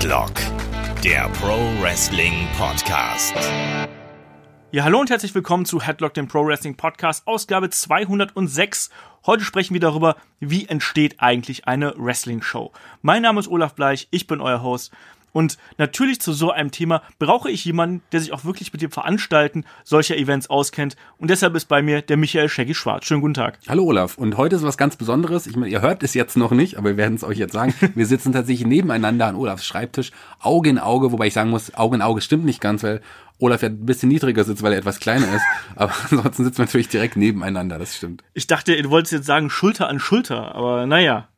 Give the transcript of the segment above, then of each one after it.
Headlock, der Pro Wrestling Podcast. Ja, hallo und herzlich willkommen zu Headlock, dem Pro Wrestling Podcast, Ausgabe 206. Heute sprechen wir darüber, wie entsteht eigentlich eine Wrestling-Show. Mein Name ist Olaf Bleich, ich bin euer Host und natürlich zu so einem Thema brauche ich jemanden, der sich auch wirklich mit dem Veranstalten solcher Events auskennt. Und deshalb ist bei mir der Michael Shaggy Schwarz. Schönen guten Tag. Hallo Olaf. Und heute ist was ganz Besonderes. Ich meine, ihr hört es jetzt noch nicht, aber wir werden es euch jetzt sagen. Wir sitzen tatsächlich nebeneinander an Olafs Schreibtisch, Auge in Auge, wobei ich sagen muss, Auge in Auge stimmt nicht ganz, weil Olaf ja ein bisschen niedriger sitzt, weil er etwas kleiner ist. Aber ansonsten sitzen wir natürlich direkt nebeneinander, das stimmt. Ich dachte, du wolltest jetzt sagen Schulter an Schulter, aber naja.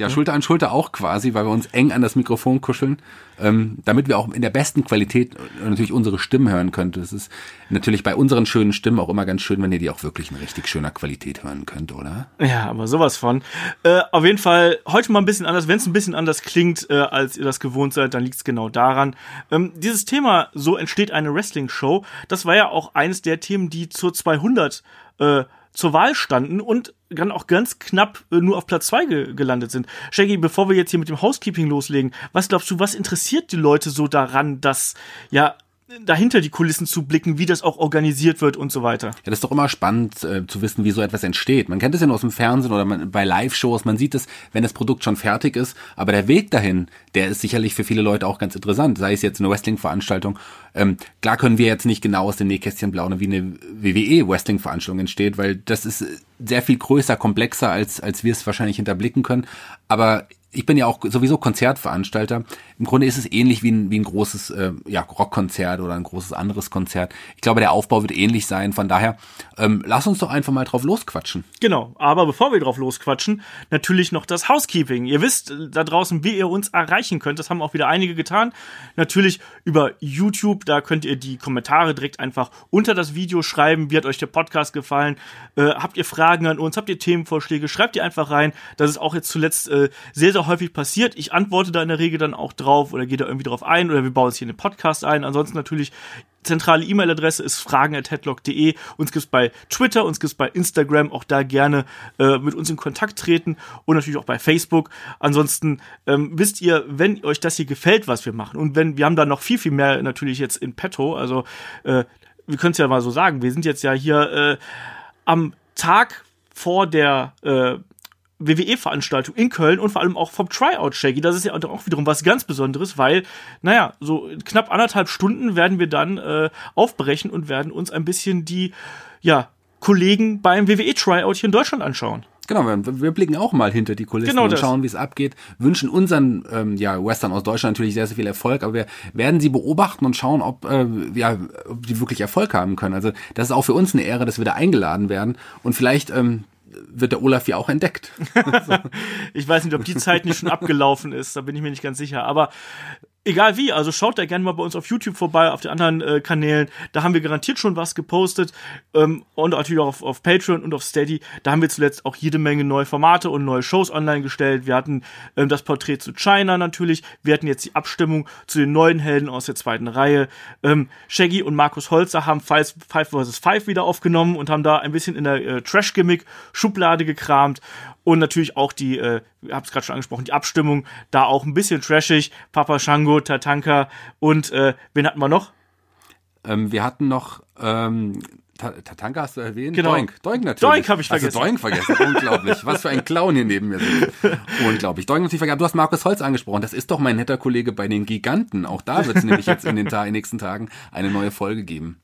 Ja, Schulter an Schulter auch quasi, weil wir uns eng an das Mikrofon kuscheln, ähm, damit wir auch in der besten Qualität natürlich unsere Stimmen hören könnt. Es ist natürlich bei unseren schönen Stimmen auch immer ganz schön, wenn ihr die auch wirklich in richtig schöner Qualität hören könnt, oder? Ja, aber sowas von. Äh, auf jeden Fall heute mal ein bisschen anders. Wenn es ein bisschen anders klingt, äh, als ihr das gewohnt seid, dann liegt es genau daran. Ähm, dieses Thema, so entsteht eine Wrestling-Show, das war ja auch eines der Themen, die zur 200 äh, zur Wahl standen und dann auch ganz knapp äh, nur auf Platz zwei ge gelandet sind. Shaggy, bevor wir jetzt hier mit dem Housekeeping loslegen, was glaubst du, was interessiert die Leute so daran, dass ja dahinter die Kulissen zu blicken, wie das auch organisiert wird und so weiter. Ja, das ist doch immer spannend äh, zu wissen, wie so etwas entsteht. Man kennt es ja nur aus dem Fernsehen oder man, bei Live-Shows, man sieht es, wenn das Produkt schon fertig ist, aber der Weg dahin, der ist sicherlich für viele Leute auch ganz interessant, sei es jetzt eine Wrestling-Veranstaltung. Ähm, klar können wir jetzt nicht genau aus den Nähkästchen plaudern, wie eine WWE-Wrestling-Veranstaltung entsteht, weil das ist sehr viel größer, komplexer, als, als wir es wahrscheinlich hinterblicken können. Aber ich bin ja auch sowieso Konzertveranstalter. Im Grunde ist es ähnlich wie ein, wie ein großes äh, ja, Rockkonzert oder ein großes anderes Konzert. Ich glaube, der Aufbau wird ähnlich sein. Von daher, ähm, lass uns doch einfach mal drauf losquatschen. Genau, aber bevor wir drauf losquatschen, natürlich noch das Housekeeping. Ihr wisst äh, da draußen, wie ihr uns erreichen könnt. Das haben auch wieder einige getan. Natürlich über YouTube, da könnt ihr die Kommentare direkt einfach unter das Video schreiben. Wie hat euch der Podcast gefallen? Äh, habt ihr Fragen an uns? Habt ihr Themenvorschläge? Schreibt ihr einfach rein. Das ist auch jetzt zuletzt äh, sehr, sehr sehr häufig passiert. Ich antworte da in der Regel dann auch drauf oder gehe da irgendwie drauf ein oder wir bauen es hier in den Podcast ein. Ansonsten natürlich zentrale E-Mail-Adresse ist fragen.headlock.de. Uns gibt's bei Twitter, uns gibt's bei Instagram, auch da gerne äh, mit uns in Kontakt treten und natürlich auch bei Facebook. Ansonsten ähm, wisst ihr, wenn euch das hier gefällt, was wir machen und wenn wir haben da noch viel, viel mehr natürlich jetzt in petto, also äh, wir können es ja mal so sagen, wir sind jetzt ja hier äh, am Tag vor der äh, WWE-Veranstaltung in Köln und vor allem auch vom Tryout Shaggy. Das ist ja auch wiederum was ganz Besonderes, weil, naja, so knapp anderthalb Stunden werden wir dann äh, aufbrechen und werden uns ein bisschen die, ja, Kollegen beim WWE-Tryout hier in Deutschland anschauen. Genau, wir, wir blicken auch mal hinter die Kulissen genau und schauen, wie es abgeht. Wünschen unseren ähm, ja, Western aus Deutschland natürlich sehr, sehr viel Erfolg, aber wir werden sie beobachten und schauen, ob, äh, ja, ob die wirklich Erfolg haben können. Also das ist auch für uns eine Ehre, dass wir da eingeladen werden und vielleicht ähm, wird der Olaf ja auch entdeckt. ich weiß nicht, ob die Zeit nicht schon abgelaufen ist, da bin ich mir nicht ganz sicher. Aber Egal wie, also schaut da gerne mal bei uns auf YouTube vorbei, auf den anderen äh, Kanälen. Da haben wir garantiert schon was gepostet. Ähm, und natürlich auch auf, auf Patreon und auf Steady. Da haben wir zuletzt auch jede Menge neue Formate und neue Shows online gestellt. Wir hatten ähm, das Porträt zu China natürlich. Wir hatten jetzt die Abstimmung zu den neuen Helden aus der zweiten Reihe. Ähm, Shaggy und Markus Holzer haben Five, Five vs. Five wieder aufgenommen und haben da ein bisschen in der äh, Trash-Gimmick-Schublade gekramt. Und natürlich auch die, äh, ich habe es gerade schon angesprochen, die Abstimmung, da auch ein bisschen trashig. Papa Shango, Tatanka und äh, wen hatten wir noch? Ähm, wir hatten noch ähm, Tatanka hast du erwähnt? Genau. Doink, Doink natürlich. Doink habe ich vergessen. Also Doink vergessen, unglaublich. Was für ein Clown hier neben mir sitzt. Unglaublich. Doink natürlich vergessen. Du hast Markus Holz angesprochen. Das ist doch mein netter Kollege bei den Giganten. Auch da wird es nämlich jetzt in den, in den nächsten Tagen eine neue Folge geben.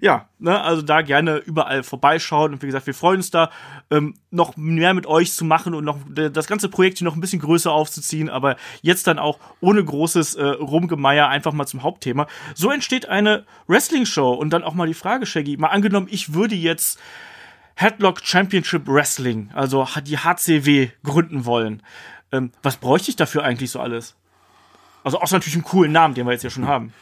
Ja, ne, also da gerne überall vorbeischauen. Und wie gesagt, wir freuen uns da, ähm, noch mehr mit euch zu machen und noch das ganze Projekt hier noch ein bisschen größer aufzuziehen. Aber jetzt dann auch ohne großes äh, Rumgemeier einfach mal zum Hauptthema. So entsteht eine Wrestling-Show. Und dann auch mal die Frage, Shaggy, mal angenommen, angenommen, ich würde jetzt Headlock Championship Wrestling, also die HCW, gründen wollen. Ähm, was bräuchte ich dafür eigentlich so alles? Also außer natürlich einen coolen Namen, den wir jetzt ja schon haben.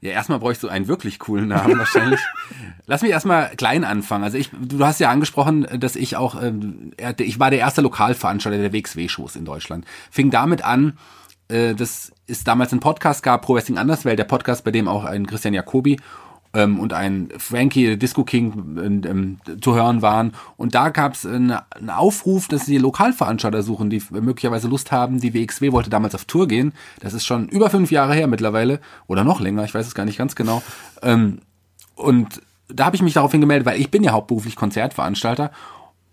Ja, erstmal bräuchst du einen wirklich coolen Namen wahrscheinlich. Lass mich erstmal klein anfangen. Also ich, du hast ja angesprochen, dass ich auch, ähm, ich war der erste Lokalveranstalter der WXW-Shows in Deutschland. Fing damit an, äh, dass es damals einen Podcast gab, Pro Wrestling Anderswelt, der Podcast, bei dem auch ein Christian Jacobi ähm, und ein Frankie Disco King äh, ähm, zu hören waren. Und da gab es einen, einen Aufruf, dass sie Lokalveranstalter suchen, die möglicherweise Lust haben. Die WXW wollte damals auf Tour gehen. Das ist schon über fünf Jahre her mittlerweile oder noch länger, ich weiß es gar nicht ganz genau. Ähm, und da habe ich mich daraufhin gemeldet, weil ich bin ja hauptberuflich Konzertveranstalter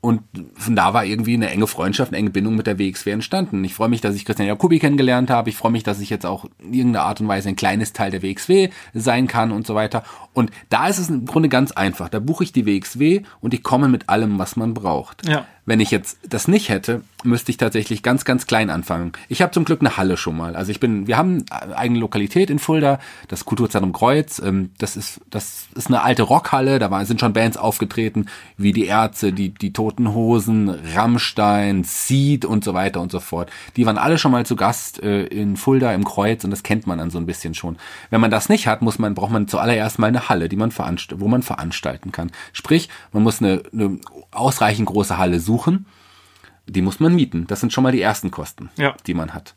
und von da war irgendwie eine enge Freundschaft, eine enge Bindung mit der WXW entstanden. Ich freue mich, dass ich Christian Jacobi kennengelernt habe. Ich freue mich, dass ich jetzt auch in irgendeiner Art und Weise ein kleines Teil der WXW sein kann und so weiter. Und da ist es im Grunde ganz einfach. Da buche ich die WXW und ich komme mit allem, was man braucht. Ja. Wenn ich jetzt das nicht hätte, müsste ich tatsächlich ganz, ganz klein anfangen. Ich habe zum Glück eine Halle schon mal. Also ich bin, wir haben eine eigene Lokalität in Fulda, das Kulturzentrum Kreuz. Ähm, das ist, das ist eine alte Rockhalle. Da sind schon Bands aufgetreten, wie die Ärzte, die, die Toten Hosen, Rammstein, Seed und so weiter und so fort. Die waren alle schon mal zu Gast äh, in Fulda im Kreuz und das kennt man dann so ein bisschen schon. Wenn man das nicht hat, muss man, braucht man zuallererst mal eine Halle, die man veranst wo man veranstalten kann. Sprich, man muss eine, eine ausreichend große Halle suchen suchen, die muss man mieten. Das sind schon mal die ersten Kosten, Ja. die man hat.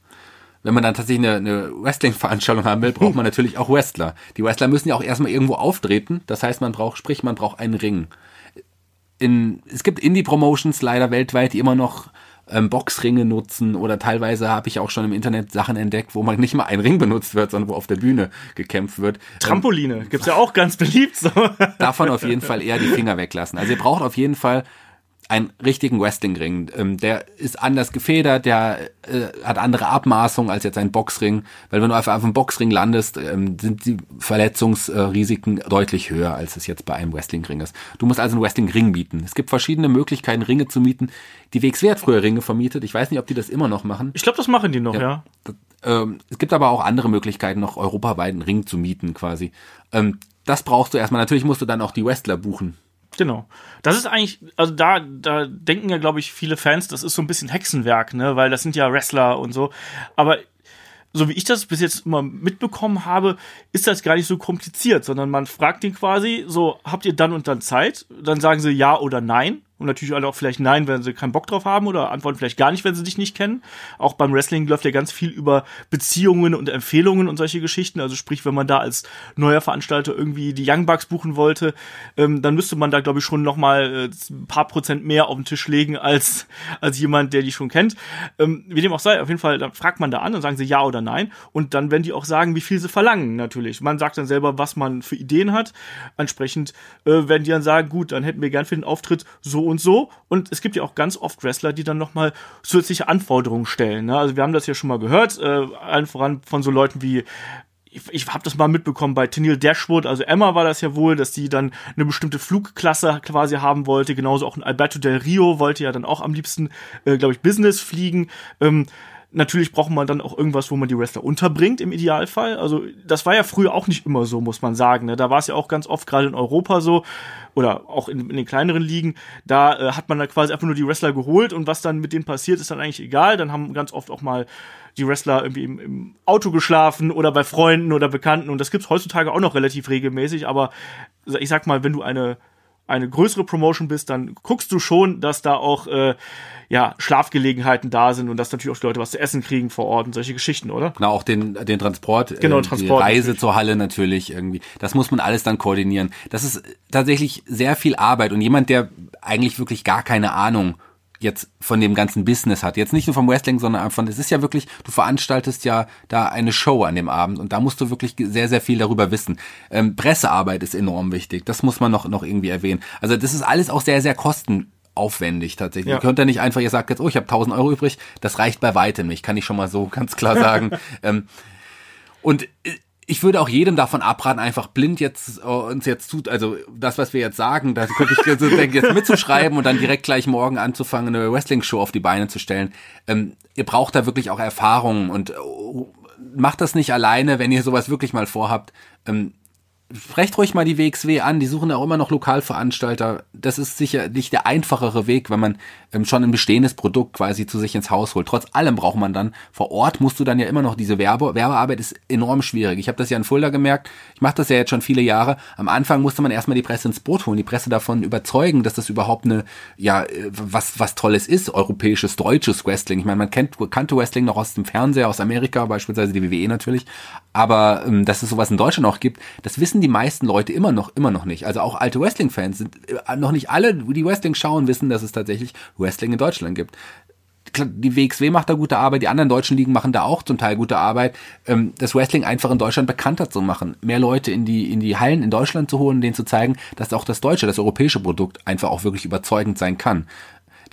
Wenn man dann tatsächlich eine, eine Wrestling-Veranstaltung haben will, braucht man natürlich auch Wrestler. Die Wrestler müssen ja auch erstmal irgendwo auftreten. Das heißt, man braucht, sprich, man braucht einen Ring. In, es gibt Indie-Promotions leider weltweit, die immer noch ähm, Boxringe nutzen oder teilweise habe ich auch schon im Internet Sachen entdeckt, wo man nicht mal ein Ring benutzt wird, sondern wo auf der Bühne gekämpft wird. Trampoline gibt's ja auch ganz beliebt. So. davon auf jeden Fall eher die Finger weglassen. Also ihr braucht auf jeden Fall einen richtigen Wrestlingring. Ähm, der ist anders gefedert, der äh, hat andere Abmaßungen als jetzt ein Boxring, weil wenn du einfach auf einem Boxring landest, ähm, sind die Verletzungsrisiken deutlich höher, als es jetzt bei einem Wrestlingring ist. Du musst also einen Wrestlingring mieten. Es gibt verschiedene Möglichkeiten, Ringe zu mieten. Die WXW hat früher Ringe vermietet. Ich weiß nicht, ob die das immer noch machen. Ich glaube, das machen die noch, ja. Ähm, es gibt aber auch andere Möglichkeiten, noch europaweit einen Ring zu mieten quasi. Ähm, das brauchst du erstmal. Natürlich musst du dann auch die Wrestler buchen. Genau. Das ist eigentlich, also da, da denken ja, glaube ich, viele Fans, das ist so ein bisschen Hexenwerk, ne, weil das sind ja Wrestler und so. Aber so wie ich das bis jetzt immer mitbekommen habe, ist das gar nicht so kompliziert, sondern man fragt den quasi, so, habt ihr dann und dann Zeit? Dann sagen sie ja oder nein. Und natürlich alle auch vielleicht nein, wenn sie keinen Bock drauf haben oder antworten vielleicht gar nicht, wenn sie dich nicht kennen. Auch beim Wrestling läuft ja ganz viel über Beziehungen und Empfehlungen und solche Geschichten. Also sprich, wenn man da als neuer Veranstalter irgendwie die Young Bucks buchen wollte, ähm, dann müsste man da, glaube ich, schon noch mal äh, ein paar Prozent mehr auf den Tisch legen als, als jemand, der die schon kennt. Ähm, wie dem auch sei, auf jeden Fall, dann fragt man da an und sagen sie ja oder nein. Und dann werden die auch sagen, wie viel sie verlangen, natürlich. Man sagt dann selber, was man für Ideen hat. Entsprechend äh, werden die dann sagen, gut, dann hätten wir gern für den Auftritt so und so. Und es gibt ja auch ganz oft Wrestler, die dann nochmal zusätzliche Anforderungen stellen. Ne? Also wir haben das ja schon mal gehört, äh, allen voran von so Leuten wie ich, ich habe das mal mitbekommen bei Tennille Dashwood, also Emma war das ja wohl, dass die dann eine bestimmte Flugklasse quasi haben wollte. Genauso auch ein Alberto Del Rio wollte ja dann auch am liebsten, äh, glaube ich, Business fliegen. Ähm, Natürlich braucht man dann auch irgendwas, wo man die Wrestler unterbringt im Idealfall. Also das war ja früher auch nicht immer so, muss man sagen. Ne? Da war es ja auch ganz oft gerade in Europa so oder auch in, in den kleineren Ligen. Da äh, hat man da quasi einfach nur die Wrestler geholt und was dann mit denen passiert, ist dann eigentlich egal. Dann haben ganz oft auch mal die Wrestler irgendwie im, im Auto geschlafen oder bei Freunden oder Bekannten und das gibt's heutzutage auch noch relativ regelmäßig. Aber ich sag mal, wenn du eine eine größere Promotion bist, dann guckst du schon, dass da auch äh, ja, Schlafgelegenheiten da sind und dass natürlich auch die Leute was zu essen kriegen vor Ort und solche Geschichten, oder? Genau, auch den, den Transport, Genau, äh, Transport die Reise natürlich. zur Halle natürlich irgendwie. Das muss man alles dann koordinieren. Das ist tatsächlich sehr viel Arbeit und jemand, der eigentlich wirklich gar keine Ahnung jetzt von dem ganzen Business hat. Jetzt nicht nur vom Wrestling, sondern von, es ist ja wirklich, du veranstaltest ja da eine Show an dem Abend und da musst du wirklich sehr, sehr viel darüber wissen. Ähm, Pressearbeit ist enorm wichtig. Das muss man noch, noch irgendwie erwähnen. Also das ist alles auch sehr, sehr kostenaufwendig tatsächlich. Ja. Ihr könnt ja nicht einfach, ihr sagt jetzt, oh, ich habe 1000 Euro übrig. Das reicht bei weitem nicht, kann ich schon mal so ganz klar sagen. ähm, und äh, ich würde auch jedem davon abraten, einfach blind jetzt äh, uns jetzt tut, also das, was wir jetzt sagen, da könnte ich so denke, jetzt mitzuschreiben und dann direkt gleich morgen anzufangen, eine Wrestling-Show auf die Beine zu stellen. Ähm, ihr braucht da wirklich auch Erfahrung und äh, macht das nicht alleine, wenn ihr sowas wirklich mal vorhabt. Ähm, sprecht ruhig mal die WXW an, die suchen auch immer noch Lokalveranstalter. das ist sicher nicht der einfachere Weg, wenn man ähm, schon ein bestehendes Produkt quasi zu sich ins Haus holt. Trotz allem braucht man dann, vor Ort musst du dann ja immer noch diese Werbe, Werbearbeit ist enorm schwierig. Ich habe das ja in Fulda gemerkt, ich mache das ja jetzt schon viele Jahre. Am Anfang musste man erstmal die Presse ins Boot holen, die Presse davon überzeugen, dass das überhaupt eine, ja, äh, was, was Tolles ist, europäisches, deutsches Wrestling. Ich meine, man kennt, kannte Wrestling noch aus dem Fernseher, aus Amerika, beispielsweise die WWE natürlich, aber ähm, dass es sowas in Deutschland auch gibt, das wissen die meisten Leute immer noch, immer noch nicht. Also auch alte Wrestling-Fans sind äh, noch nicht alle, die Wrestling schauen, wissen, dass es tatsächlich Wrestling in Deutschland gibt. Die WXW macht da gute Arbeit, die anderen deutschen Ligen machen da auch zum Teil gute Arbeit, ähm, das Wrestling einfach in Deutschland bekannter zu machen, mehr Leute in die, in die Hallen in Deutschland zu holen, denen zu zeigen, dass auch das deutsche, das europäische Produkt einfach auch wirklich überzeugend sein kann.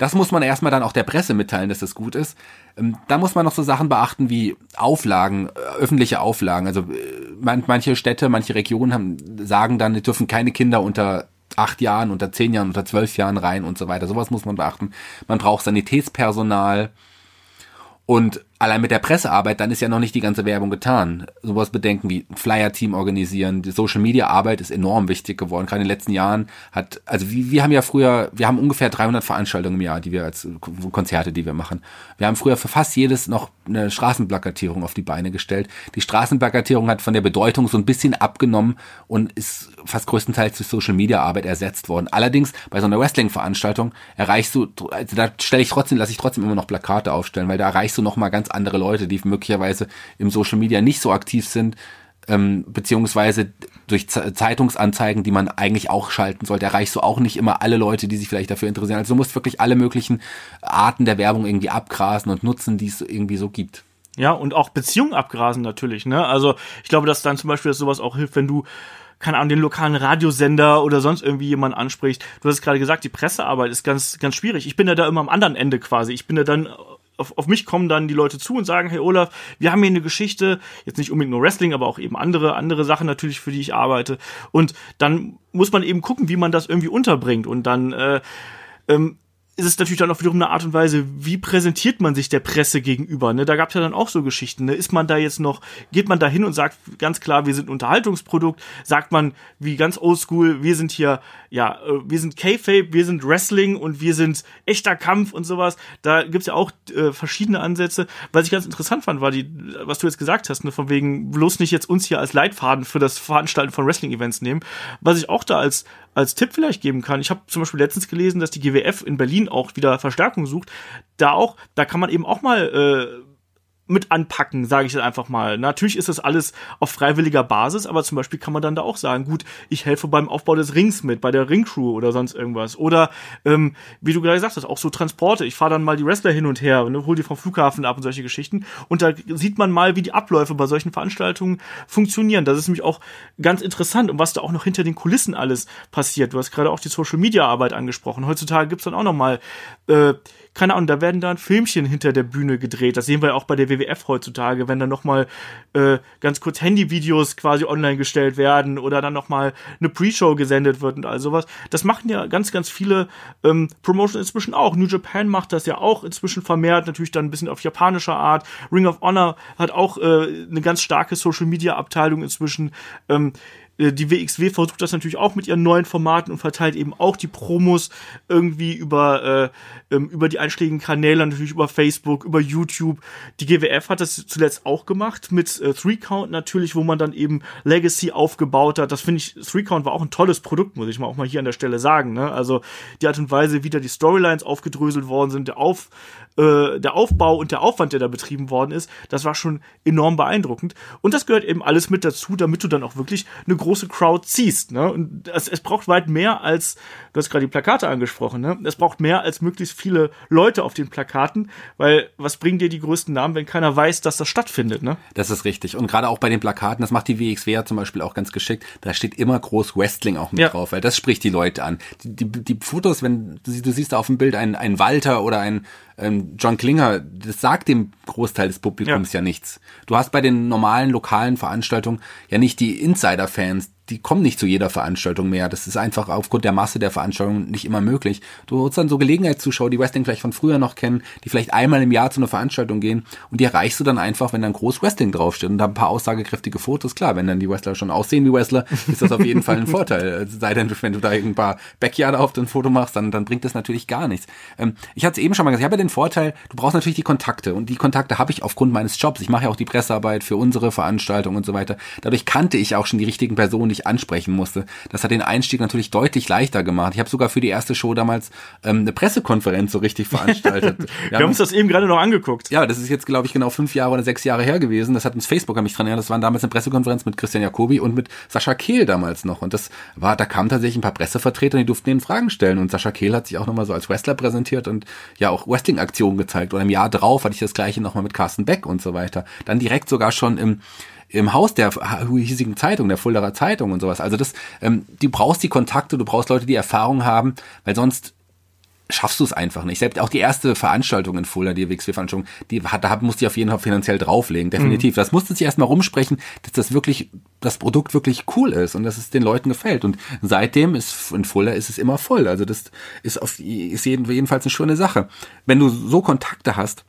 Das muss man erstmal dann auch der Presse mitteilen, dass das gut ist. Ähm, da muss man noch so Sachen beachten wie Auflagen, äh, öffentliche Auflagen. Also äh, manche Städte, manche Regionen haben, sagen dann, die dürfen keine Kinder unter acht Jahren, unter zehn Jahren, unter zwölf Jahren rein und so weiter. Sowas muss man beachten. Man braucht Sanitätspersonal. Und allein mit der Pressearbeit, dann ist ja noch nicht die ganze Werbung getan. Sowas bedenken wie Flyer-Team organisieren, die Social-Media-Arbeit ist enorm wichtig geworden. Gerade in den letzten Jahren hat, also wir, wir haben ja früher, wir haben ungefähr 300 Veranstaltungen im Jahr, die wir als Konzerte, die wir machen. Wir haben früher für fast jedes noch eine Straßenplakatierung auf die Beine gestellt. Die Straßenplakatierung hat von der Bedeutung so ein bisschen abgenommen und ist fast größtenteils durch Social-Media-Arbeit ersetzt worden. Allerdings bei so einer Wrestling-Veranstaltung erreichst du, also da stelle ich trotzdem, lasse ich trotzdem immer noch Plakate aufstellen, weil da erreichst du noch mal ganz andere Leute, die möglicherweise im Social Media nicht so aktiv sind, ähm, beziehungsweise durch Zeitungsanzeigen, die man eigentlich auch schalten sollte, erreichst du auch nicht immer alle Leute, die sich vielleicht dafür interessieren. Also du musst wirklich alle möglichen Arten der Werbung irgendwie abgrasen und nutzen, die es irgendwie so gibt. Ja, und auch Beziehungen abgrasen natürlich, ne? Also ich glaube, dass dann zum Beispiel sowas auch hilft, wenn du keine Ahnung, den lokalen Radiosender oder sonst irgendwie jemand anspricht. Du hast gerade gesagt, die Pressearbeit ist ganz, ganz schwierig. Ich bin ja da immer am anderen Ende quasi. Ich bin ja dann auf, auf mich kommen dann die Leute zu und sagen, hey Olaf, wir haben hier eine Geschichte, jetzt nicht unbedingt nur Wrestling, aber auch eben andere, andere Sachen natürlich, für die ich arbeite. Und dann muss man eben gucken, wie man das irgendwie unterbringt. Und dann äh, ähm, ist es natürlich dann auch wiederum eine Art und Weise, wie präsentiert man sich der Presse gegenüber. Ne? Da gab es ja dann auch so Geschichten. Ne? Ist man da jetzt noch, geht man da hin und sagt ganz klar, wir sind Unterhaltungsprodukt? Sagt man, wie ganz oldschool, wir sind hier, ja, äh, wir sind K-Fape, wir sind Wrestling und wir sind echter Kampf und sowas. Da gibt's ja auch äh, verschiedene Ansätze. Was ich ganz interessant fand, war die, was du jetzt gesagt hast, ne? von wegen bloß nicht jetzt uns hier als Leitfaden für das Veranstalten von Wrestling-Events nehmen. Was ich auch da als als Tipp vielleicht geben kann. Ich habe zum Beispiel letztens gelesen, dass die GWF in Berlin auch wieder Verstärkung sucht. Da auch, da kann man eben auch mal äh, mit anpacken, sage ich jetzt einfach mal. Natürlich ist das alles auf freiwilliger Basis, aber zum Beispiel kann man dann da auch sagen, gut, ich helfe beim Aufbau des Rings mit, bei der Ringcrew oder sonst irgendwas. Oder ähm, wie du gerade gesagt hast, auch so Transporte. Ich fahre dann mal die Wrestler hin und her, ne, hol die vom Flughafen ab und solche Geschichten. Und da sieht man mal, wie die Abläufe bei solchen Veranstaltungen funktionieren. Das ist nämlich auch ganz interessant und was da auch noch hinter den Kulissen alles passiert. Du hast gerade auch die Social Media Arbeit angesprochen. Heutzutage gibt's dann auch noch mal äh, keine Ahnung, da werden dann Filmchen hinter der Bühne gedreht. Das sehen wir auch bei der WWF heutzutage, wenn dann nochmal äh, ganz kurz Handyvideos quasi online gestellt werden oder dann nochmal eine Pre-Show gesendet wird und all sowas. Das machen ja ganz, ganz viele ähm, Promotions inzwischen auch. New Japan macht das ja auch inzwischen vermehrt, natürlich dann ein bisschen auf japanischer Art. Ring of Honor hat auch äh, eine ganz starke Social-Media-Abteilung inzwischen. Ähm, äh, die WXW versucht das natürlich auch mit ihren neuen Formaten und verteilt eben auch die Promos irgendwie über, äh, ähm, über die einschlägigen Kanäle, natürlich über Facebook, über YouTube. Die GWF hat das zuletzt auch gemacht mit äh, Three Count natürlich, wo man dann eben Legacy aufgebaut hat. Das finde ich, Three Count war auch ein tolles Produkt, muss ich mal auch mal hier an der Stelle sagen. Ne? Also die Art und Weise, wie da die Storylines aufgedröselt worden sind, der, Auf, äh, der Aufbau und der Aufwand, der da betrieben worden ist, das war schon enorm beeindruckend. Und das gehört eben alles mit dazu, damit du dann auch wirklich eine große große Crowd ziehst. Ne? Und es, es braucht weit mehr als, du hast gerade die Plakate angesprochen, ne? es braucht mehr als möglichst viele Leute auf den Plakaten, weil was bringen dir die größten Namen, wenn keiner weiß, dass das stattfindet? Ne? Das ist richtig. Und gerade auch bei den Plakaten, das macht die WXW ja zum Beispiel auch ganz geschickt, da steht immer groß Wrestling auch mit ja. drauf, weil das spricht die Leute an. Die, die, die Fotos, wenn du, du siehst da auf dem Bild einen, einen Walter oder einen ähm, John Klinger, das sagt dem Großteil des Publikums ja. ja nichts. Du hast bei den normalen lokalen Veranstaltungen ja nicht die Insider-Fans, die kommen nicht zu jeder Veranstaltung mehr. Das ist einfach aufgrund der Masse der Veranstaltungen nicht immer möglich. Du hast dann so Gelegenheitszuschauer, die Wrestling vielleicht von früher noch kennen, die vielleicht einmal im Jahr zu einer Veranstaltung gehen und die erreichst du dann einfach, wenn dann groß Wrestling draufsteht und da ein paar aussagekräftige Fotos. Klar, wenn dann die Wrestler schon aussehen wie Wrestler, ist das auf jeden Fall ein Vorteil. Sei denn, wenn du da ein paar Backyard auf ein Foto machst, dann, dann bringt das natürlich gar nichts. Ähm, ich hatte es eben schon mal gesagt, ich habe ja den Vorteil, du brauchst natürlich die Kontakte und die Kontakte habe ich aufgrund meines Jobs. Ich mache ja auch die Pressearbeit für unsere Veranstaltung und so weiter. Dadurch kannte ich auch schon die richtigen Personen, die ich ansprechen musste. Das hat den Einstieg natürlich deutlich leichter gemacht. Ich habe sogar für die erste Show damals ähm, eine Pressekonferenz so richtig veranstaltet. Wir, haben uns das eben gerade noch angeguckt. Ja, das ist jetzt, glaube ich, genau fünf Jahre oder sechs Jahre her gewesen. Das hat uns Facebook an mich dran erinnert. Das waren damals eine Pressekonferenz mit Christian Jacobi und mit Sascha Kehl damals noch. Und das war, da kamen tatsächlich ein paar Pressevertreter, die durften ihnen Fragen stellen. Und Sascha Kehl hat sich auch nochmal so als Wrestler präsentiert und ja auch Wrestling-Aktionen gezeigt. Und im Jahr drauf hatte ich das gleiche nochmal mit Carsten Beck und so weiter. Dann direkt sogar schon im im Haus der hiesigen Zeitung, der Fulderer Zeitung und sowas. Also das, ähm, du brauchst die Kontakte, du brauchst Leute, die Erfahrung haben, weil sonst schaffst du es einfach nicht. Selbst auch die erste Veranstaltung in Fulda, die WXW-Veranstaltung, die hat, da musste ich auf jeden Fall finanziell drauflegen, definitiv. Mhm. Das musste sich erstmal rumsprechen, dass das wirklich, das Produkt wirklich cool ist und dass es den Leuten gefällt. Und seitdem ist in Fulda ist es immer voll. Also das ist auf ist jedenfalls eine schöne Sache. Wenn du so Kontakte hast,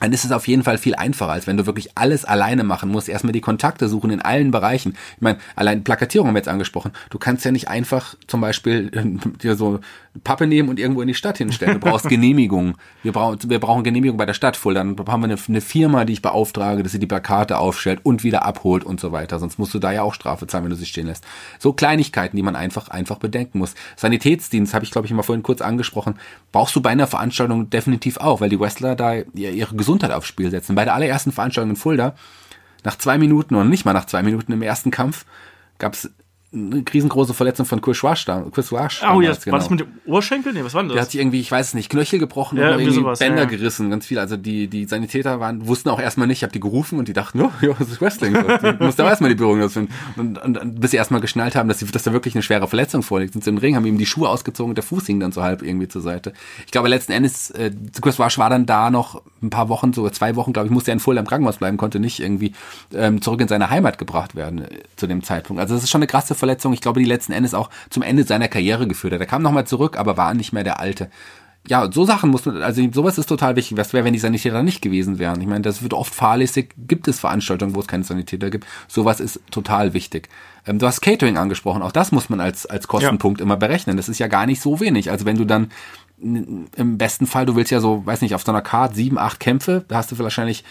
dann ist es auf jeden Fall viel einfacher, als wenn du wirklich alles alleine machen musst. Erstmal die Kontakte suchen in allen Bereichen. Ich meine, allein Plakatierung haben wir jetzt angesprochen. Du kannst ja nicht einfach zum Beispiel äh, dir so Pappe nehmen und irgendwo in die Stadt hinstellen. Du brauchst Genehmigung. Wir brauchen, wir brauchen Genehmigung bei der Stadt voll. Dann haben wir eine, eine, Firma, die ich beauftrage, dass sie die Plakate aufstellt und wieder abholt und so weiter. Sonst musst du da ja auch Strafe zahlen, wenn du sie stehen lässt. So Kleinigkeiten, die man einfach, einfach bedenken muss. Sanitätsdienst habe ich, glaube ich, mal vorhin kurz angesprochen. Brauchst du bei einer Veranstaltung definitiv auch, weil die Wrestler da ihre Gesundheit aufs Spiel setzen. Bei der allerersten Veranstaltung in Fulda, nach zwei Minuten oder nicht mal nach zwei Minuten im ersten Kampf, gab es eine riesengroße Verletzung von Chris Wash da. Chris Wash. Oh ja, genau. war das mit dem Ohrschenkel? Nee, was war denn das? Der hat sich irgendwie, ich weiß es nicht, Knöchel gebrochen ja, oder irgendwie sowas, Bänder ja. gerissen, ganz viel. Also die, die Sanitäter waren, wussten auch erstmal nicht, ich habe die gerufen und die dachten, oh, ja, das ist Wrestling. die mussten auch erstmal die Berührung dazu. Und, und, und bis sie erstmal geschnallt haben, dass, sie, dass da wirklich eine schwere Verletzung vorliegt. Sind sie im Ring, haben ihm die Schuhe ausgezogen und der Fuß hing dann so halb irgendwie zur Seite. Ich glaube, letzten Endes, äh, Chris Wash war dann da noch ein paar Wochen, sogar zwei Wochen, glaube ich, musste er in Fulda im Krankenhaus bleiben, konnte nicht irgendwie ähm, zurück in seine Heimat gebracht werden äh, zu dem Zeitpunkt. Also das ist schon eine krasse Verletzung. Ich glaube, die letzten Endes auch zum Ende seiner Karriere geführt hat. Er kam nochmal zurück, aber war nicht mehr der Alte. Ja, so Sachen muss man, also sowas ist total wichtig. Was wäre, wenn die Sanitäter nicht gewesen wären? Ich meine, das wird oft fahrlässig. Gibt es Veranstaltungen, wo es keine Sanitäter gibt? Sowas ist total wichtig. Ähm, du hast Catering angesprochen. Auch das muss man als, als Kostenpunkt ja. immer berechnen. Das ist ja gar nicht so wenig. Also wenn du dann im besten Fall, du willst ja so, weiß nicht, auf so einer Karte sieben, acht Kämpfe, da hast du wahrscheinlich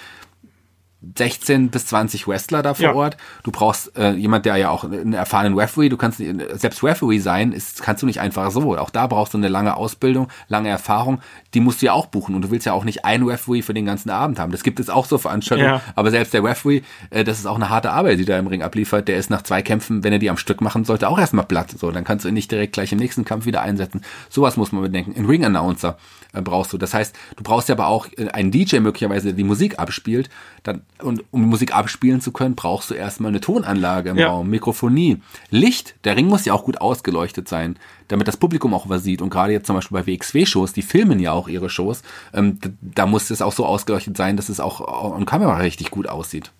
16 bis 20 Wrestler da vor ja. Ort. Du brauchst äh, jemand, der ja auch einen erfahrenen Referee, du kannst selbst Referee sein, ist, kannst du nicht einfach so. Auch da brauchst du eine lange Ausbildung, lange Erfahrung. Die musst du ja auch buchen und du willst ja auch nicht einen Referee für den ganzen Abend haben. Das gibt es auch so Veranstaltungen, ja. aber selbst der Referee, äh, das ist auch eine harte Arbeit, die da im Ring abliefert. Der ist nach zwei Kämpfen, wenn er die am Stück machen sollte, auch erstmal platt. So, dann kannst du ihn nicht direkt gleich im nächsten Kampf wieder einsetzen. Sowas muss man bedenken. Ein Ring Announcer äh, brauchst du. Das heißt, du brauchst ja aber auch äh, einen DJ möglicherweise, der die Musik abspielt. Dann, und um Musik abspielen zu können, brauchst du erstmal eine Tonanlage im ja. Raum, Mikrofonie, Licht. Der Ring muss ja auch gut ausgeleuchtet sein, damit das Publikum auch was sieht. Und gerade jetzt zum Beispiel bei WXW-Shows, die filmen ja auch ihre Shows, ähm, da muss es auch so ausgeleuchtet sein, dass es auch on Kamera richtig gut aussieht.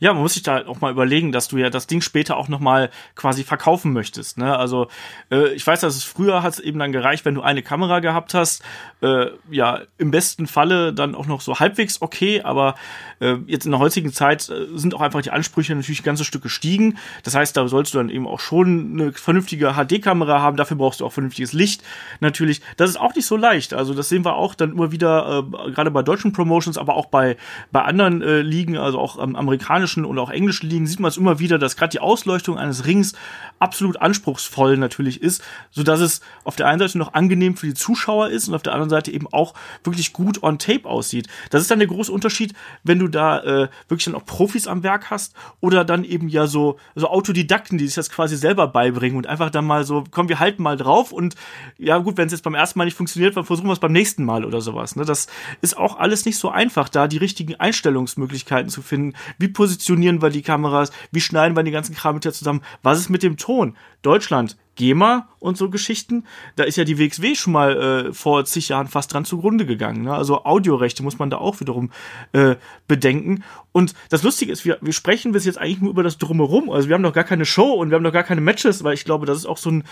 Ja, man muss sich da auch mal überlegen, dass du ja das Ding später auch nochmal quasi verkaufen möchtest. Ne? Also äh, ich weiß, dass es früher hat es eben dann gereicht, wenn du eine Kamera gehabt hast. Äh, ja, im besten Falle dann auch noch so halbwegs okay, aber äh, jetzt in der heutigen Zeit äh, sind auch einfach die Ansprüche natürlich ein ganzes Stück gestiegen. Das heißt, da sollst du dann eben auch schon eine vernünftige HD-Kamera haben. Dafür brauchst du auch vernünftiges Licht. Natürlich, das ist auch nicht so leicht. Also das sehen wir auch dann immer wieder, äh, gerade bei deutschen Promotions, aber auch bei, bei anderen äh, Ligen, also auch ähm, amerikanischen und auch englischen Ligen, sieht man es immer wieder, dass gerade die Ausleuchtung eines Rings absolut anspruchsvoll natürlich ist, so dass es auf der einen Seite noch angenehm für die Zuschauer ist und auf der anderen Seite eben auch wirklich gut on tape aussieht. Das ist dann der große Unterschied, wenn du da äh, wirklich dann auch Profis am Werk hast oder dann eben ja so, so Autodidakten, die sich das quasi selber beibringen und einfach dann mal so, komm, wir halten mal drauf und ja gut, wenn es jetzt beim ersten Mal nicht funktioniert, dann versuchen wir es beim nächsten Mal oder sowas. Ne? Das ist auch alles nicht so einfach, da die richtigen Einstellungsmöglichkeiten zu finden. Wie positionieren wir die Kameras? Wie schneiden wir die ganzen Kram mit zusammen? Was ist mit dem Ton? Deutschland GEMA und so Geschichten, da ist ja die WXW schon mal äh, vor zig Jahren fast dran zugrunde gegangen. Ne? Also Audiorechte muss man da auch wiederum äh, bedenken. Und das Lustige ist, wir, wir sprechen bis jetzt eigentlich nur über das Drumherum. Also wir haben noch gar keine Show und wir haben noch gar keine Matches, weil ich glaube, das ist auch so ein,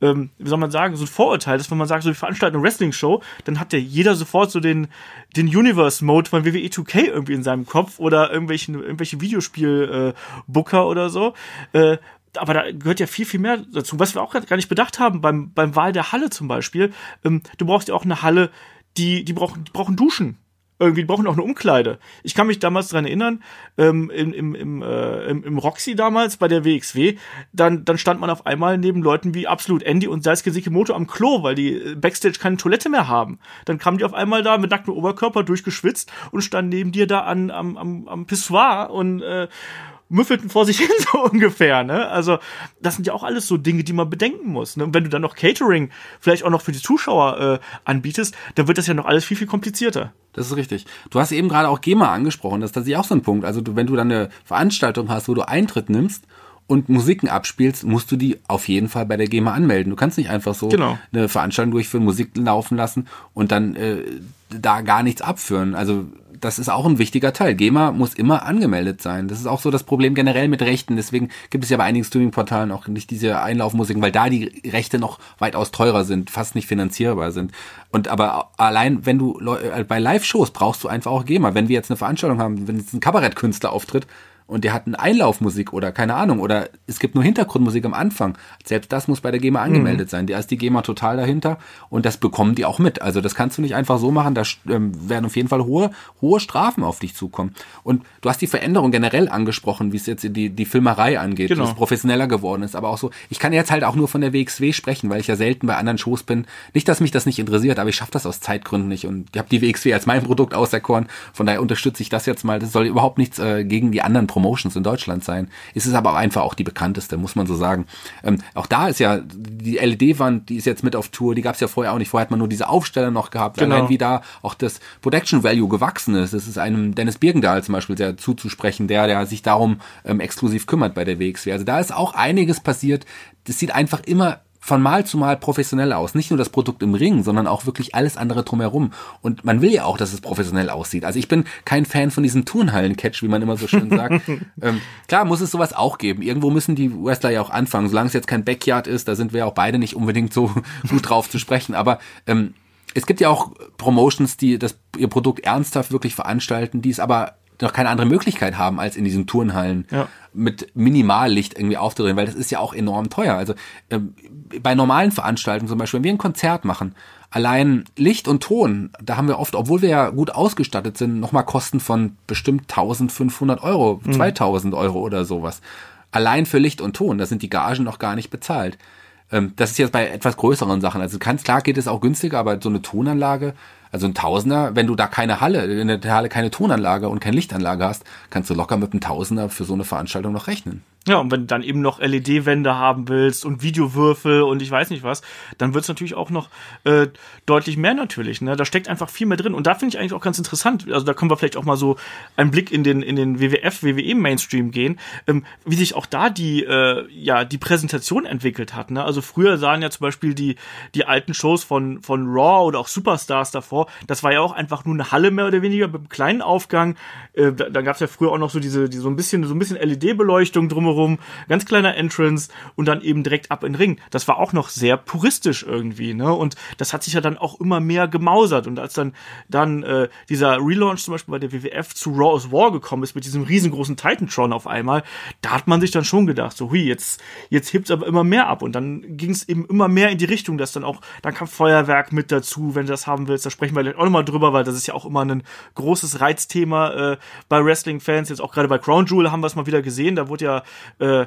ähm, wie soll man sagen, so ein Vorurteil, dass wenn man sagt, so wir veranstalten eine Wrestling-Show, dann hat ja jeder sofort so den, den Universe-Mode von WWE 2K irgendwie in seinem Kopf oder irgendwelchen, irgendwelche Videospiel-Booker äh, oder so. Äh, aber da gehört ja viel, viel mehr dazu. Was wir auch gar nicht bedacht haben beim, beim Wahl der Halle zum Beispiel. Ähm, du brauchst ja auch eine Halle, die, die brauchen, die brauchen Duschen. Irgendwie die brauchen auch eine Umkleide. Ich kann mich damals dran erinnern, ähm, im, im, im, äh, im, im Roxy damals bei der WXW, dann, dann stand man auf einmal neben Leuten wie Absolut Andy und Sasuke Sekimoto am Klo, weil die äh, Backstage keine Toilette mehr haben. Dann kamen die auf einmal da mit nacktem Oberkörper durchgeschwitzt und standen neben dir da an, am, am, am Pissoir und äh, müffelten vor sich hin so ungefähr, ne? Also, das sind ja auch alles so Dinge, die man bedenken muss. Ne? Und wenn du dann noch Catering vielleicht auch noch für die Zuschauer äh, anbietest, dann wird das ja noch alles viel, viel komplizierter. Das ist richtig. Du hast eben gerade auch GEMA angesprochen, das ist tatsächlich auch so ein Punkt. Also, du, wenn du dann eine Veranstaltung hast, wo du Eintritt nimmst und Musiken abspielst, musst du die auf jeden Fall bei der GEMA anmelden. Du kannst nicht einfach so Genau. eine Veranstaltung durchführen, Musik laufen lassen und dann äh, da gar nichts abführen. Also das ist auch ein wichtiger Teil. GEMA muss immer angemeldet sein. Das ist auch so das Problem generell mit Rechten. Deswegen gibt es ja bei einigen Streaming-Portalen auch nicht diese Einlaufmusiken, weil da die Rechte noch weitaus teurer sind, fast nicht finanzierbar sind. Und aber allein, wenn du äh, bei Live-Shows brauchst du einfach auch GEMA. Wenn wir jetzt eine Veranstaltung haben, wenn jetzt ein Kabarettkünstler auftritt, und der hat eine Einlaufmusik oder keine Ahnung oder es gibt nur Hintergrundmusik am Anfang. Selbst das muss bei der GEMA angemeldet sein. Da ist die GEMA total dahinter und das bekommen die auch mit. Also das kannst du nicht einfach so machen. Da ähm, werden auf jeden Fall hohe hohe Strafen auf dich zukommen. Und du hast die Veränderung generell angesprochen, wie es jetzt die die Filmerei angeht, Genau. wie es professioneller geworden ist. Aber auch so, ich kann jetzt halt auch nur von der WXW sprechen, weil ich ja selten bei anderen Shows bin. Nicht, dass mich das nicht interessiert, aber ich schaffe das aus Zeitgründen nicht und ich habe die WXW als mein Produkt auserkoren. Von daher unterstütze ich das jetzt mal. Das soll überhaupt nichts äh, gegen die anderen Promotions in Deutschland sein. Es ist aber einfach auch die bekannteste, muss man so sagen. Ähm, auch da ist ja die LED-Wand, die ist jetzt mit auf Tour, die gab es ja vorher auch nicht. Vorher hat man nur diese Aufsteller noch gehabt. Genau. Allein wie da auch das Production Value gewachsen ist. Das ist einem Dennis Birgendahl zum Beispiel sehr zuzusprechen, der, der sich darum ähm, exklusiv kümmert bei der WXW. Also da ist auch einiges passiert. Das sieht einfach immer von Mal zu Mal professionell aus. Nicht nur das Produkt im Ring, sondern auch wirklich alles andere drumherum. Und man will ja auch, dass es professionell aussieht. Also ich bin kein Fan von diesem Turnhallen-Catch, wie man immer so schön sagt. ähm, klar muss es sowas auch geben. Irgendwo müssen die Wrestler ja auch anfangen. Solange es jetzt kein Backyard ist, da sind wir auch beide nicht unbedingt so gut drauf zu sprechen. Aber ähm, es gibt ja auch Promotions, die das ihr Produkt ernsthaft wirklich veranstalten, die es aber noch keine andere Möglichkeit haben, als in diesen Turnhallen Ja. mit Minimallicht irgendwie aufzudrehen, weil das ist ja auch enorm teuer. Also ähm, bei normalen Veranstaltungen zum Beispiel, wenn wir ein Konzert machen, allein Licht und Ton, da haben wir oft, obwohl wir ja gut ausgestattet sind, nochmal Kosten von bestimmt 1500 Euro, 2000 Euro oder sowas. Allein für Licht und Ton, da sind die Gagen noch gar nicht bezahlt. Ähm, das ist jetzt bei etwas größeren Sachen. Also ganz klar geht es auch günstiger, aber so eine Tonanlage, also ein Tausender, wenn du da keine Halle, in der Halle keine Tonanlage und keine Lichtanlage hast, kannst du locker mit einem Tausender für so eine Veranstaltung noch rechnen. Ja, und wenn du dann eben noch LED-Wände haben willst und Videowürfel und ich weiß nicht was, dann wird's natürlich auch noch äh, deutlich mehr natürlich. Ne? Da steckt einfach viel mehr drin. Und da finde ich eigentlich auch ganz interessant. Also da können wir vielleicht auch mal so einen Blick in den in den WWF, WWE Mainstream gehen, ähm, wie sich auch da die äh, ja die Präsentation entwickelt hat. Ne? Also früher sahen ja zum Beispiel die die alten Shows von von Raw oder auch Superstars davor. Das war ja auch einfach nur eine Halle mehr oder weniger mit einem kleinen Aufgang. Äh, da da gab's ja früher auch noch so diese die, so ein bisschen so ein bisschen LED-Beleuchtung drumherum, ganz kleiner Entrance und dann eben direkt ab in den Ring. Das war auch noch sehr puristisch irgendwie, ne? Und das hat sich ja dann auch immer mehr gemausert. Und als dann dann äh, dieser Relaunch zum Beispiel bei der WWF zu Raw is War gekommen ist mit diesem riesengroßen Titantron auf einmal, da hat man sich dann schon gedacht, so hui, jetzt jetzt hebt's aber immer mehr ab und dann ging's eben immer mehr in die Richtung, dass dann auch dann kam Feuerwerk mit dazu, wenn du das haben willst. Da sprechen wir gleich auch nochmal drüber, weil das ist ja auch immer ein großes Reizthema äh, bei Wrestling-Fans. Jetzt auch gerade bei Crown Jewel haben wir es mal wieder gesehen. Da wurde ja äh,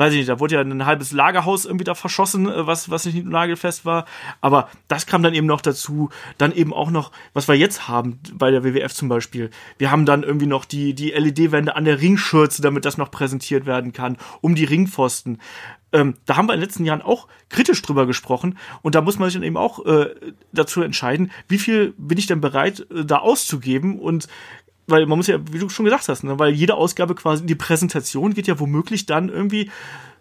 weiß ich nicht, da wurde ja ein halbes Lagerhaus irgendwie da verschossen, äh, was, was nicht nagelfest war. Aber das kam dann eben noch dazu. Dann eben auch noch, was wir jetzt haben bei der WWF zum Beispiel. Wir haben dann irgendwie noch die, die LED-Wände an der Ringschürze, damit das noch präsentiert werden kann, um die Ringpfosten. Ähm, da haben wir in den letzten Jahren auch kritisch drüber gesprochen und da muss man sich dann eben auch äh, dazu entscheiden, wie viel bin ich denn bereit, äh, da auszugeben und weil man muss ja, wie du schon gesagt hast, ne, weil jede Ausgabe quasi die Präsentation geht ja womöglich dann irgendwie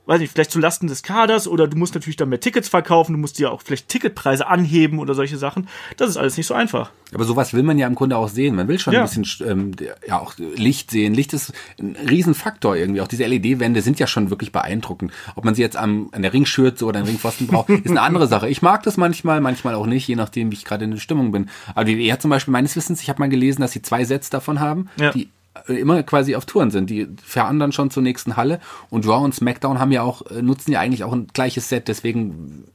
weiß nicht, vielleicht zu Lasten des Kaders oder du musst natürlich dann mehr Tickets verkaufen, du musst dir auch vielleicht Ticketpreise anheben oder solche Sachen. Das ist alles nicht so einfach. Aber sowas will man ja im Grunde auch sehen. Man will schon Ja. ein bisschen ähm, ja auch Licht sehen. Licht ist ein Riesenfaktor irgendwie. Auch diese LED-Wände sind ja schon wirklich beeindruckend. Ob man sie jetzt am, an der Ringschürze oder an Ringpfosten braucht, ist eine andere Sache. Ich mag das manchmal, manchmal auch nicht, je nachdem, wie ich gerade in der Stimmung bin. Aber die WWE hat zum Beispiel meines Wissens, ich habe mal gelesen, dass sie zwei Sets davon haben, Ja. die immer quasi auf Touren sind. Die fahren dann schon zur nächsten Halle. Und Raw und SmackDown haben ja auch, äh, nutzen ja eigentlich auch ein gleiches Set. Deswegen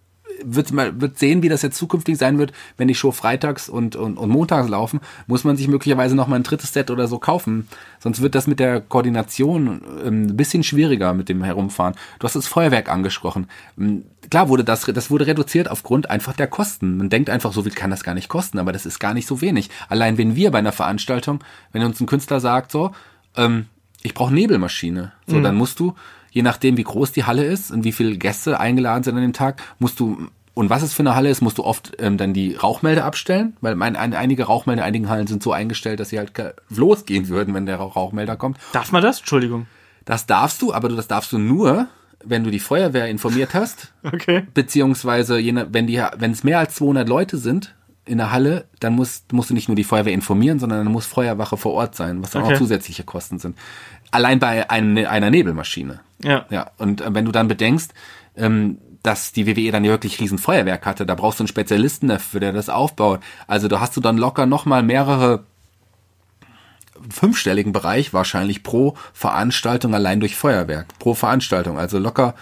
wird mal wird sehen, wie das jetzt zukünftig sein wird, wenn die Show freitags und, und, und montags laufen, muss man sich möglicherweise noch mal ein drittes Set oder so kaufen. Sonst wird das mit der Koordination ähm, ein bisschen schwieriger mit dem Herumfahren. Du hast das Feuerwerk angesprochen. Ähm, Klar wurde das, das wurde reduziert aufgrund einfach der Kosten. Man denkt einfach, so viel kann das gar nicht kosten, aber das ist gar nicht so wenig. Allein wenn wir bei einer Veranstaltung, wenn uns ein Künstler sagt, so, ähm, ich brauche Nebelmaschine, so, dann musst du, je nachdem wie groß die Halle ist und wie viele Gäste eingeladen sind an dem Tag, musst du und was es für eine Halle ist, musst du oft ähm, dann die Rauchmelder abstellen, weil mein, ein, einige Rauchmelder in einigen Hallen sind so eingestellt, dass sie halt losgehen würden, wenn der Rauch- Rauchmelder kommt. Darf man das? Entschuldigung. Das darfst du, aber du, das darfst du nur, wenn du die Feuerwehr informiert hast, Okay. beziehungsweise je wenn die, wenn es mehr als 200 Leute sind in der Halle, dann musst, musst du nicht nur die Feuerwehr informieren, sondern dann muss Feuerwache vor Ort sein, was dann Okay. auch zusätzliche Kosten sind. Allein bei einem, einer Nebelmaschine. Ja. Ja, und äh, wenn du dann bedenkst, ähm, dass die WWE dann ja wirklich riesen Feuerwerk hatte, da brauchst du einen Spezialisten dafür, der das aufbaut. Also da hast du dann locker nochmal mehrere fünfstelligen Bereich wahrscheinlich pro Veranstaltung allein durch Feuerwerk. Pro Veranstaltung. Also locker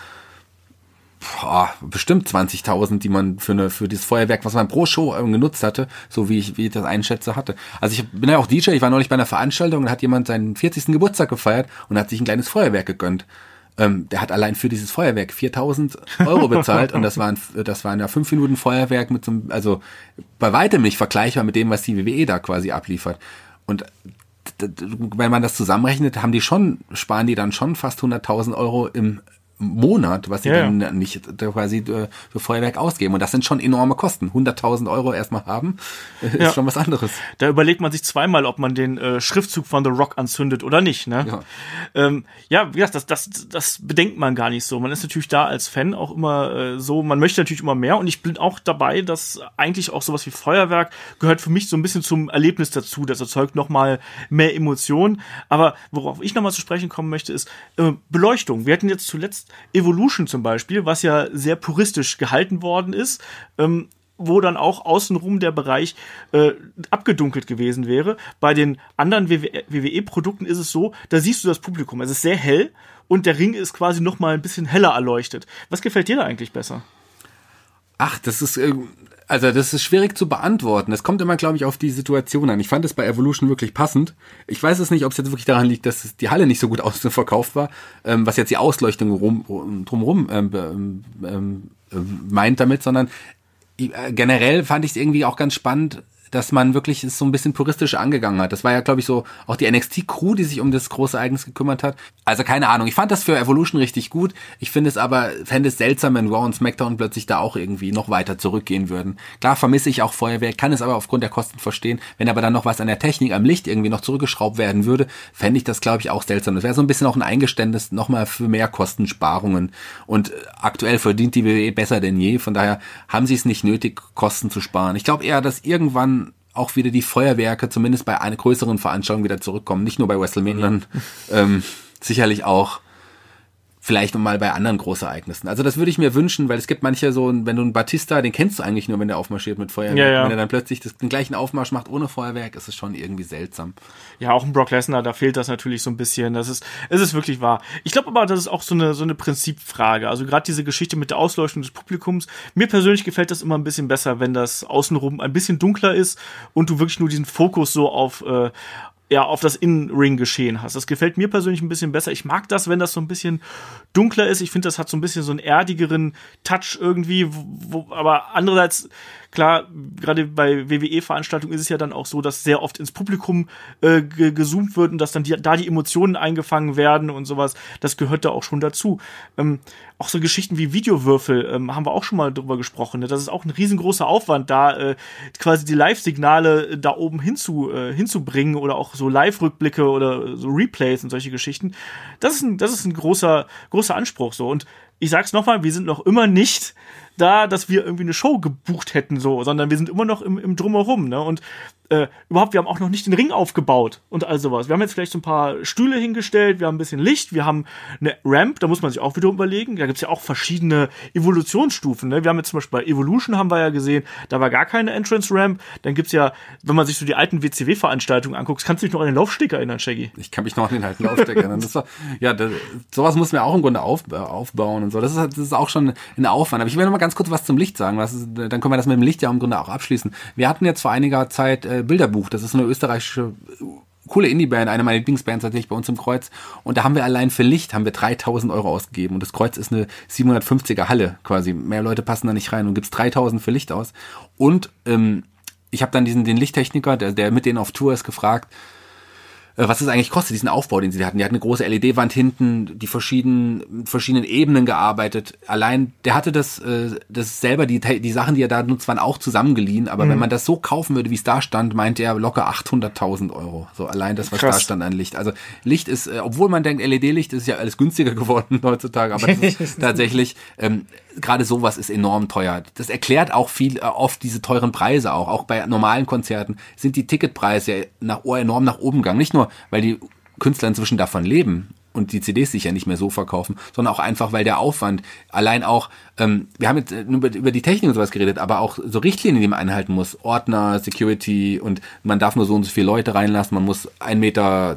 boah, bestimmt 20.000, die man für eine für dieses Feuerwerk, was man pro Show ähm, genutzt hatte, so wie ich wie ich das einschätze hatte. Also ich bin ja auch DJ, ich war neulich bei einer Veranstaltung und hat jemand seinen 40. Geburtstag gefeiert und hat sich ein kleines Feuerwerk gegönnt. Ähm, der hat allein für dieses Feuerwerk 4000 Euro bezahlt und das war ein, das war ein ja, fünf Minuten Feuerwerk mit so einem, also bei weitem nicht vergleichbar mit dem, was die WWE da quasi abliefert. Und wenn man das zusammenrechnet, haben die schon, sparen die dann schon fast 100.000 Euro im Monat, was sie Ja, ja. dann nicht quasi äh, für Feuerwerk ausgeben. Und das sind schon enorme Kosten. 100.000 Euro erstmal haben, äh, ist Ja. schon was anderes. Da überlegt man sich zweimal, ob man den äh, Schriftzug von The Rock anzündet oder nicht. Ne? Ja. Ähm, ja, wie gesagt, das, das, das bedenkt man gar nicht so. Man ist natürlich da als Fan auch immer äh, so, man möchte natürlich immer mehr und ich bin auch dabei, dass eigentlich auch sowas wie Feuerwerk gehört für mich so ein bisschen zum Erlebnis dazu. Das erzeugt nochmal mehr Emotionen. Aber worauf ich nochmal zu sprechen kommen möchte, ist äh, Beleuchtung. Wir hatten jetzt zuletzt Evolution zum Beispiel, was ja sehr puristisch gehalten worden ist. Ähm, wo dann auch außenrum der Bereich äh, abgedunkelt gewesen wäre. Bei den anderen WWE-Produkten ist es so, da siehst du das Publikum. Es ist sehr hell und der Ring ist quasi noch mal ein bisschen heller erleuchtet. Was gefällt dir da eigentlich besser? Ach, das ist, äh, also das ist schwierig zu beantworten. Das kommt immer, glaube ich, auf die Situation an. Ich fand es bei Evolution wirklich passend. Ich weiß es nicht, ob es jetzt wirklich daran liegt, dass die Halle nicht so gut ausverkauft war, ähm, was jetzt die Ausleuchtung rum, drumherum ähm, ähm, ähm, meint damit, sondern äh, generell fand ich es irgendwie auch ganz spannend, dass man wirklich es so ein bisschen puristisch angegangen hat. Das war ja, glaube ich, so auch die NXT-Crew, die sich um das große Ereignis gekümmert hat. Also keine Ahnung. Ich fand das für Evolution richtig gut. Ich finde es aber, fände es seltsam, wenn Raw und SmackDown plötzlich da auch irgendwie noch weiter zurückgehen würden. Klar vermisse ich auch Feuerwehr, kann es aber aufgrund der Kosten verstehen. Wenn aber dann noch was an der Technik, am Licht irgendwie noch zurückgeschraubt werden würde, fände ich das, glaube ich, auch seltsam. Das wäre so ein bisschen auch ein Eingeständnis nochmal für mehr Kostensparungen. Und aktuell verdient die WWE besser denn je. Von daher haben sie es nicht nötig, Kosten zu sparen. Ich glaube eher, dass irgendwann auch wieder die Feuerwerke, zumindest bei einer größeren Veranstaltung, wieder zurückkommen. Nicht nur bei WrestleMania, ähm, sicherlich auch vielleicht mal bei anderen Großereignissen. Also das würde ich mir wünschen, weil es gibt manche so, wenn du einen Batista, den kennst du eigentlich nur, wenn der aufmarschiert mit Feuerwerk. Ja, ja. Wenn er dann plötzlich das, den gleichen Aufmarsch macht ohne Feuerwerk, ist es schon irgendwie seltsam. Ja, auch ein Brock Lesnar, da fehlt das natürlich so ein bisschen. Das ist, es ist wirklich wahr. Ich glaube aber, das ist auch so eine, so eine Prinzipfrage. Also gerade diese Geschichte mit der Ausleuchtung des Publikums. Mir persönlich gefällt das immer ein bisschen besser, wenn das außenrum ein bisschen dunkler ist und du wirklich nur diesen Fokus so auf, äh, ja, auf das In-Ring-Geschehen hast. Das gefällt mir persönlich ein bisschen besser. Ich mag das, wenn das so ein bisschen dunkler ist. Ich finde, das hat so ein bisschen so einen erdigeren Touch irgendwie, wo, aber andererseits klar, gerade bei WWE-Veranstaltungen ist es ja dann auch so, dass sehr oft ins Publikum äh, gezoomt wird und dass dann die, da die Emotionen eingefangen werden und sowas. Das gehört da auch schon dazu. Ähm, auch so Geschichten wie Videowürfel ähm, haben wir auch schon mal drüber gesprochen. Ne? Das ist auch ein riesengroßer Aufwand, da äh, quasi die Live-Signale da oben hinzu, äh, hinzubringen oder auch so Live-Rückblicke oder so Replays und solche Geschichten. Das ist ein, das ist ein großer, großer Anspruch so. Und ich sag's nochmal, wir sind noch immer nicht da, dass wir irgendwie eine Show gebucht hätten, so, sondern wir sind immer noch im, im Drumherum, ne? Und äh, überhaupt, wir haben auch noch nicht den Ring aufgebaut und all sowas. Wir haben jetzt vielleicht so ein paar Stühle hingestellt, wir haben ein bisschen Licht, wir haben eine Ramp, da muss man sich auch wieder überlegen. Da gibt's ja auch verschiedene Evolutionsstufen. Ne? Wir haben jetzt zum Beispiel bei Evolution haben wir ja gesehen, da war gar keine Entrance Ramp. Dann gibt's ja, wenn man sich so die alten WCW-Veranstaltungen anguckt, kannst du dich noch an den Laufsteg erinnern, Shaggy? Ich kann mich noch an den alten Laufsteg erinnern. Das war, ja, das, sowas muss man auch im Grunde auf, aufbauen und so. Das ist, das ist auch schon ein Aufwand. Aber ich will noch mal ganz kurz was zum Licht sagen. Was dann können wir das mit dem Licht ja im Grunde auch abschließen. Wir hatten jetzt vor einiger Zeit Bilderbuch. Das ist eine österreichische coole Indie-Band, eine meiner Lieblingsbands tatsächlich bei uns im Kreuz. Und da haben wir allein für Licht haben wir 3000 Euro ausgegeben. Und das Kreuz ist eine 750er Halle quasi. Mehr Leute passen da nicht rein und gibt's 3000 für Licht aus. Und ähm, ich habe dann diesen den Lichttechniker, der, der mit denen auf Tour ist, gefragt, was es eigentlich kostet, diesen Aufbau, den sie hatten. Die hatten eine große LED-Wand hinten, die verschiedenen, verschiedenen Ebenen gearbeitet. Allein, der hatte das, äh, das selber, die, die Sachen, die er da nutzt, waren auch zusammengeliehen. Aber mhm. wenn man das so kaufen würde, wie es da stand, meinte er locker 800.000 Euro. So allein das, was Krass. da stand an Licht. Also Licht ist, äh, obwohl man denkt, LED-Licht ist ja alles günstiger geworden heutzutage, aber das ist tatsächlich, ähm, gerade sowas ist enorm teuer. Das erklärt auch viel, äh, oft diese teuren Preise auch. Auch bei normalen Konzerten sind die Ticketpreise nach, enorm nach oben gegangen. Nicht nur, weil die Künstler inzwischen davon leben und die CDs sich ja nicht mehr so verkaufen, sondern auch einfach, weil der Aufwand allein auch ähm, wir haben jetzt nur über, über die Technik und sowas geredet, aber auch so Richtlinien, die man einhalten muss. Ordner, Security und man darf nur so und so viele Leute reinlassen, man muss 1,20 Meter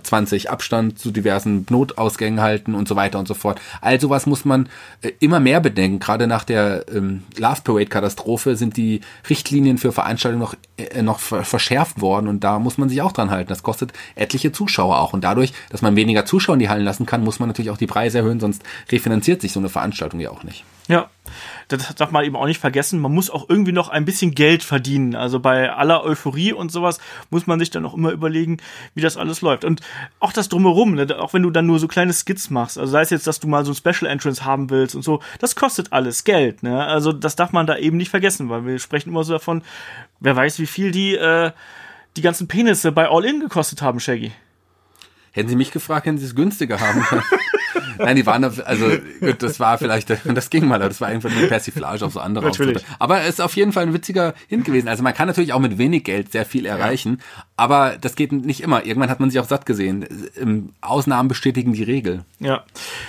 Abstand zu diversen Notausgängen halten und so weiter und so fort. All sowas muss man äh, immer mehr bedenken. Gerade nach der ähm, Love Parade-Katastrophe sind die Richtlinien für Veranstaltungen noch, äh, noch verschärft worden und da muss man sich auch dran halten. Das kostet etliche Zuschauer auch. Und dadurch, dass man weniger Zuschauer in die Hallen lassen kann, muss man natürlich auch die Preise erhöhen, sonst refinanziert sich so eine Veranstaltung ja auch nicht. Ja, das darf man eben auch nicht vergessen. Man muss auch irgendwie noch ein bisschen Geld verdienen. Also bei aller Euphorie und sowas muss man sich dann auch immer überlegen, wie das alles läuft. Und auch das drumherum, ne? auch wenn du dann nur so kleine Skits machst, also sei es jetzt, dass du mal so ein Special Entrance haben willst und so, das kostet alles Geld. Ne? Also das darf man da eben nicht vergessen, weil wir sprechen immer so davon, wer weiß, wie viel die, äh, die ganzen Penisse bei All In gekostet haben, Shaggy. Hätten Sie mich gefragt, hätten Sie es günstiger haben können. Nein, die waren, also das war vielleicht, das ging mal, das war einfach eine Persiflage auf so andere Natürlich. Auftritte. Aber es ist auf jeden Fall ein witziger Hint gewesen. Also man kann natürlich auch mit wenig Geld sehr viel erreichen, ja. aber das geht nicht immer. Irgendwann hat man sich auch satt gesehen. Ausnahmen bestätigen die Regel. Ja.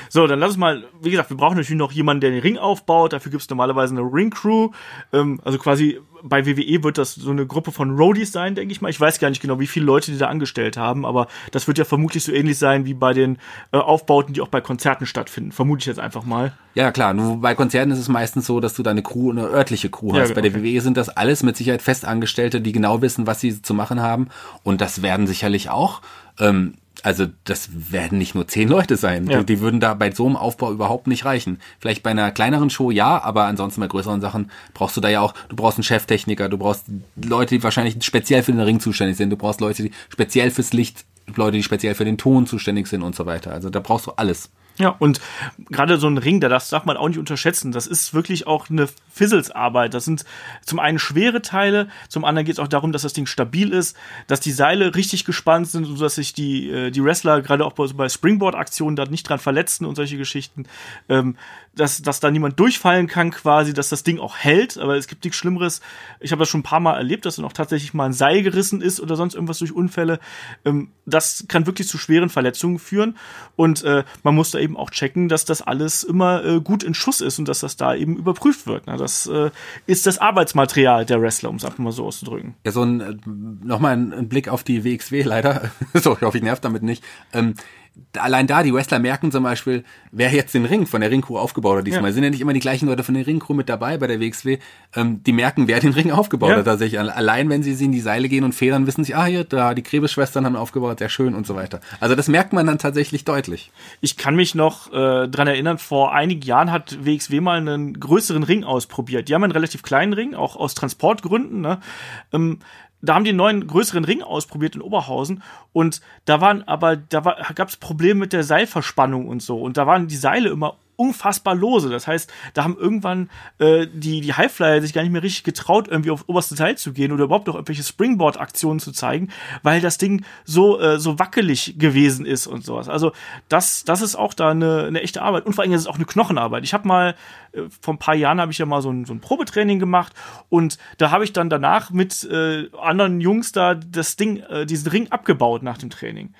So, dann lass uns mal, wie gesagt, wir brauchen natürlich noch jemanden, der den Ring aufbaut. Dafür gibt es normalerweise eine Ring-Crew. Ähm, also quasi bei WWE wird das so eine Gruppe von Roadies sein, denke ich mal. Ich weiß gar nicht genau, wie viele Leute die da angestellt haben, aber das wird ja vermutlich so ähnlich sein wie bei den äh, Aufbauten, die auch bei Konzerten stattfinden. Vermute ich jetzt einfach mal. Ja, klar. Nur bei Konzerten ist es meistens so, dass du deine Crew, eine örtliche Crew hast. Ja, bei der okay. WWE sind das alles mit Sicherheit Festangestellte, die genau wissen, was sie zu machen haben. Und das werden sicherlich auch ähm, also das werden nicht nur zehn Leute sein. Ja. Die, die, würden da bei so einem Aufbau überhaupt nicht reichen. Vielleicht bei einer kleineren Show ja, aber ansonsten bei größeren Sachen brauchst du da ja auch, du brauchst einen Cheftechniker, du brauchst Leute, die wahrscheinlich speziell für den Ring zuständig sind, du brauchst Leute, die speziell fürs Licht, Leute, die speziell für den Ton zuständig sind und so weiter. Also da brauchst du alles. Ja, und gerade so ein Ring, da das darf man auch nicht unterschätzen. Das ist wirklich auch eine Fizzles-Arbeit. Das sind zum einen schwere Teile, zum anderen geht es auch darum, dass das Ding stabil ist, dass die Seile richtig gespannt sind, sodass sich die, äh, die Wrestler gerade auch bei, Springboard-Aktionen da nicht dran verletzen und solche Geschichten. Ähm, dass, dass da niemand durchfallen kann quasi, dass das Ding auch hält, aber es gibt nichts Schlimmeres. Ich habe das schon ein paar Mal erlebt, dass dann auch tatsächlich mal ein Seil gerissen ist oder sonst irgendwas durch Unfälle. Ähm, das kann wirklich zu schweren Verletzungen führen und äh, man muss da eben auch checken, dass das alles immer äh, gut in Schuss ist und dass das da eben überprüft wird. Ne? Das äh, ist das Arbeitsmaterial der Wrestler, um es einfach mal so auszudrücken. Ja, so ein, nochmal ein, ein Blick auf die WXW leider. so, ich hoffe, ich nerv damit nicht. Ähm, allein da, die Wrestler merken zum Beispiel, wer jetzt den Ring von der Ringcrew aufgebaut hat diesmal. Ja. Sind ja nicht immer die gleichen Leute von der Ringcrew mit dabei bei der WXW. Ähm, die merken, wer den Ring aufgebaut ja. hat tatsächlich. Allein wenn sie, sie in die Seile gehen und federn, wissen sie, ah hier, da die Krebsschwestern haben aufgebaut, sehr schön und so weiter. Also das merkt man dann tatsächlich deutlich. Ich kann mich noch äh, dran erinnern, vor einigen Jahren hat WXW mal einen größeren Ring ausprobiert. Die haben einen relativ kleinen Ring, auch aus Transportgründen. Ne? Ähm, da haben die einen neuen größeren Ring ausprobiert in Oberhausen und da waren aber da gab es Probleme mit der Seilverspannung und so. Und da waren die Seile immer unfassbar lose. Das heißt, da haben irgendwann äh, die, die Highflyer sich gar nicht mehr richtig getraut, irgendwie auf oberste Teil zu gehen oder überhaupt noch irgendwelche Springboard-Aktionen zu zeigen, weil das Ding so, äh, so wackelig gewesen ist und sowas. Also das, das ist auch da eine, eine echte Arbeit. Und vor allem ist es auch eine Knochenarbeit. Ich habe mal, äh, vor ein paar Jahren habe ich ja mal so ein, so ein Probetraining gemacht und da habe ich dann danach mit äh, anderen Jungs da das Ding, äh, diesen Ring abgebaut nach dem Training.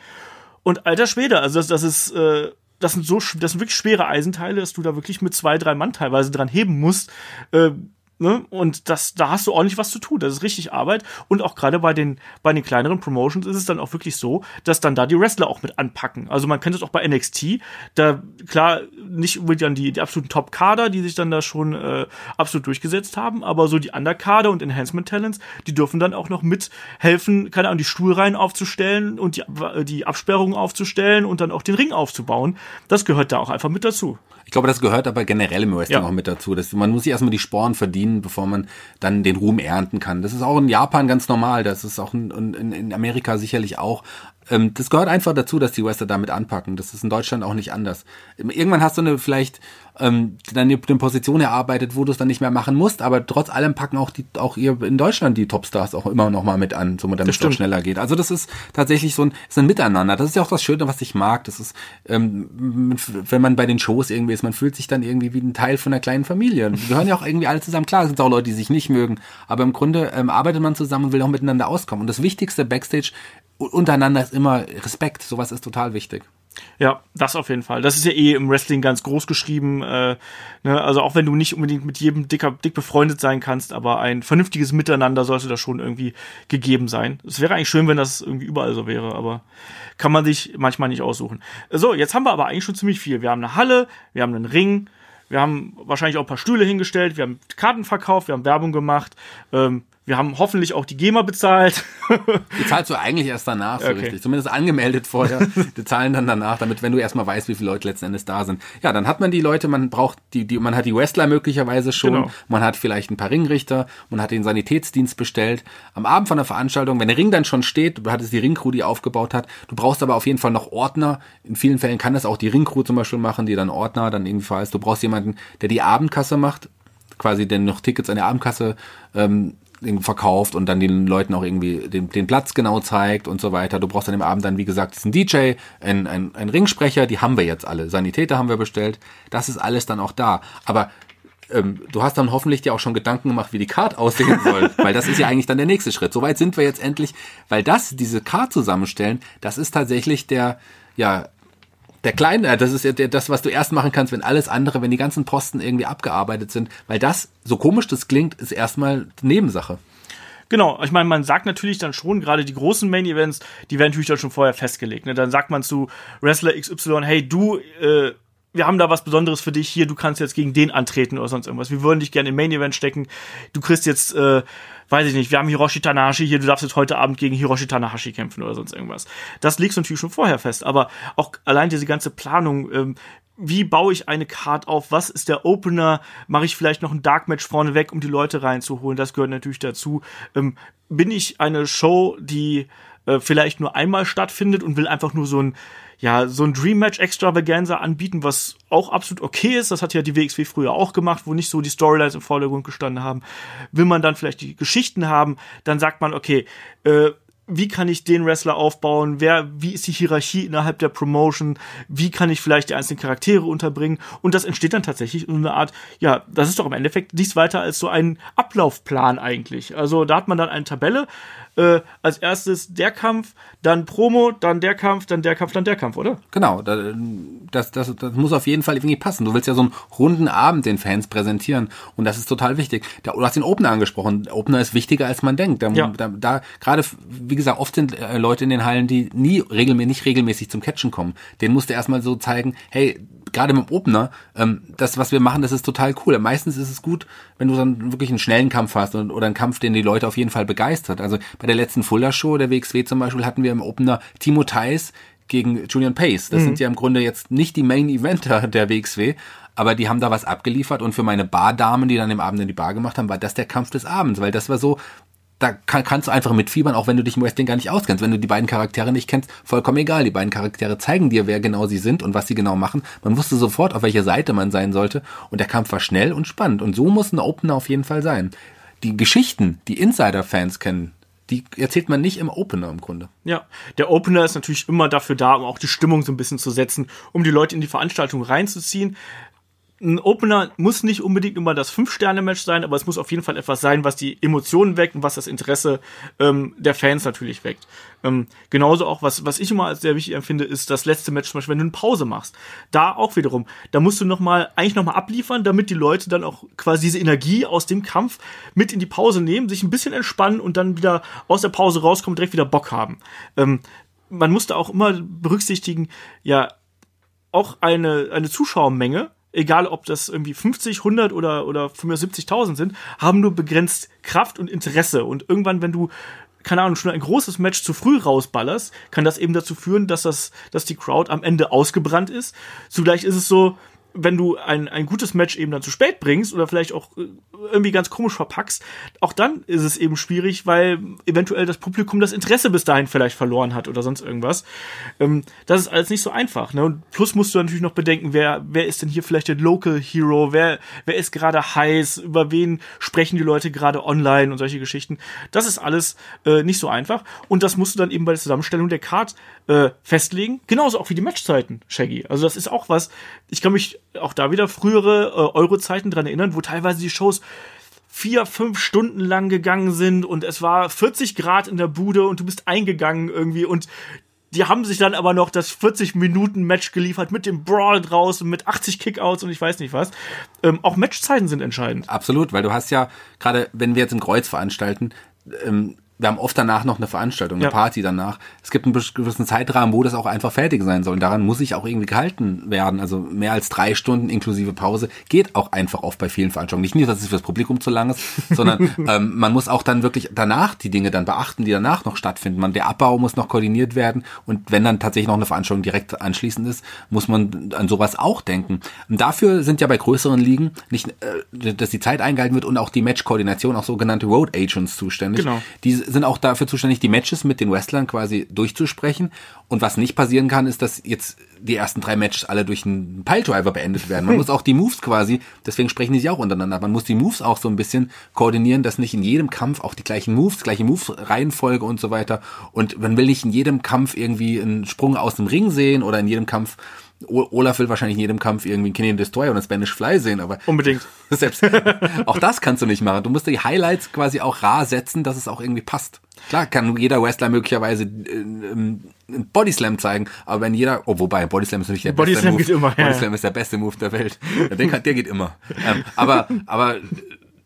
Und alter Schwede, also das, das ist äh, das sind so, das sind wirklich schwere Eisenteile, dass du da wirklich mit zwei, drei Mann teilweise dran heben musst. Äh, Ne? Und das, da hast du ordentlich was zu tun. Das ist richtig Arbeit. Und auch gerade bei den, bei den kleineren Promotions ist es dann auch wirklich so, dass dann da die Wrestler auch mit anpacken. Also man kennt es auch bei NXT. Da, klar, nicht unbedingt dann die, die absoluten Top-Kader, die sich dann da schon äh, absolut durchgesetzt haben, aber so die Underkader und Enhancement-Talents, die dürfen dann auch noch mithelfen, keine Ahnung, die Stuhlreihen aufzustellen und die, die Absperrungen aufzustellen und dann auch den Ring aufzubauen. Das gehört da auch einfach mit dazu. Ich glaube, das gehört aber generell im Wrestling ja. auch mit dazu. Dass man muss sich erstmal die Sporen verdienen, bevor man dann den Ruhm ernten kann. Das ist auch in Japan ganz normal. Das ist auch in, in, in Amerika sicherlich auch. Ähm, das gehört einfach dazu, dass die Wrestler damit anpacken. Das ist in Deutschland auch nicht anders. Irgendwann hast du eine vielleicht ähm, dann eine Position erarbeitet, wo du es dann nicht mehr machen musst, aber trotz allem packen auch die auch ihr in Deutschland die Topstars auch immer noch mal mit an, so damit es auch schneller geht. Also das ist tatsächlich so ein, ist ein Miteinander. Das ist ja auch das Schöne, was ich mag. Das ist, ähm, wenn man bei den Shows irgendwie ist, man fühlt sich dann irgendwie wie ein Teil von einer kleinen Familie. Die gehören ja auch irgendwie alle zusammen. Klar, es sind auch Leute, die sich nicht mögen, aber im Grunde ähm, arbeitet man zusammen und will auch miteinander auskommen. Und das Wichtigste Backstage untereinander ist immer Respekt. Sowas ist total wichtig. Ja, das auf jeden Fall. Das ist ja eh im Wrestling ganz groß geschrieben. Äh, ne? Also auch wenn du nicht unbedingt mit jedem dicker, dick befreundet sein kannst, aber ein vernünftiges Miteinander sollte da schon irgendwie gegeben sein. Es wäre eigentlich schön, wenn das irgendwie überall so wäre, aber kann man sich manchmal nicht aussuchen. So, jetzt haben wir aber eigentlich schon ziemlich viel. Wir haben eine Halle, wir haben einen Ring, wir haben wahrscheinlich auch ein paar Stühle hingestellt, wir haben Karten verkauft, wir haben Werbung gemacht. Ähm, wir haben hoffentlich auch die GEMA bezahlt. Die zahlst du eigentlich erst danach, so okay. richtig. Zumindest angemeldet vorher. Die zahlen dann danach, damit, wenn du erstmal weißt, wie viele Leute letzten Endes da sind. Ja, dann hat man die Leute, man braucht die, die man hat die Wrestler möglicherweise schon, genau. man hat vielleicht ein paar Ringrichter, man hat den Sanitätsdienst bestellt. Am Abend von der Veranstaltung, wenn der Ring dann schon steht, du hattest die Ringcrew, die aufgebaut hat, du brauchst aber auf jeden Fall noch Ordner. In vielen Fällen kann das auch die Ringcrew zum Beispiel machen, die dann Ordner dann irgendwie heißt, du brauchst jemanden, der die Abendkasse macht, quasi denn noch Tickets an der Abendkasse ähm, verkauft und dann den Leuten auch irgendwie den, den Platz genau zeigt und so weiter. Du brauchst dann im Abend dann, wie gesagt, diesen DJ, ein, ein, ein Ringsprecher, die haben wir jetzt alle. Sanitäter haben wir bestellt. Das ist alles dann auch da. Aber ähm, du hast dann hoffentlich dir auch schon Gedanken gemacht, wie die Card aussehen soll, weil das ist ja eigentlich dann der nächste Schritt. Soweit sind wir jetzt endlich, weil das, diese Card zusammenstellen, das ist tatsächlich der, ja, der kleine, äh, das ist ja das, was du erst machen kannst, wenn alles andere, wenn die ganzen Posten irgendwie abgearbeitet sind, weil das, so komisch das klingt, ist erstmal Nebensache. Genau, ich meine, man sagt natürlich dann schon, gerade die großen Main-Events, die werden natürlich dann schon vorher festgelegt. Ne? Dann sagt man zu Wrestler XY, hey, du, äh, wir haben da was Besonderes für dich hier, du kannst jetzt gegen den antreten oder sonst irgendwas. Wir würden dich gerne im Main Event stecken. Du kriegst jetzt, äh, weiß ich nicht, wir haben Hiroshi Tanahashi hier, du darfst jetzt heute Abend gegen Hiroshi Tanahashi kämpfen oder sonst irgendwas. Das du natürlich schon vorher fest, aber auch allein diese ganze Planung, ähm, wie baue ich eine Card auf? Was ist der Opener? Mache ich vielleicht noch ein Dark Match vorneweg, um die Leute reinzuholen? Das gehört natürlich dazu. Ähm, bin ich eine Show, die äh, vielleicht nur einmal stattfindet und will einfach nur so ein ja, so ein Dream Match Extravaganza anbieten, was auch absolut okay ist. Das hat ja die WXW früher auch gemacht, wo nicht so die Storylines im Vordergrund gestanden haben. Will man dann vielleicht die Geschichten haben, dann sagt man, okay, äh, wie kann ich den Wrestler aufbauen? Wer, wie ist die Hierarchie innerhalb der Promotion? Wie kann ich vielleicht die einzelnen Charaktere unterbringen? Und das entsteht dann tatsächlich in einer Art, ja, das ist doch im Endeffekt nichts weiter als so ein Ablaufplan eigentlich. Also da hat man dann eine Tabelle, äh, als erstes der Kampf, dann Promo, dann der Kampf, dann der Kampf, dann der Kampf, oder? Genau, das, das, das muss auf jeden Fall irgendwie passen. Du willst ja so einen runden Abend den Fans präsentieren und das ist total wichtig. du hast den Opener angesprochen. Der Opener ist wichtiger, als man denkt. Da, ja. da, da gerade, wie wie gesagt, oft sind äh, Leute in den Hallen, die nie regelmäßig, nicht regelmäßig zum Catchen kommen. Den musst du erstmal so zeigen, hey, gerade mit dem Opener, ähm, das, was wir machen, das ist total cool. Meistens ist es gut, wenn du dann wirklich einen schnellen Kampf hast und, oder einen Kampf, den die Leute auf jeden Fall begeistert. Also bei der letzten Fuller Show, der WXW zum Beispiel, hatten wir im Opener Timo Theis gegen Julian Pace. Das mhm. sind ja im Grunde jetzt nicht die Main Eventer der WXW, aber die haben da was abgeliefert und für meine Bardamen, die dann im Abend in die Bar gemacht haben, war das der Kampf des Abends, weil das war so, da kann, kannst du einfach mitfiebern, auch wenn du dich im Wrestling gar nicht auskennst. Wenn du die beiden Charaktere nicht kennst, vollkommen egal. Die beiden Charaktere zeigen dir, wer genau sie sind und was sie genau machen. Man wusste sofort, auf welcher Seite man sein sollte. Und der Kampf war schnell und spannend. Und so muss ein Opener auf jeden Fall sein. Die Geschichten, die Insider-Fans kennen, die erzählt man nicht im Opener im Grunde. Ja, der Opener ist natürlich immer dafür da, um auch die Stimmung so ein bisschen zu setzen, um die Leute in die Veranstaltung reinzuziehen ein Opener muss nicht unbedingt immer das Fünf-Sterne-Match sein, aber es muss auf jeden Fall etwas sein, was die Emotionen weckt und was das Interesse ähm, der Fans natürlich weckt. Ähm, genauso auch, was, was ich immer als sehr wichtig empfinde, ist das letzte Match, zum Beispiel, wenn du eine Pause machst. Da auch wiederum, da musst du noch mal, eigentlich nochmal abliefern, damit die Leute dann auch quasi diese Energie aus dem Kampf mit in die Pause nehmen, sich ein bisschen entspannen und dann wieder aus der Pause rauskommen, direkt wieder Bock haben. Ähm, man musste auch immer berücksichtigen, ja, auch eine, eine Zuschauermenge egal ob das irgendwie 50, 100 oder, oder 70.000 sind, haben nur begrenzt Kraft und Interesse. Und irgendwann, wenn du keine Ahnung, schon ein großes Match zu früh rausballerst, kann das eben dazu führen, dass das, dass die Crowd am Ende ausgebrannt ist. Zugleich ist es so, wenn du ein, ein gutes Match eben dann zu spät bringst oder vielleicht auch äh, irgendwie ganz komisch verpackst, auch dann ist es eben schwierig, weil eventuell das Publikum das Interesse bis dahin vielleicht verloren hat oder sonst irgendwas. Ähm, das ist alles nicht so einfach. Ne? Und plus musst du natürlich noch bedenken, wer, wer ist denn hier vielleicht der Local Hero, wer, wer ist gerade heiß, über wen sprechen die Leute gerade online und solche Geschichten. Das ist alles äh, nicht so einfach. Und das musst du dann eben bei der Zusammenstellung der Card äh, festlegen. Genauso auch wie die Matchzeiten, Shaggy. Also das ist auch was, ich kann mich auch da wieder frühere äh, Euro-Zeiten dran erinnern, wo teilweise die Shows vier, fünf Stunden lang gegangen sind und es war 40 Grad in der Bude und du bist eingegangen irgendwie und die haben sich dann aber noch das 40 Minuten Match geliefert mit dem Brawl draußen, mit 80 Kickouts und ich weiß nicht was. Ähm, auch Matchzeiten sind entscheidend. Absolut, weil du hast ja gerade, wenn wir jetzt ein Kreuz veranstalten, ähm, wir haben oft danach noch eine Veranstaltung, eine ja. Party danach. Es gibt einen gewissen Zeitrahmen, wo das auch einfach fertig sein soll. Und daran muss ich auch irgendwie gehalten werden. Also mehr als drei Stunden inklusive Pause geht auch einfach oft bei vielen Veranstaltungen. Nicht nur, dass es fürs Publikum zu lang ist, sondern ähm, man muss auch dann wirklich danach die Dinge dann beachten, die danach noch stattfinden. Man, der Abbau muss noch koordiniert werden. Und wenn dann tatsächlich noch eine Veranstaltung direkt anschließend ist, muss man an sowas auch denken. Und dafür sind ja bei größeren Ligen nicht, äh, dass die Zeit eingehalten wird und auch die Matchkoordination, auch sogenannte Road Agents zuständig. Genau. Die sind auch dafür zuständig, die Matches mit den Wrestlern quasi durchzusprechen. Und was nicht passieren kann, ist, dass jetzt die ersten drei Matches alle durch einen Piledriver beendet werden. Man muss auch die Moves quasi, deswegen sprechen die sich auch untereinander. Man muss die Moves auch so ein bisschen koordinieren, dass nicht in jedem Kampf auch die gleichen Moves, gleiche Moves-Reihenfolge und so weiter. Und man will nicht in jedem Kampf irgendwie einen Sprung aus dem Ring sehen oder in jedem Kampf Olaf will wahrscheinlich in jedem Kampf irgendwie einen Canadian Destroyer und einen Spanish Fly sehen, aber. Unbedingt. Selbst, auch das kannst du nicht machen. Du musst die Highlights quasi auch rar setzen, dass es auch irgendwie passt. Klar kann jeder Wrestler möglicherweise äh, ähm, einen Bodyslam zeigen, aber wenn jeder, oh, wobei, Bodyslam ist natürlich der Body beste Move. Geht immer, Bodyslam ja. ist der beste Move der Welt. Der, der geht immer. Ähm, aber, aber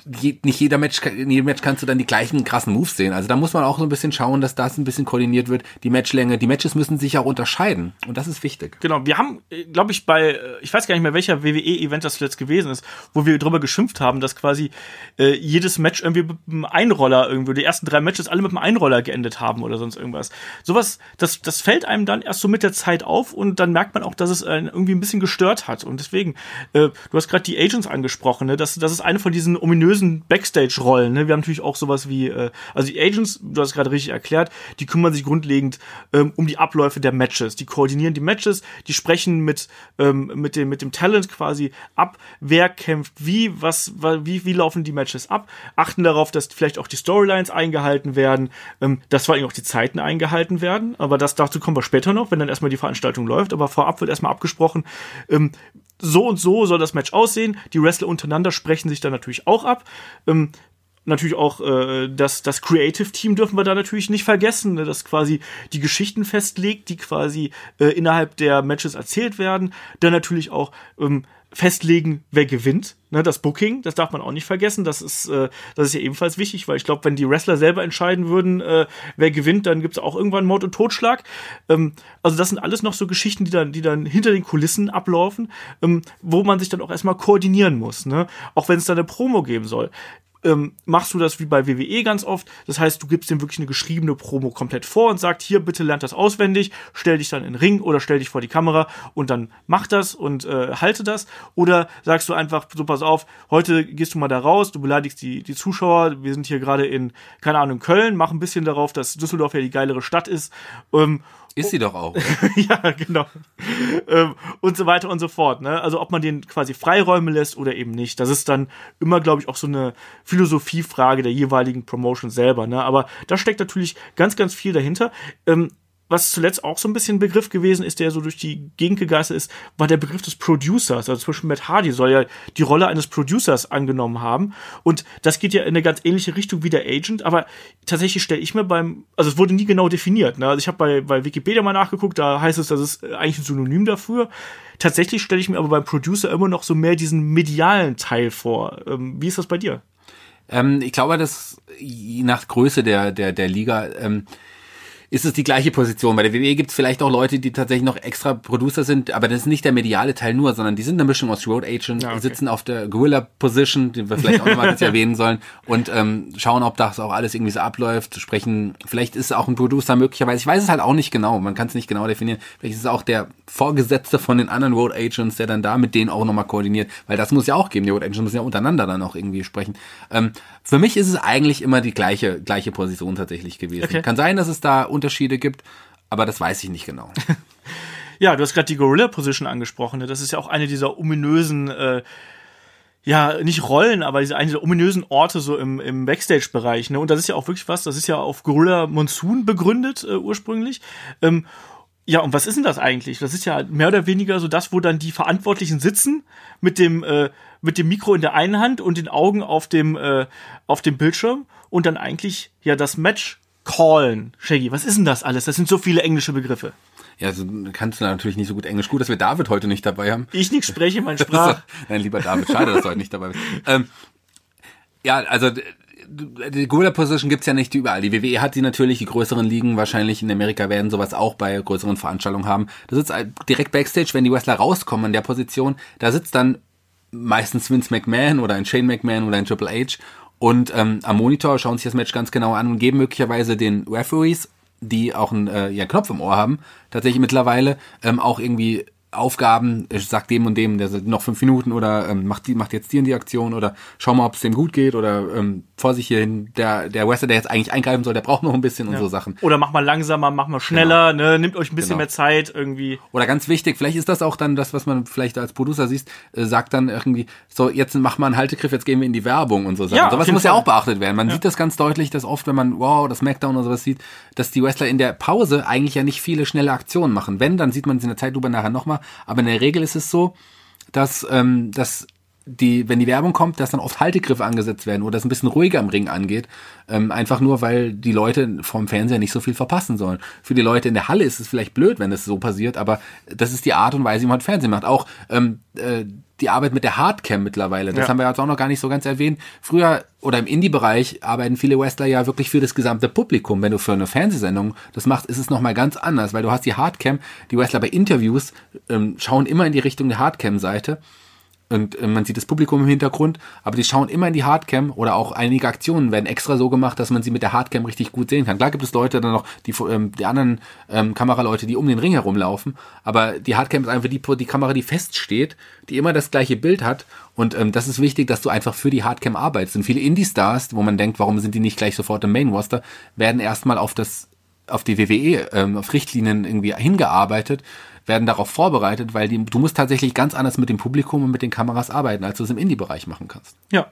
nicht jeder Match, in jedem Match kannst du dann die gleichen krassen Moves sehen. Also da muss man auch so ein bisschen schauen, dass das ein bisschen koordiniert wird. Die Matchlänge, die Matches müssen sich auch unterscheiden. Und das ist wichtig. Genau. Wir haben, äh, glaube ich, bei, äh, ich weiß gar nicht mehr, welcher WWE-Event das jetzt gewesen ist, wo wir drüber geschimpft haben, dass quasi äh, jedes Match irgendwie mit einem Einroller irgendwie, die ersten drei Matches alle mit einem Einroller geendet haben oder sonst irgendwas. Sowas, das, das fällt einem dann erst so mit der Zeit auf und dann merkt man auch, dass es einen irgendwie ein bisschen gestört hat. Und deswegen, äh, du hast gerade die Agents angesprochen, ne? das, das ist eine von diesen ominösen ominösen Backstage-Rollen. Ne? Wir haben natürlich auch sowas wie, äh, also die Agents, du hast gerade richtig erklärt, die kümmern sich grundlegend ähm, um die Abläufe der Matches. Die koordinieren die Matches, die sprechen mit, ähm, mit, dem, mit dem Talent quasi ab, wer kämpft wie, was, wie, wie laufen die Matches ab, achten darauf, dass vielleicht auch die Storylines eingehalten werden, ähm, dass vor allem auch die Zeiten eingehalten werden. Aber das dazu kommen wir später noch, wenn dann erstmal die Veranstaltung läuft. Aber vorab wird erstmal abgesprochen, ähm, so und so soll das Match aussehen. Die Wrestler untereinander sprechen sich dann natürlich auch ab. Ähm, natürlich auch äh, das, das Creative Team dürfen wir da natürlich nicht vergessen, ne, das quasi die Geschichten festlegt, die quasi äh, innerhalb der Matches erzählt werden. Dann natürlich auch ähm, festlegen, wer gewinnt. Ne, das Booking, das darf man auch nicht vergessen. Das ist, äh, das ist ja ebenfalls wichtig, weil ich glaube, wenn die Wrestler selber entscheiden würden, äh, wer gewinnt, dann gibt es auch irgendwann Mord und Totschlag. Ähm, also das sind alles noch so Geschichten, die dann, die dann hinter den Kulissen ablaufen, ähm, wo man sich dann auch erstmal koordinieren muss. Ne? Auch wenn es da eine Promo geben soll ähm, machst du das wie bei WWE ganz oft. Das heißt, du gibst dem wirklich eine geschriebene Promo komplett vor und sagst, hier, bitte lernt das auswendig, stell dich dann in den Ring oder stell dich vor die Kamera und dann mach das und äh, halte das. Oder sagst du einfach, so pass auf, heute gehst du mal da raus, du beleidigst die, die Zuschauer, wir sind hier gerade in, keine Ahnung, Köln, mach ein bisschen darauf, dass Düsseldorf ja die geilere Stadt ist. Ähm, ist sie doch auch. ja, genau. Ähm, und so weiter und so fort. Ne? Also ob man den quasi Freiräume lässt oder eben nicht. Das ist dann immer, glaube ich, auch so eine Philosophiefrage der jeweiligen Promotion selber. Ne? Aber da steckt natürlich ganz, ganz viel dahinter. Ähm, was zuletzt auch so ein bisschen Begriff gewesen ist, der so durch die Gegend gegeistert ist, war der Begriff des Producers. Also Beispiel Matt Hardy soll ja die Rolle eines Producers angenommen haben. Und das geht ja in eine ganz ähnliche Richtung wie der Agent, aber tatsächlich stelle ich mir beim, also es wurde nie genau definiert. Ne? Also ich habe bei, bei Wikipedia mal nachgeguckt, da heißt es, das ist eigentlich ein Synonym dafür. Tatsächlich stelle ich mir aber beim Producer immer noch so mehr diesen medialen Teil vor. Ähm, wie ist das bei dir? Ähm, ich glaube, dass je nach Größe der, der, der Liga, ähm, ist es die gleiche Position. Bei der WWE gibt es vielleicht auch Leute, die tatsächlich noch extra Producer sind, aber das ist nicht der mediale Teil nur, sondern die sind eine Mischung aus Road Agent, ja, okay. sitzen auf der Gorilla Position, die wir vielleicht auch nochmal kurz erwähnen sollen, und ähm, schauen, ob das auch alles irgendwie so abläuft, sprechen, vielleicht ist es auch ein Producer möglicherweise, ich weiß es halt auch nicht genau, man kann es nicht genau definieren, vielleicht ist es auch der Vorgesetzte von den anderen Road Agents, der dann da mit denen auch nochmal koordiniert, weil das muss ja auch geben, die Road Agents müssen ja untereinander dann auch irgendwie sprechen. Ähm, für mich ist es eigentlich immer die gleiche, gleiche Position tatsächlich gewesen. Okay. Kann sein, dass es da Unterschiede gibt, aber das weiß ich nicht genau. ja, du hast gerade die Gorilla Position angesprochen. Ne? Das ist ja auch eine dieser ominösen äh, ja, nicht Rollen, aber diese eine dieser ominösen Orte so im, im Backstage-Bereich. Ne? Und das ist ja auch wirklich was, das ist ja auf Gorilla Monsoon begründet äh, ursprünglich. Ähm, ja, und was ist denn das eigentlich? Das ist ja mehr oder weniger so das, wo dann die Verantwortlichen sitzen mit dem, äh, mit dem Mikro in der einen Hand und den Augen auf dem, äh, auf dem Bildschirm und dann eigentlich ja das Match callen. Shaggy, was ist denn das alles? Das sind so viele englische Begriffe. Ja, also kannst du natürlich nicht so gut Englisch. Gut, dass wir David heute nicht dabei haben. Ich nicht spreche, mein Sprach. Nein, lieber David, schade, dass du heute nicht dabei bist. Ähm, ja, also die Gorilla Position gibt's ja nicht überall. Die WWE hat sie natürlich, die größeren Ligen wahrscheinlich in Amerika werden sowas auch bei größeren Veranstaltungen haben. Da sitzt direkt Backstage, wenn die Wrestler rauskommen in der Position, da sitzt dann meistens Vince McMahon oder ein Shane McMahon oder ein Triple H und ähm, am Monitor schauen sich das Match ganz genau an und geben möglicherweise den Referees, die auch einen äh, ja, Knopf im Ohr haben, tatsächlich mittlerweile ähm, auch irgendwie Aufgaben, ich sag dem und dem, der noch fünf Minuten oder ähm, macht die, macht jetzt dir in die Aktion oder schau mal, ob es dem gut geht oder ähm, vor sich hierhin, der, der Wrestler, der jetzt eigentlich eingreifen soll, der braucht noch ein bisschen ja. und so Sachen. Oder mach mal langsamer, mach mal schneller, genau. ne, nimmt euch ein bisschen genau. mehr Zeit irgendwie. Oder ganz wichtig, vielleicht ist das auch dann das, was man vielleicht als Producer siehst, äh, sagt dann irgendwie, so, jetzt mach mal einen Haltegriff, jetzt gehen wir in die Werbung und so Sachen. Ja, sowas muss Fall. ja auch beachtet werden. Man ja. sieht das ganz deutlich, dass oft, wenn man, wow, das Smackdown oder sowas sieht, dass die Wrestler in der Pause eigentlich ja nicht viele schnelle Aktionen machen. Wenn, dann sieht man es in der Zeitlupe nachher nochmal, aber in der Regel ist es so, dass, ähm, dass die, wenn die Werbung kommt, dass dann oft Haltegriffe angesetzt werden oder es ein bisschen ruhiger im Ring angeht. Ähm, einfach nur, weil die Leute vom Fernseher nicht so viel verpassen sollen. Für die Leute in der Halle ist es vielleicht blöd, wenn das so passiert, aber das ist die Art und Weise, wie man Fernsehen macht. Auch ähm, äh, die Arbeit mit der Hardcam mittlerweile. Das ja. haben wir jetzt auch noch gar nicht so ganz erwähnt. Früher oder im Indie-Bereich arbeiten viele Wrestler ja wirklich für das gesamte Publikum. Wenn du für eine Fernsehsendung das machst, ist es nochmal ganz anders, weil du hast die Hardcam. Die Wrestler bei Interviews ähm, schauen immer in die Richtung der Hardcam-Seite und äh, man sieht das Publikum im Hintergrund, aber die schauen immer in die Hardcam oder auch einige Aktionen werden extra so gemacht, dass man sie mit der Hardcam richtig gut sehen kann. Klar gibt es Leute dann noch, die, ähm, die anderen ähm, Kameraleute, die um den Ring herumlaufen, aber die Hardcam ist einfach die, die Kamera, die feststeht, die immer das gleiche Bild hat und ähm, das ist wichtig, dass du einfach für die Hardcam arbeitest. Und viele Indie-Stars, wo man denkt, warum sind die nicht gleich sofort im Main-Roster, werden erstmal auf das auf die WWE, ähm, auf Richtlinien irgendwie hingearbeitet, werden darauf vorbereitet, weil die, du musst tatsächlich ganz anders mit dem Publikum und mit den Kameras arbeiten, als du es im Indie-Bereich machen kannst. Ja,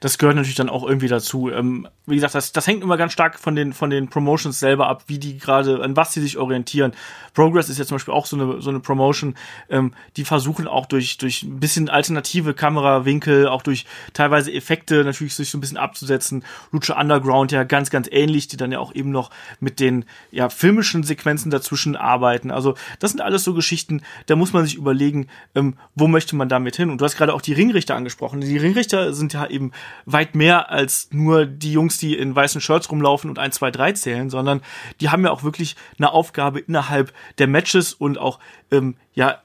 das gehört natürlich dann auch irgendwie dazu. Ähm, wie gesagt, das, das hängt immer ganz stark von den, von den Promotions selber ab, wie die gerade, an was sie sich orientieren. Progress ist ja zum Beispiel auch so eine, so eine Promotion, ähm, die versuchen auch durch, durch ein bisschen alternative Kamerawinkel, auch durch teilweise Effekte natürlich sich so ein bisschen abzusetzen. Lucha Underground ja ganz, ganz ähnlich, die dann ja auch eben noch mit den ja, filmischen Sequenzen dazwischen arbeiten. Also das sind alles so Geschichten, da muss man sich überlegen, ähm, wo möchte man damit hin? Und du hast gerade auch die Ringrichter angesprochen. Die Ringrichter sind ja eben weit mehr als nur die Jungs, die in weißen Shirts rumlaufen und 1, 2, 3 zählen, sondern die haben ja auch wirklich eine Aufgabe innerhalb der Matches und auch ähm, ja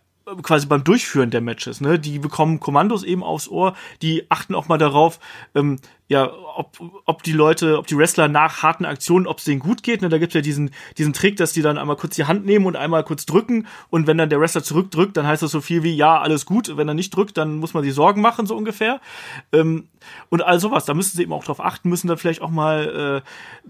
quasi beim Durchführen der Matches. Ne? Die bekommen Kommandos eben aufs Ohr, die achten auch mal darauf, ähm, ja, ob, ob die Leute, ob die Wrestler nach harten Aktionen, ob es denen gut geht. Ne? Da gibt's ja diesen, diesen Trick, dass die dann einmal kurz die Hand nehmen und einmal kurz drücken und wenn dann der Wrestler zurückdrückt, dann heißt das so viel wie, ja, alles gut. Wenn er nicht drückt, dann muss man sich Sorgen machen, so ungefähr. Ähm, und all sowas, da müssen sie eben auch drauf achten, müssen dann vielleicht auch mal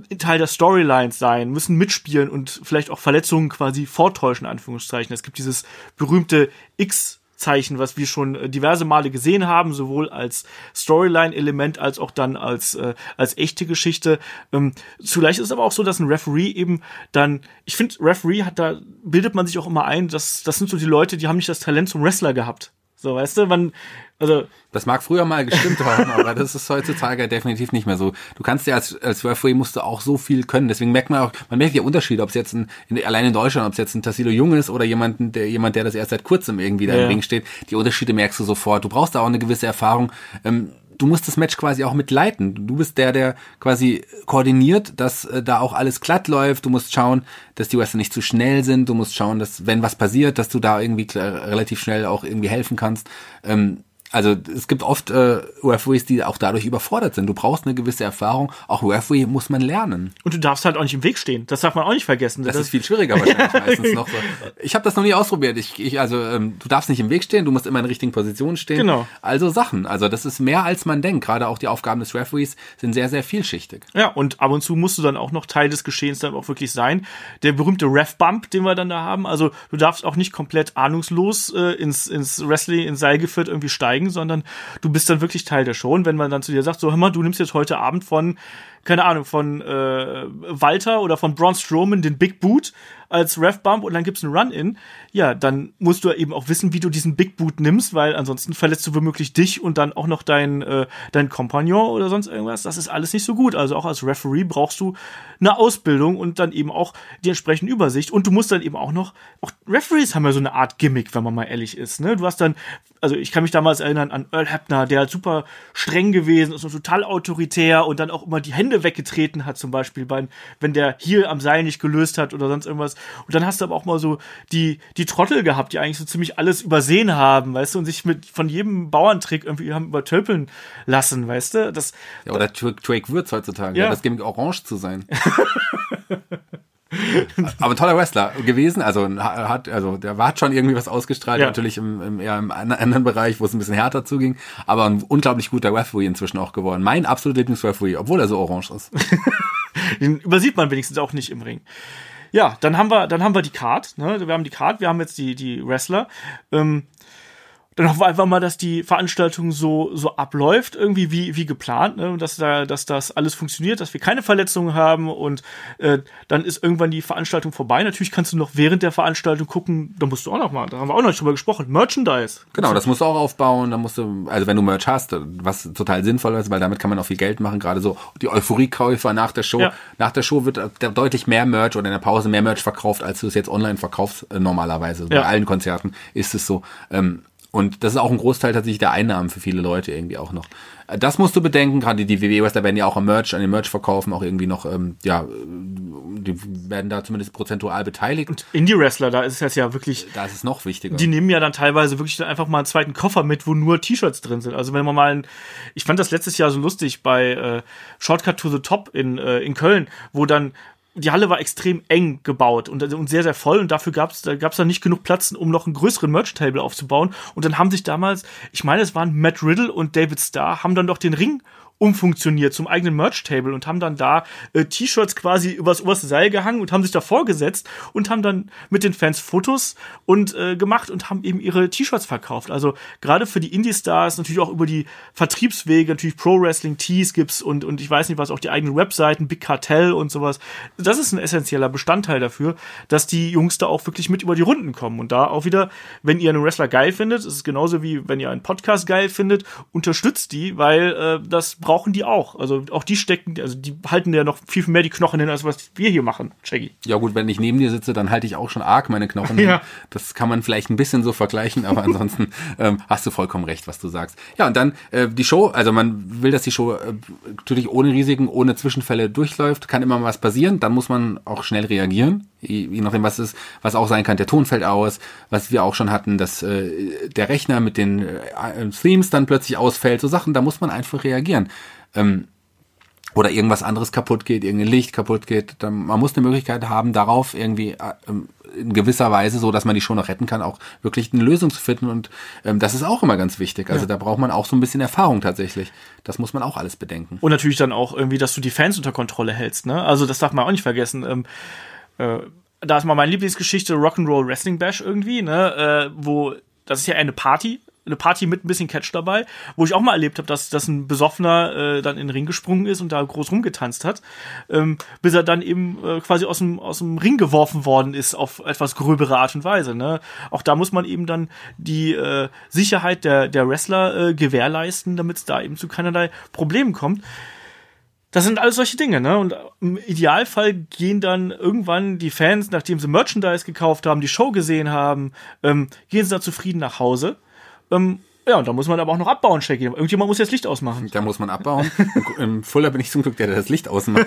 äh, Teil der Storylines sein, müssen mitspielen und vielleicht auch Verletzungen quasi vortäuschen, Anführungszeichen. Es gibt dieses berühmte X- Zeichen, was wir schon äh, diverse Male gesehen haben, sowohl als Storyline-Element als auch dann als, äh, als echte Geschichte. Ähm, zugleich ist es aber auch so, dass ein Referee eben dann, ich finde, Referee hat da, bildet man sich auch immer ein, dass das sind so die Leute, die haben nicht das Talent zum Wrestler gehabt. So, weißt du, man, also. Das mag früher mal gestimmt haben, aber das ist heutzutage definitiv nicht mehr so. Du kannst ja als, als Referee musst du auch so viel können. Deswegen merkt man auch, man merkt ja Unterschied, ob es jetzt ein, in, allein in Deutschland, ob es jetzt ein Tassilo Jung ist oder jemanden, der, jemand, der das erst seit kurzem irgendwie da ja. im Ring steht. Die Unterschiede merkst du sofort. Du brauchst da auch eine gewisse Erfahrung. Ähm, du musst das Match quasi auch mitleiten. Du bist der, der quasi koordiniert, dass äh, da auch alles glatt läuft. Du musst schauen, dass die Wrestler nicht zu schnell sind. Du musst schauen, dass wenn was passiert, dass du da irgendwie relativ schnell auch irgendwie helfen kannst. Ähm, also es gibt oft äh, Referees, die auch dadurch überfordert sind. Du brauchst eine gewisse Erfahrung. Auch Referee muss man lernen. Und du darfst halt auch nicht im Weg stehen. Das darf man auch nicht vergessen. Das, das ist viel schwieriger wahrscheinlich meistens noch so. Ich habe das noch nie ausprobiert. Ich, ich also ähm, du darfst nicht im Weg stehen. Du musst immer in der richtigen Position stehen. Genau. Also Sachen. Also das ist mehr als man denkt. Gerade auch die Aufgaben des Referees sind sehr sehr vielschichtig. Ja und ab und zu musst du dann auch noch Teil des Geschehens dann auch wirklich sein. Der berühmte Ref Bump, den wir dann da haben. Also du darfst auch nicht komplett ahnungslos äh, ins ins Wrestling ins Seil geführt irgendwie steigen, sondern du bist dann wirklich Teil der Show. Und wenn man dann zu dir sagt, so hör mal, du nimmst jetzt heute Abend von keine Ahnung, von äh, Walter oder von Braun Strowman den Big Boot als Ref-Bump und dann gibt's einen Run-In, ja, dann musst du eben auch wissen, wie du diesen Big Boot nimmst, weil ansonsten verletzt du womöglich dich und dann auch noch dein, äh, dein Kompagnon oder sonst irgendwas. Das ist alles nicht so gut. Also auch als Referee brauchst du eine Ausbildung und dann eben auch die entsprechende Übersicht. Und du musst dann eben auch noch, auch Referees haben ja so eine Art Gimmick, wenn man mal ehrlich ist. Ne? Du hast dann, also ich kann mich damals erinnern an Earl Hebner, der halt super streng gewesen ist und total autoritär und dann auch immer die Hände weggetreten hat, zum Beispiel, bei, wenn der hier am Seil nicht gelöst hat oder sonst irgendwas. Und dann hast du aber auch mal so die, die Trottel gehabt, die eigentlich so ziemlich alles übersehen haben, weißt du, und sich mit von jedem Bauerntrick irgendwie haben übertölpeln lassen, weißt du? Das, ja, oder Drake Würz heutzutage, ja. ja das Gimmick orange zu sein. Aber toller Wrestler gewesen, also hat, also der hat schon irgendwie was ausgestrahlt, ja. natürlich im, im, eher im anderen Bereich, wo es ein bisschen härter zuging, aber ein unglaublich guter Referee inzwischen auch geworden. Mein absoluter Lieblingsreferee, obwohl er so orange ist. Den übersieht man wenigstens auch nicht im Ring. Ja, dann haben wir, dann haben wir die Card, ne? Wir haben die Card, wir haben jetzt die, die Wrestler. Ähm, dann hoffen wir einfach mal, dass die Veranstaltung so, so abläuft, irgendwie wie, wie geplant, ne? dass, da, dass das alles funktioniert, dass wir keine Verletzungen haben und äh, dann ist irgendwann die Veranstaltung vorbei. Natürlich kannst du noch während der Veranstaltung gucken, da musst du auch noch mal, da haben wir auch noch nicht drüber gesprochen, Merchandise. Genau, das musst du auch aufbauen, da musst du, also wenn du Merch hast, was total sinnvoll ist, weil damit kann man auch viel Geld machen, gerade so die Euphoriekäufer nach der Show. Ja. Nach der Show wird deutlich mehr Merch oder in der Pause mehr Merch verkauft, als du es jetzt online verkaufst äh, normalerweise. Ja. Bei allen Konzerten ist es so. Ähm, und das ist auch ein Großteil tatsächlich der Einnahmen für viele Leute irgendwie auch noch. Das musst du bedenken, gerade die WWE-Wrestler werden ja auch am Merch, an den Merch verkaufen, auch irgendwie noch, ähm, ja, die werden da zumindest prozentual beteiligt. Und Indie-Wrestler, da ist es ja wirklich. Da ist es noch wichtiger. Die nehmen ja dann teilweise wirklich dann einfach mal einen zweiten Koffer mit, wo nur T-Shirts drin sind. Also wenn man mal ein, ich fand das letztes Jahr so lustig bei äh, Shortcut to the Top in, äh, in Köln, wo dann die Halle war extrem eng gebaut und, und sehr, sehr voll und dafür gab es da gab's dann nicht genug Platz, um noch einen größeren Merch-Table aufzubauen. Und dann haben sich damals, ich meine, es waren Matt Riddle und David Starr, haben dann doch den Ring umfunktioniert zum eigenen Merch-Table und haben dann da äh, T-Shirts quasi übers oberste Seil gehangen und haben sich da vorgesetzt und haben dann mit den Fans Fotos und äh, gemacht und haben eben ihre T-Shirts verkauft. Also gerade für die Indie-Stars, natürlich auch über die Vertriebswege, natürlich Pro-Wrestling-Tees gibt's und, und ich weiß nicht was, auch die eigenen Webseiten, Big Cartel und sowas. Das ist ein essentieller Bestandteil dafür, dass die Jungs da auch wirklich mit über die Runden kommen. Und da auch wieder, wenn ihr einen Wrestler geil findet, ist genauso wie wenn ihr einen Podcast geil findet, unterstützt die, weil äh, das brauchen die auch. Also auch die stecken, also die halten ja noch viel mehr die Knochen hin, als was wir hier machen, Shaggy. Ja gut, wenn ich neben dir sitze, dann halte ich auch schon arg meine Knochen hin. Ja. Das kann man vielleicht ein bisschen so vergleichen, aber ansonsten ähm, hast du vollkommen recht, was du sagst. Ja, und dann äh, die Show, also man will, dass die Show äh, natürlich ohne Risiken, ohne Zwischenfälle durchläuft, kann immer was passieren, dann muss man auch schnell reagieren, je, nachdem was ist, was auch sein kann, der Ton fällt aus, was wir auch schon hatten, dass äh, der Rechner mit den äh, Themes dann plötzlich ausfällt, so Sachen, da muss man einfach reagieren. Ähm, oder irgendwas anderes kaputt geht, irgendein Licht kaputt geht, dann, man muss eine Möglichkeit haben, darauf irgendwie äh, ähm, in gewisser Weise, so dass man die Show noch retten kann, auch wirklich eine Lösung zu finden. Und ähm, das ist auch immer ganz wichtig. Also Ja. da braucht man auch so ein bisschen Erfahrung tatsächlich. Das muss man auch alles bedenken. Und natürlich dann auch irgendwie, dass du die Fans unter Kontrolle hältst, ne? Also das darf man auch nicht vergessen. Ähm, äh, da ist mal meine Lieblingsgeschichte Rock'n'Roll Wrestling Bash irgendwie, ne? Äh, wo das ist ja eine Party, eine Party mit ein bisschen Catch dabei, wo ich auch mal erlebt habe, dass, dass ein Besoffener äh, dann in den Ring gesprungen ist und da groß rumgetanzt hat, ähm, bis er dann eben äh, quasi aus dem, aus dem Ring geworfen worden ist auf etwas gröbere Art und Weise. Ne? Auch da muss man eben dann die äh, Sicherheit der, der Wrestler äh, gewährleisten, damit es da eben zu keinerlei Problemen kommt. Das sind alles solche Dinge, ne? Und im Idealfall gehen dann irgendwann die Fans, nachdem sie Merchandise gekauft haben, die Show gesehen haben, ähm, gehen sie da zufrieden nach Hause. Ähm, ja, und da muss man aber auch noch abbauen, Shaggy. Irgendjemand muss jetzt Licht ausmachen. Da muss man abbauen. Im Fuller bin ich zum Glück der, der das Licht ausmacht.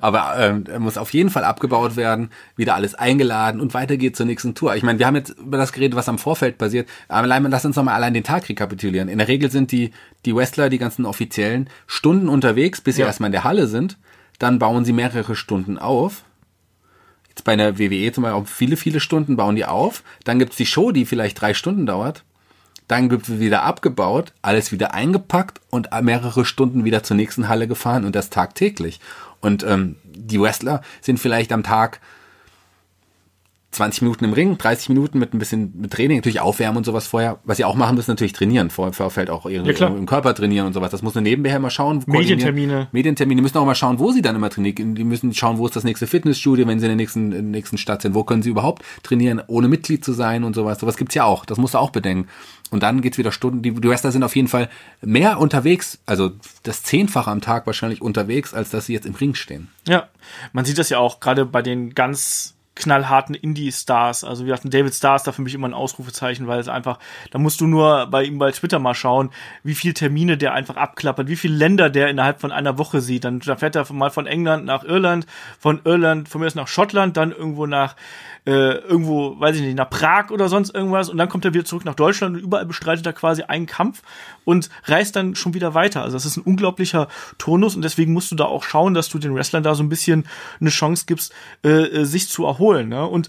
Aber ähm, er muss auf jeden Fall abgebaut werden, wieder alles eingeladen und weiter geht's zur nächsten Tour. Ich meine, wir haben jetzt über das geredet, was am Vorfeld passiert. Aber allein, lass uns nochmal allein den Tag rekapitulieren. In der Regel sind die, die Wrestler, die ganzen Offiziellen, Stunden unterwegs, bis sie Ja. erstmal in der Halle sind. Dann bauen sie mehrere Stunden auf. Jetzt bei einer WWE zum Beispiel auch viele, viele Stunden bauen die auf. Dann gibt's die Show, die vielleicht drei Stunden dauert. Dann wird wieder abgebaut, alles wieder eingepackt und mehrere Stunden wieder zur nächsten Halle gefahren und das tagtäglich. Und ähm, die Wrestler sind vielleicht am Tag 20 Minuten im Ring, 30 Minuten mit ein bisschen mit Training, natürlich aufwärmen und sowas vorher. Was sie auch machen müssen, natürlich trainieren. Vor Vorfeld auch irgendwie Ja, im Körper trainieren und sowas. Das muss man nebenher immer schauen. koordinieren. Medientermine. Medientermine. Die müssen auch mal schauen, wo sie dann immer trainieren. Die müssen schauen, wo ist das nächste Fitnessstudio, wenn sie in der nächsten, in der nächsten Stadt sind. Wo können sie überhaupt trainieren, ohne Mitglied zu sein und sowas. Sowas gibt's ja auch. Das musst du auch bedenken. Und dann geht's wieder Stunden. Die, die Wrestler sind auf jeden Fall mehr unterwegs, also das Zehnfache am Tag wahrscheinlich unterwegs, als dass sie jetzt im Ring stehen. Ja, man sieht das ja auch gerade bei den ganz knallharten Indie-Stars. Also wie gesagt, David Starr ist da für mich immer ein Ausrufezeichen, weil es einfach, da musst du nur bei ihm bei Twitter mal schauen, wie viele Termine der einfach abklappert, wie viele Länder der innerhalb von einer Woche sieht. Dann da fährt er mal von England nach Irland, von Irland von mir aus nach Schottland, dann irgendwo nach äh, irgendwo, weiß ich nicht, nach Prag oder sonst irgendwas und dann kommt er wieder zurück nach Deutschland und überall bestreitet er quasi einen Kampf und reist dann schon wieder weiter. Also das ist ein unglaublicher Turnus und deswegen musst du da auch schauen, dass du den Wrestlern da so ein bisschen eine Chance gibst, äh, äh, sich zu erholen. Ne? Und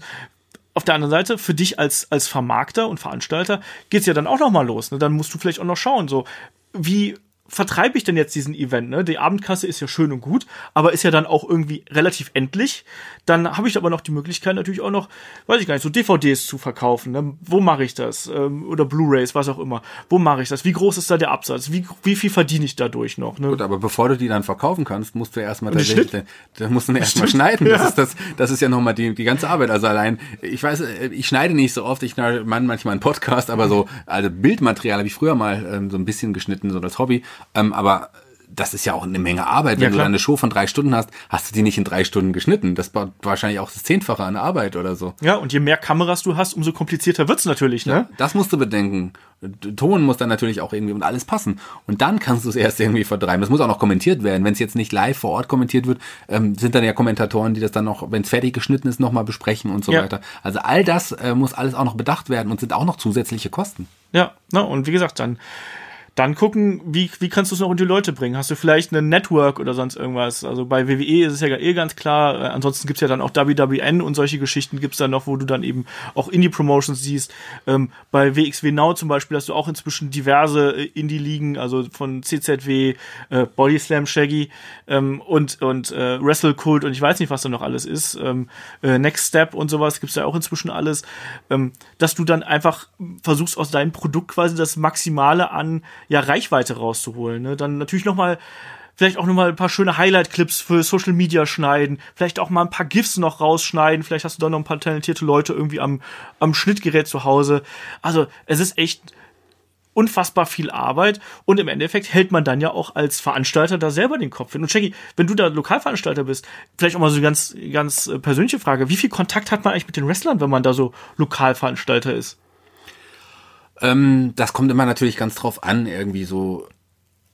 auf der anderen Seite, für dich als, als Vermarkter und Veranstalter geht's ja dann auch noch mal los. Ne? Dann musst du vielleicht auch noch schauen, so wie vertreibe ich denn jetzt diesen Event? Ne? Die Abendkasse ist ja schön und gut, aber ist ja dann auch irgendwie relativ endlich. Dann habe ich aber noch die Möglichkeit natürlich auch noch, weiß ich gar nicht, so DVDs zu verkaufen. Ne? Wo mache ich das? Ähm, oder Blu-rays, was auch immer. Wo mache ich das? Wie groß ist da der Absatz? Wie, wie viel verdiene ich dadurch noch? Ne? Gut, aber bevor du die dann verkaufen kannst, musst du erstmal tatsächlich, da musst du erstmal schneiden. Ja. Das ist das, das ist ja nochmal die, die ganze Arbeit. Also allein, ich weiß, äh, ich schneide nicht so oft, ich schneide man- manchmal einen Podcast, aber so, also Bildmaterial habe ich früher mal ähm, so ein bisschen geschnitten, so das Hobby. Ähm, aber das ist ja auch eine Menge Arbeit. Wenn Ja, du eine Show von drei Stunden hast, hast du die nicht in drei Stunden geschnitten. Das war wahrscheinlich auch das Zehnfache an Arbeit oder so. Ja, und je mehr Kameras du hast, umso komplizierter wird's natürlich, ne? Das musst du bedenken. Ton muss dann natürlich auch irgendwie und alles passen. Und dann kannst du es erst irgendwie vertreiben. Das muss auch noch kommentiert werden. Wenn es jetzt nicht live vor Ort kommentiert wird, ähm, sind dann ja Kommentatoren, die das dann noch, wenn es fertig geschnitten ist, nochmal besprechen und so Ja. weiter. Also all das äh, muss alles auch noch bedacht werden und sind auch noch zusätzliche Kosten. Ja, ne, und wie gesagt, dann, dann gucken, wie, wie kannst du es noch unter die Leute bringen? Hast du vielleicht ein Network oder sonst irgendwas? Also bei WWE ist es ja eh ganz klar. Äh, ansonsten gibt's ja dann auch WWN und solche Geschichten gibt's dann noch, wo du dann eben auch Indie-Promotions siehst. Ähm, bei WXW Now zum Beispiel hast du auch inzwischen diverse äh, Indie-Ligen, also von CZW, äh, Body Slam Shaggy ähm, und, und äh, Wrestle Cult und ich weiß nicht, was da noch alles ist. Ähm, äh, Next Step und sowas gibt's ja auch inzwischen alles. Ähm, dass du dann einfach versuchst aus deinem Produkt quasi das Maximale an ja, Reichweite rauszuholen. Ne? Dann natürlich noch mal vielleicht auch noch mal ein paar schöne Highlight-Clips für Social Media schneiden, vielleicht auch mal ein paar GIFs noch rausschneiden, vielleicht hast du da noch ein paar talentierte Leute irgendwie am, am Schnittgerät zu Hause. Also es ist echt unfassbar viel Arbeit und im Endeffekt hält man dann ja auch als Veranstalter da selber den Kopf hin. Und Jackie, wenn du da Lokalveranstalter bist, vielleicht auch mal so eine ganz, ganz äh, persönliche Frage, wie viel Kontakt hat man eigentlich mit den Wrestlern, wenn man da so Lokalveranstalter ist? Ähm, das kommt immer natürlich ganz drauf an, irgendwie so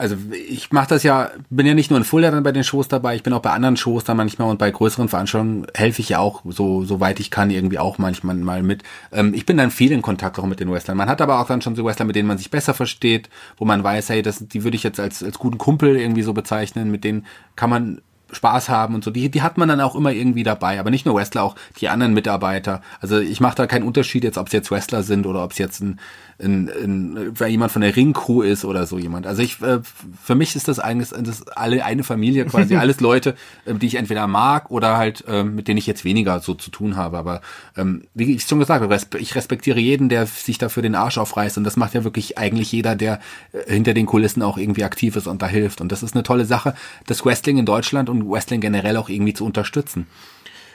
also ich mache das ja, bin ja nicht nur in Fulda dann bei den Shows dabei, ich bin auch bei anderen Shows dann manchmal und bei größeren Veranstaltungen helfe ich ja auch so soweit ich kann irgendwie auch manchmal mal mit. Ähm, ich bin dann viel in Kontakt auch mit den Wrestlern. Man hat aber auch dann schon so Wrestler, mit denen man sich besser versteht, wo man weiß, hey, das, die würde ich jetzt als als guten Kumpel irgendwie so bezeichnen, mit denen kann man Spaß haben und so, die, die hat man dann auch immer irgendwie dabei. Aber nicht nur Wrestler, auch die anderen Mitarbeiter. Also ich mache da keinen Unterschied jetzt, ob es jetzt Wrestler sind oder ob es jetzt ein, ein, ein, ein, jemand von der Ringcrew ist oder so jemand. Also ich, äh, für mich ist das eigentlich das alle eine Familie quasi, alles Leute, äh, die ich entweder mag oder halt äh, mit denen ich jetzt weniger so zu tun habe. Aber ähm, wie ich schon gesagt habe, ich respektiere jeden, der sich dafür den Arsch aufreißt und das macht ja wirklich eigentlich jeder, der äh, hinter den Kulissen auch irgendwie aktiv ist und da hilft. Und das ist eine tolle Sache, das Wrestling in Deutschland und und Wrestling generell auch irgendwie zu unterstützen.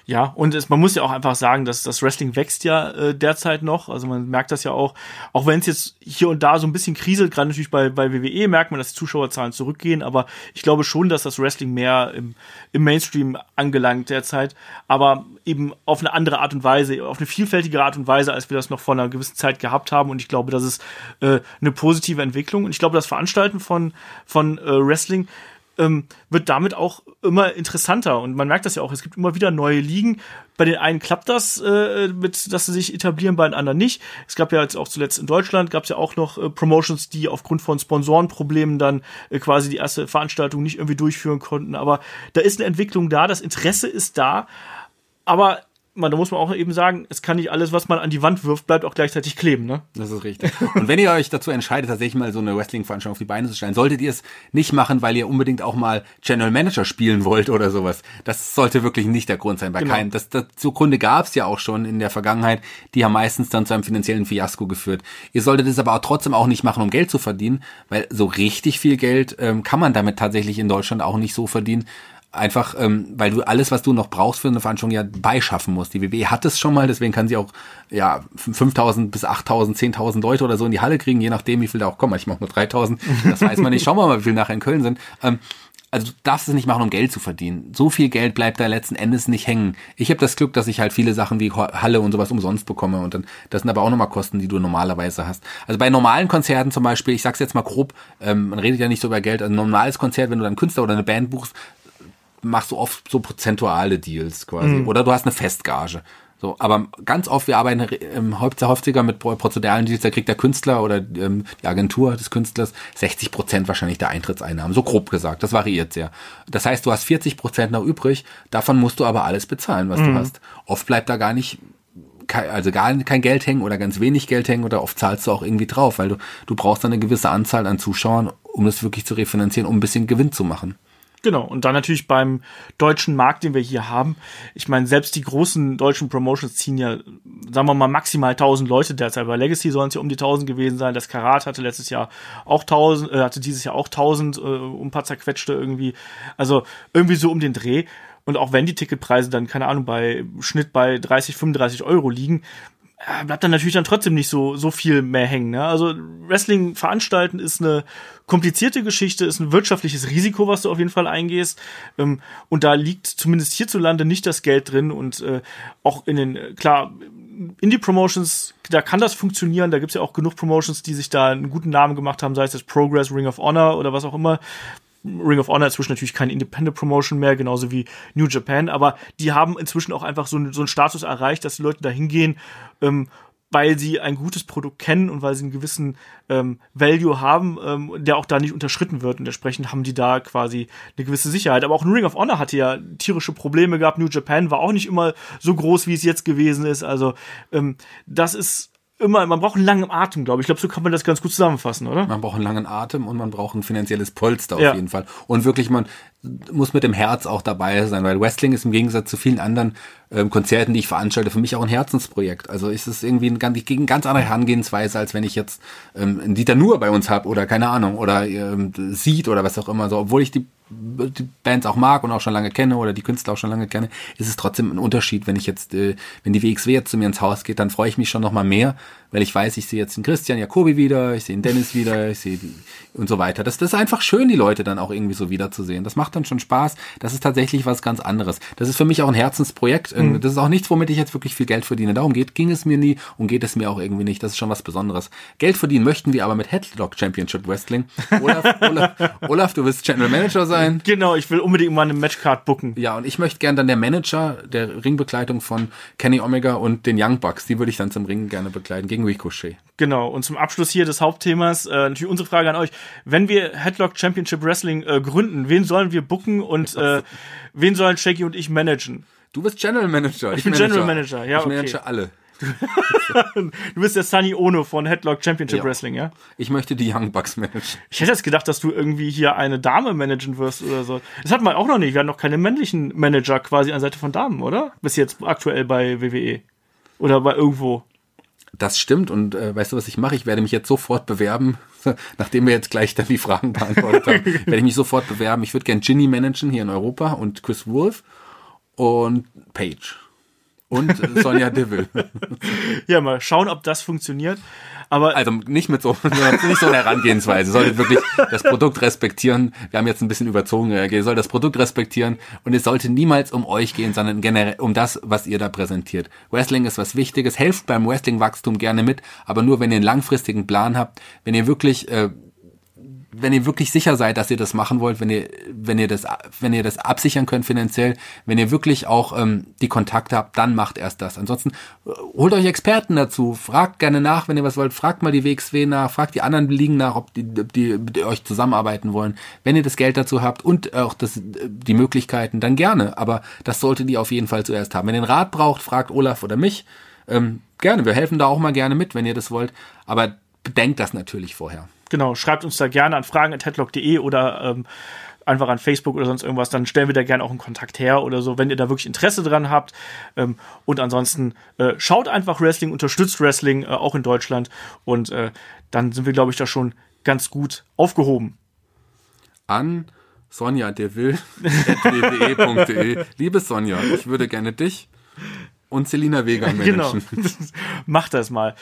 Ja, und es, man muss ja auch einfach sagen, dass das Wrestling wächst ja äh, derzeit noch. Also man merkt das ja auch, auch wenn es jetzt hier und da so ein bisschen kriselt, gerade natürlich bei, bei WWE merkt man, dass die Zuschauerzahlen zurückgehen, aber ich glaube schon, dass das Wrestling mehr im, im Mainstream angelangt derzeit, aber eben auf eine andere Art und Weise, auf eine vielfältige Art und Weise, als wir das noch vor einer gewissen Zeit gehabt haben. Und ich glaube, das ist äh, eine positive Entwicklung. Und ich glaube, das Veranstalten von, von äh, Wrestling ähm, wird damit auch immer interessanter. Und man merkt das ja auch, es gibt immer wieder neue Ligen. Bei den einen klappt das, äh, mit, dass sie sich etablieren, bei den anderen nicht. Es gab ja jetzt auch zuletzt in Deutschland, gab es ja auch noch äh, Promotions, die aufgrund von Sponsorenproblemen dann äh, quasi die erste Veranstaltung nicht irgendwie durchführen konnten. Aber da ist eine Entwicklung da, das Interesse ist da. Aber man, da muss man auch eben sagen, es kann nicht alles, was man an die Wand wirft, bleibt auch gleichzeitig kleben, ne? Das ist richtig. Und wenn ihr euch dazu entscheidet, tatsächlich mal so eine Wrestling-Veranstaltung auf die Beine zu stellen, solltet ihr es nicht machen, weil ihr unbedingt auch mal General Manager spielen wollt oder sowas. Das sollte wirklich nicht der Grund sein. Bei genau. keinem. Das, das, so Gründe gab es ja auch schon in der Vergangenheit. Die haben meistens dann zu einem finanziellen Fiasko geführt. Ihr solltet es aber auch trotzdem auch nicht machen, um Geld zu verdienen, weil so richtig viel Geld ähm, kann man damit tatsächlich in Deutschland auch nicht so verdienen, Einfach, ähm, weil du alles, was du noch brauchst für eine Veranstaltung, ja beischaffen musst. Die WWE hat es schon mal, deswegen kann sie auch ja 5.000 bis 8.000, 10.000 Leute oder so in die Halle kriegen, je nachdem, wie viel da auch kommen. Manchmal auch nur 3.000. Das weiß man nicht. Schauen wir mal, wie viel nachher in Köln sind. Ähm, also du darfst es nicht machen, um Geld zu verdienen. So viel Geld bleibt da letzten Endes nicht hängen. Ich habe das Glück, dass ich halt viele Sachen wie Halle und sowas umsonst bekomme und dann das sind aber auch nochmal Kosten, die du normalerweise hast. Also bei normalen Konzerten zum Beispiel, ich sag's jetzt mal grob, ähm, man redet ja nicht so über Geld. Also ein normales Konzert, wenn du dann Künstler oder eine Band buchst, machst du oft so prozentuale Deals quasi. Mhm. Oder du hast eine Festgage. So, aber ganz oft, wir arbeiten ähm, häufiger mit prozeduralen Deals, da kriegt der Künstler oder ähm, die Agentur des Künstlers 60 Prozent wahrscheinlich der Eintrittseinnahmen, so grob gesagt. Das variiert sehr. Das heißt, du hast 40 Prozent noch übrig, davon musst du aber alles bezahlen, was mhm. du hast. Oft bleibt da gar nicht also gar kein Geld hängen oder ganz wenig Geld hängen oder oft zahlst du auch irgendwie drauf, weil du, du brauchst dann eine gewisse Anzahl an Zuschauern, um das wirklich zu refinanzieren, um ein bisschen Gewinn zu machen. Genau, und dann natürlich beim deutschen Markt, den wir hier haben. Ich meine, selbst die großen deutschen Promotions ziehen ja, sagen wir mal, maximal 1000 Leute derzeit. Bei Legacy sollen es ja um die 1000 gewesen sein. Das Karat hatte letztes Jahr auch 1000, äh, hatte dieses Jahr auch 1000, äh, um ein paar zerquetschte irgendwie. Also irgendwie so um den Dreh. Und auch wenn die Ticketpreise dann, keine Ahnung, bei Schnitt bei 30, 35 Euro liegen, bleibt dann natürlich dann trotzdem nicht so, so viel mehr hängen. Ne? Also Wrestling veranstalten ist eine komplizierte Geschichte, ist ein wirtschaftliches Risiko, was du auf jeden Fall eingehst. Ähm, und da liegt zumindest hierzulande nicht das Geld drin und äh, auch in den, klar, Indie-Promotions, da kann das funktionieren. Da gibt's ja auch genug Promotions, die sich da einen guten Namen gemacht haben, sei es das Progress, Ring of Honor oder was auch immer. Ring of Honor inzwischen natürlich keine Independent Promotion mehr, genauso wie New Japan, aber die haben inzwischen auch einfach so, so einen Status erreicht, dass die Leute da hingehen, ähm, weil sie ein gutes Produkt kennen und weil sie einen gewissen ähm, Value haben, ähm, der auch da nicht unterschritten wird. Und entsprechend haben die da quasi eine gewisse Sicherheit. Aber auch Ring of Honor hatte ja tierische Probleme gehabt. New Japan war auch nicht immer so groß, wie es jetzt gewesen ist. Also ähm, das ist immer, man braucht einen langen Atem, glaube ich. Ich glaube, so kann man das ganz gut zusammenfassen, oder? Man braucht einen langen Atem und man braucht ein finanzielles Polster auf ja. jeden Fall. Und wirklich, man muss mit dem Herz auch dabei sein, weil Wrestling ist im Gegensatz zu vielen anderen ähm, Konzerten, die ich veranstalte, für mich auch ein Herzensprojekt. Also ist es irgendwie ein ganz, gegen ganz andere Herangehensweise, als wenn ich jetzt ähm, einen Dieter Nur bei uns habe oder keine Ahnung oder ähm, Seed oder was auch immer. So, obwohl ich die die Bands auch mag und auch schon lange kenne oder die Künstler auch schon lange kenne, ist es trotzdem ein Unterschied, wenn ich jetzt, äh, wenn die WXW jetzt zu mir ins Haus geht, dann freue ich mich schon noch mal mehr, weil ich weiß, ich sehe jetzt den Christian Jacobi wieder, ich sehe den Dennis wieder, ich sehe und so weiter. Das, das ist einfach schön, die Leute dann auch irgendwie so wiederzusehen. Das macht dann schon Spaß. Das ist tatsächlich was ganz anderes. Das ist für mich auch ein Herzensprojekt. Mhm. Das ist auch nichts, womit ich jetzt wirklich viel Geld verdiene. Darum geht, ging es mir nie und geht es mir auch irgendwie nicht. Das ist schon was Besonderes. Geld verdienen möchten wir aber mit Headlock Championship Wrestling. Olaf, Olaf, Olaf, du willst General Manager sein. Genau, ich will unbedingt mal eine Matchcard booken. Ja, und ich möchte gern dann der Manager der Ringbegleitung von Kenny Omega und den Young Bucks. Die würde ich dann zum Ringen gerne begleiten gegen Ricochet. Genau, und zum Abschluss hier des Hauptthemas, äh, natürlich unsere Frage an euch. Wenn wir Headlock Championship Wrestling äh, gründen, wen sollen wir booken und äh, wen sollen Shaggy und ich managen? Du bist General Manager. Ich, ich bin Manager. General Manager, ja. Ich okay. manage alle. du bist der Sunny Ono von Headlock Championship ja. Wrestling, ja? Ich möchte die Young Bucks managen. Ich hätte jetzt gedacht, dass du irgendwie hier eine Dame managen wirst oder so. Das hat man auch noch nicht. Wir haben noch keine männlichen Manager quasi an Seite von Damen, oder? Bis jetzt aktuell bei WWE. Oder bei irgendwo. Das stimmt und äh, weißt du, was ich mache? Ich werde mich jetzt sofort bewerben, nachdem wir jetzt gleich dann die Fragen beantwortet haben, werde ich mich sofort bewerben. Ich würde gern Ginny managen hier in Europa und Chris Wolf und Paige und Sonja Deville. ja, mal schauen, ob das funktioniert. Aber also nicht mit so nicht so eine Herangehensweise. Solltet wirklich das Produkt respektieren. Wir haben jetzt ein bisschen überzogen reagiert. Ihr sollt das Produkt respektieren und es sollte niemals um euch gehen, sondern generell um das, was ihr da präsentiert. Wrestling ist was Wichtiges. Helft beim Wrestling-Wachstum gerne mit, aber nur wenn ihr einen langfristigen Plan habt, wenn ihr wirklich äh, wenn ihr wirklich sicher seid, dass ihr das machen wollt, wenn ihr, wenn ihr das, wenn ihr das absichern könnt finanziell, wenn ihr wirklich auch ähm, die Kontakte habt, dann macht erst das. Ansonsten äh, holt euch Experten dazu, fragt gerne nach, wenn ihr was wollt, fragt mal die WXW nach, fragt die anderen Ligen nach, ob die, die, die euch zusammenarbeiten wollen. Wenn ihr das Geld dazu habt und auch das, die Möglichkeiten, dann gerne. Aber das solltet ihr auf jeden Fall zuerst haben. Wenn ihr einen Rat braucht, fragt Olaf oder mich. Ähm, gerne, wir helfen da auch mal gerne mit, wenn ihr das wollt. Aber bedenkt das natürlich vorher. Genau, schreibt uns da gerne an fragen.headlock.de oder ähm, einfach an Facebook oder sonst irgendwas, dann stellen wir da gerne auch einen Kontakt her oder so, wenn ihr da wirklich Interesse dran habt. Ähm, und ansonsten äh, schaut einfach Wrestling, unterstützt Wrestling, äh, auch in Deutschland. Und äh, dann sind wir, glaube ich, da schon ganz gut aufgehoben. An Sonja deville.wwe.de. Liebe Sonja, ich würde gerne dich und Selina Vega managen. Genau. Mach das mal.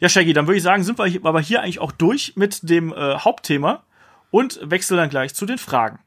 Ja, Shaggy, dann würde ich sagen, sind wir aber hier eigentlich auch durch mit dem äh, Hauptthema und wechseln dann gleich zu den Fragen.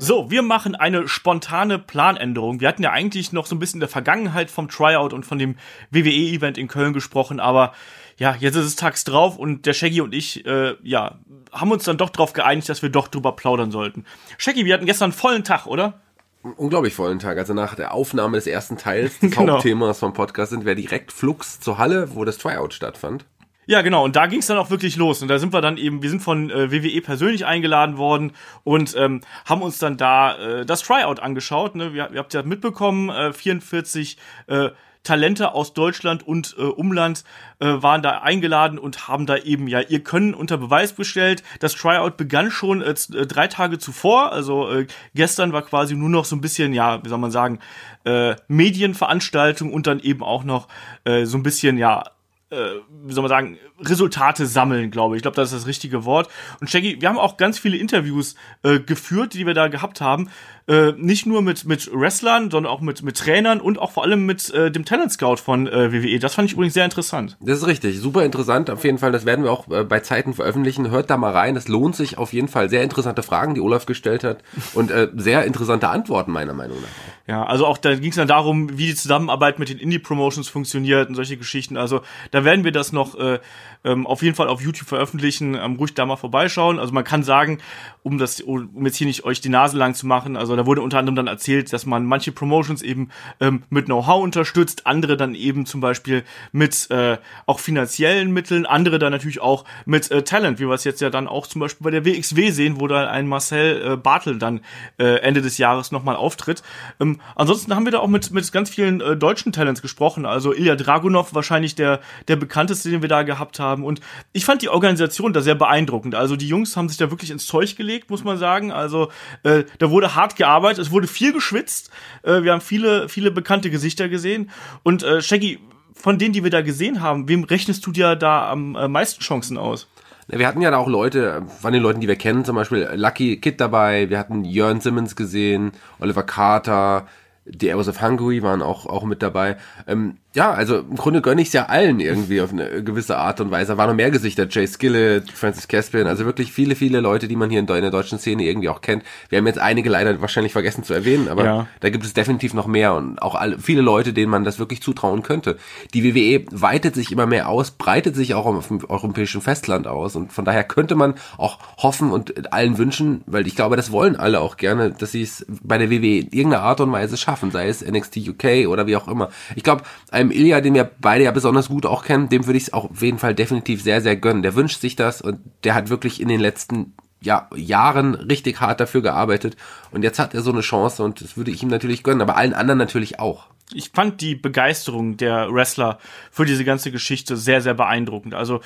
So, wir machen eine spontane Planänderung. Wir hatten ja eigentlich noch so ein bisschen der Vergangenheit vom Tryout und von dem WWE-Event in Köln gesprochen, aber ja, jetzt ist es tags drauf und der Shaggy und ich, äh, ja, haben uns dann doch darauf geeinigt, dass wir doch drüber plaudern sollten. Shaggy, wir hatten gestern einen vollen Tag, oder? Unglaublich vollen Tag. Also nach der Aufnahme des ersten Teils des genau. Hauptthemas vom Podcast sind wir direkt flugs zur Halle, wo das Tryout stattfand. Ja, genau. Und da ging es dann auch wirklich los. Und da sind wir dann eben, wir sind von äh, WWE persönlich eingeladen worden und ähm, haben uns dann da äh, das Tryout angeschaut. Ne? Wir, ihr habt ja mitbekommen, äh, 44 äh, Talente aus Deutschland und äh, Umland äh, waren da eingeladen und haben da eben ja ihr Können unter Beweis gestellt. Das Tryout begann schon äh, äh, drei Tage zuvor, also äh, gestern war quasi nur noch so ein bisschen, ja, wie soll man sagen, äh, Medienveranstaltung und dann eben auch noch äh, so ein bisschen, ja, äh, wie soll man sagen, Resultate sammeln, glaube ich. Ich glaube, das ist das richtige Wort. Und Shaggy, wir haben auch ganz viele Interviews äh, geführt, die wir da gehabt haben. Äh, nicht nur mit, mit Wrestlern, sondern auch mit, mit Trainern und auch vor allem mit äh, dem Talent Scout von äh, WWE. Das fand ich übrigens sehr interessant. Das ist richtig, super interessant. Auf jeden Fall, das werden wir auch äh, bei Zeiten veröffentlichen. Hört da mal rein. Es lohnt sich auf jeden Fall. Sehr interessante Fragen, die Olaf gestellt hat und äh, sehr interessante Antworten meiner Meinung nach. Ja, also auch da ging es dann darum, wie die Zusammenarbeit mit den Indie-Promotions funktioniert und solche Geschichten. Also da werden wir das noch äh, ähm, auf jeden Fall auf YouTube veröffentlichen. Ähm, ruhig da mal vorbeischauen. Also man kann sagen, um das, um jetzt hier nicht euch die Nase lang zu machen, also da wurde unter anderem dann erzählt, dass man manche Promotions eben ähm, mit Know-how unterstützt, andere dann eben zum Beispiel mit äh, auch finanziellen Mitteln, andere dann natürlich auch mit äh, Talent, wie wir es jetzt ja dann auch zum Beispiel bei der WXW sehen, wo da ein Marcel äh, Bartel dann äh, Ende des Jahres nochmal auftritt. Ähm, ansonsten haben wir da auch mit, mit ganz vielen äh, deutschen Talents gesprochen, also Ilya Dragunov wahrscheinlich der, der bekannteste, den wir da gehabt haben und ich fand die Organisation da sehr beeindruckend, also die Jungs haben sich da wirklich ins Zeug gelegt, muss man sagen, also äh, da wurde hart gearbeitet, es wurde viel geschwitzt. Äh, wir haben viele, viele bekannte Gesichter gesehen. Und äh, Shaggy, von denen, die wir da gesehen haben, wem rechnest du dir da am äh, meisten Chancen aus? Wir hatten ja da auch Leute, von den Leuten, die wir kennen, zum Beispiel Lucky Kid dabei, wir hatten Jörn Simmons gesehen, Oliver Carter, die Arrows of Hungary waren auch, auch mit dabei. Ähm, ja, also im Grunde gönne ich es ja allen irgendwie auf eine gewisse Art und Weise. Da waren noch mehr Gesichter, Jay Skillett, Francis Caspian, also wirklich viele, viele Leute, die man hier in der deutschen Szene irgendwie auch kennt. Wir haben jetzt einige leider wahrscheinlich vergessen zu erwähnen, aber ja. da gibt es definitiv noch mehr und auch alle, viele Leute, denen man das wirklich zutrauen könnte. Die WWE weitet sich immer mehr aus, breitet sich auch auf dem europäischen Festland aus und von daher könnte man auch hoffen und allen wünschen, weil ich glaube, das wollen alle auch gerne, dass sie es bei der WWE in irgendeiner Art und Weise schaffen, sei es NXT UK oder wie auch immer. Ich glaube, einem Ilya, den wir beide ja besonders gut auch kennen, dem würde ich es auch auf jeden Fall definitiv sehr, sehr gönnen. Der wünscht sich das und der hat wirklich in den letzten ja, Jahren richtig hart dafür gearbeitet und jetzt hat er so eine Chance und das würde ich ihm natürlich gönnen, aber allen anderen natürlich auch ich fand die Begeisterung der Wrestler für diese ganze Geschichte sehr, sehr beeindruckend. Also,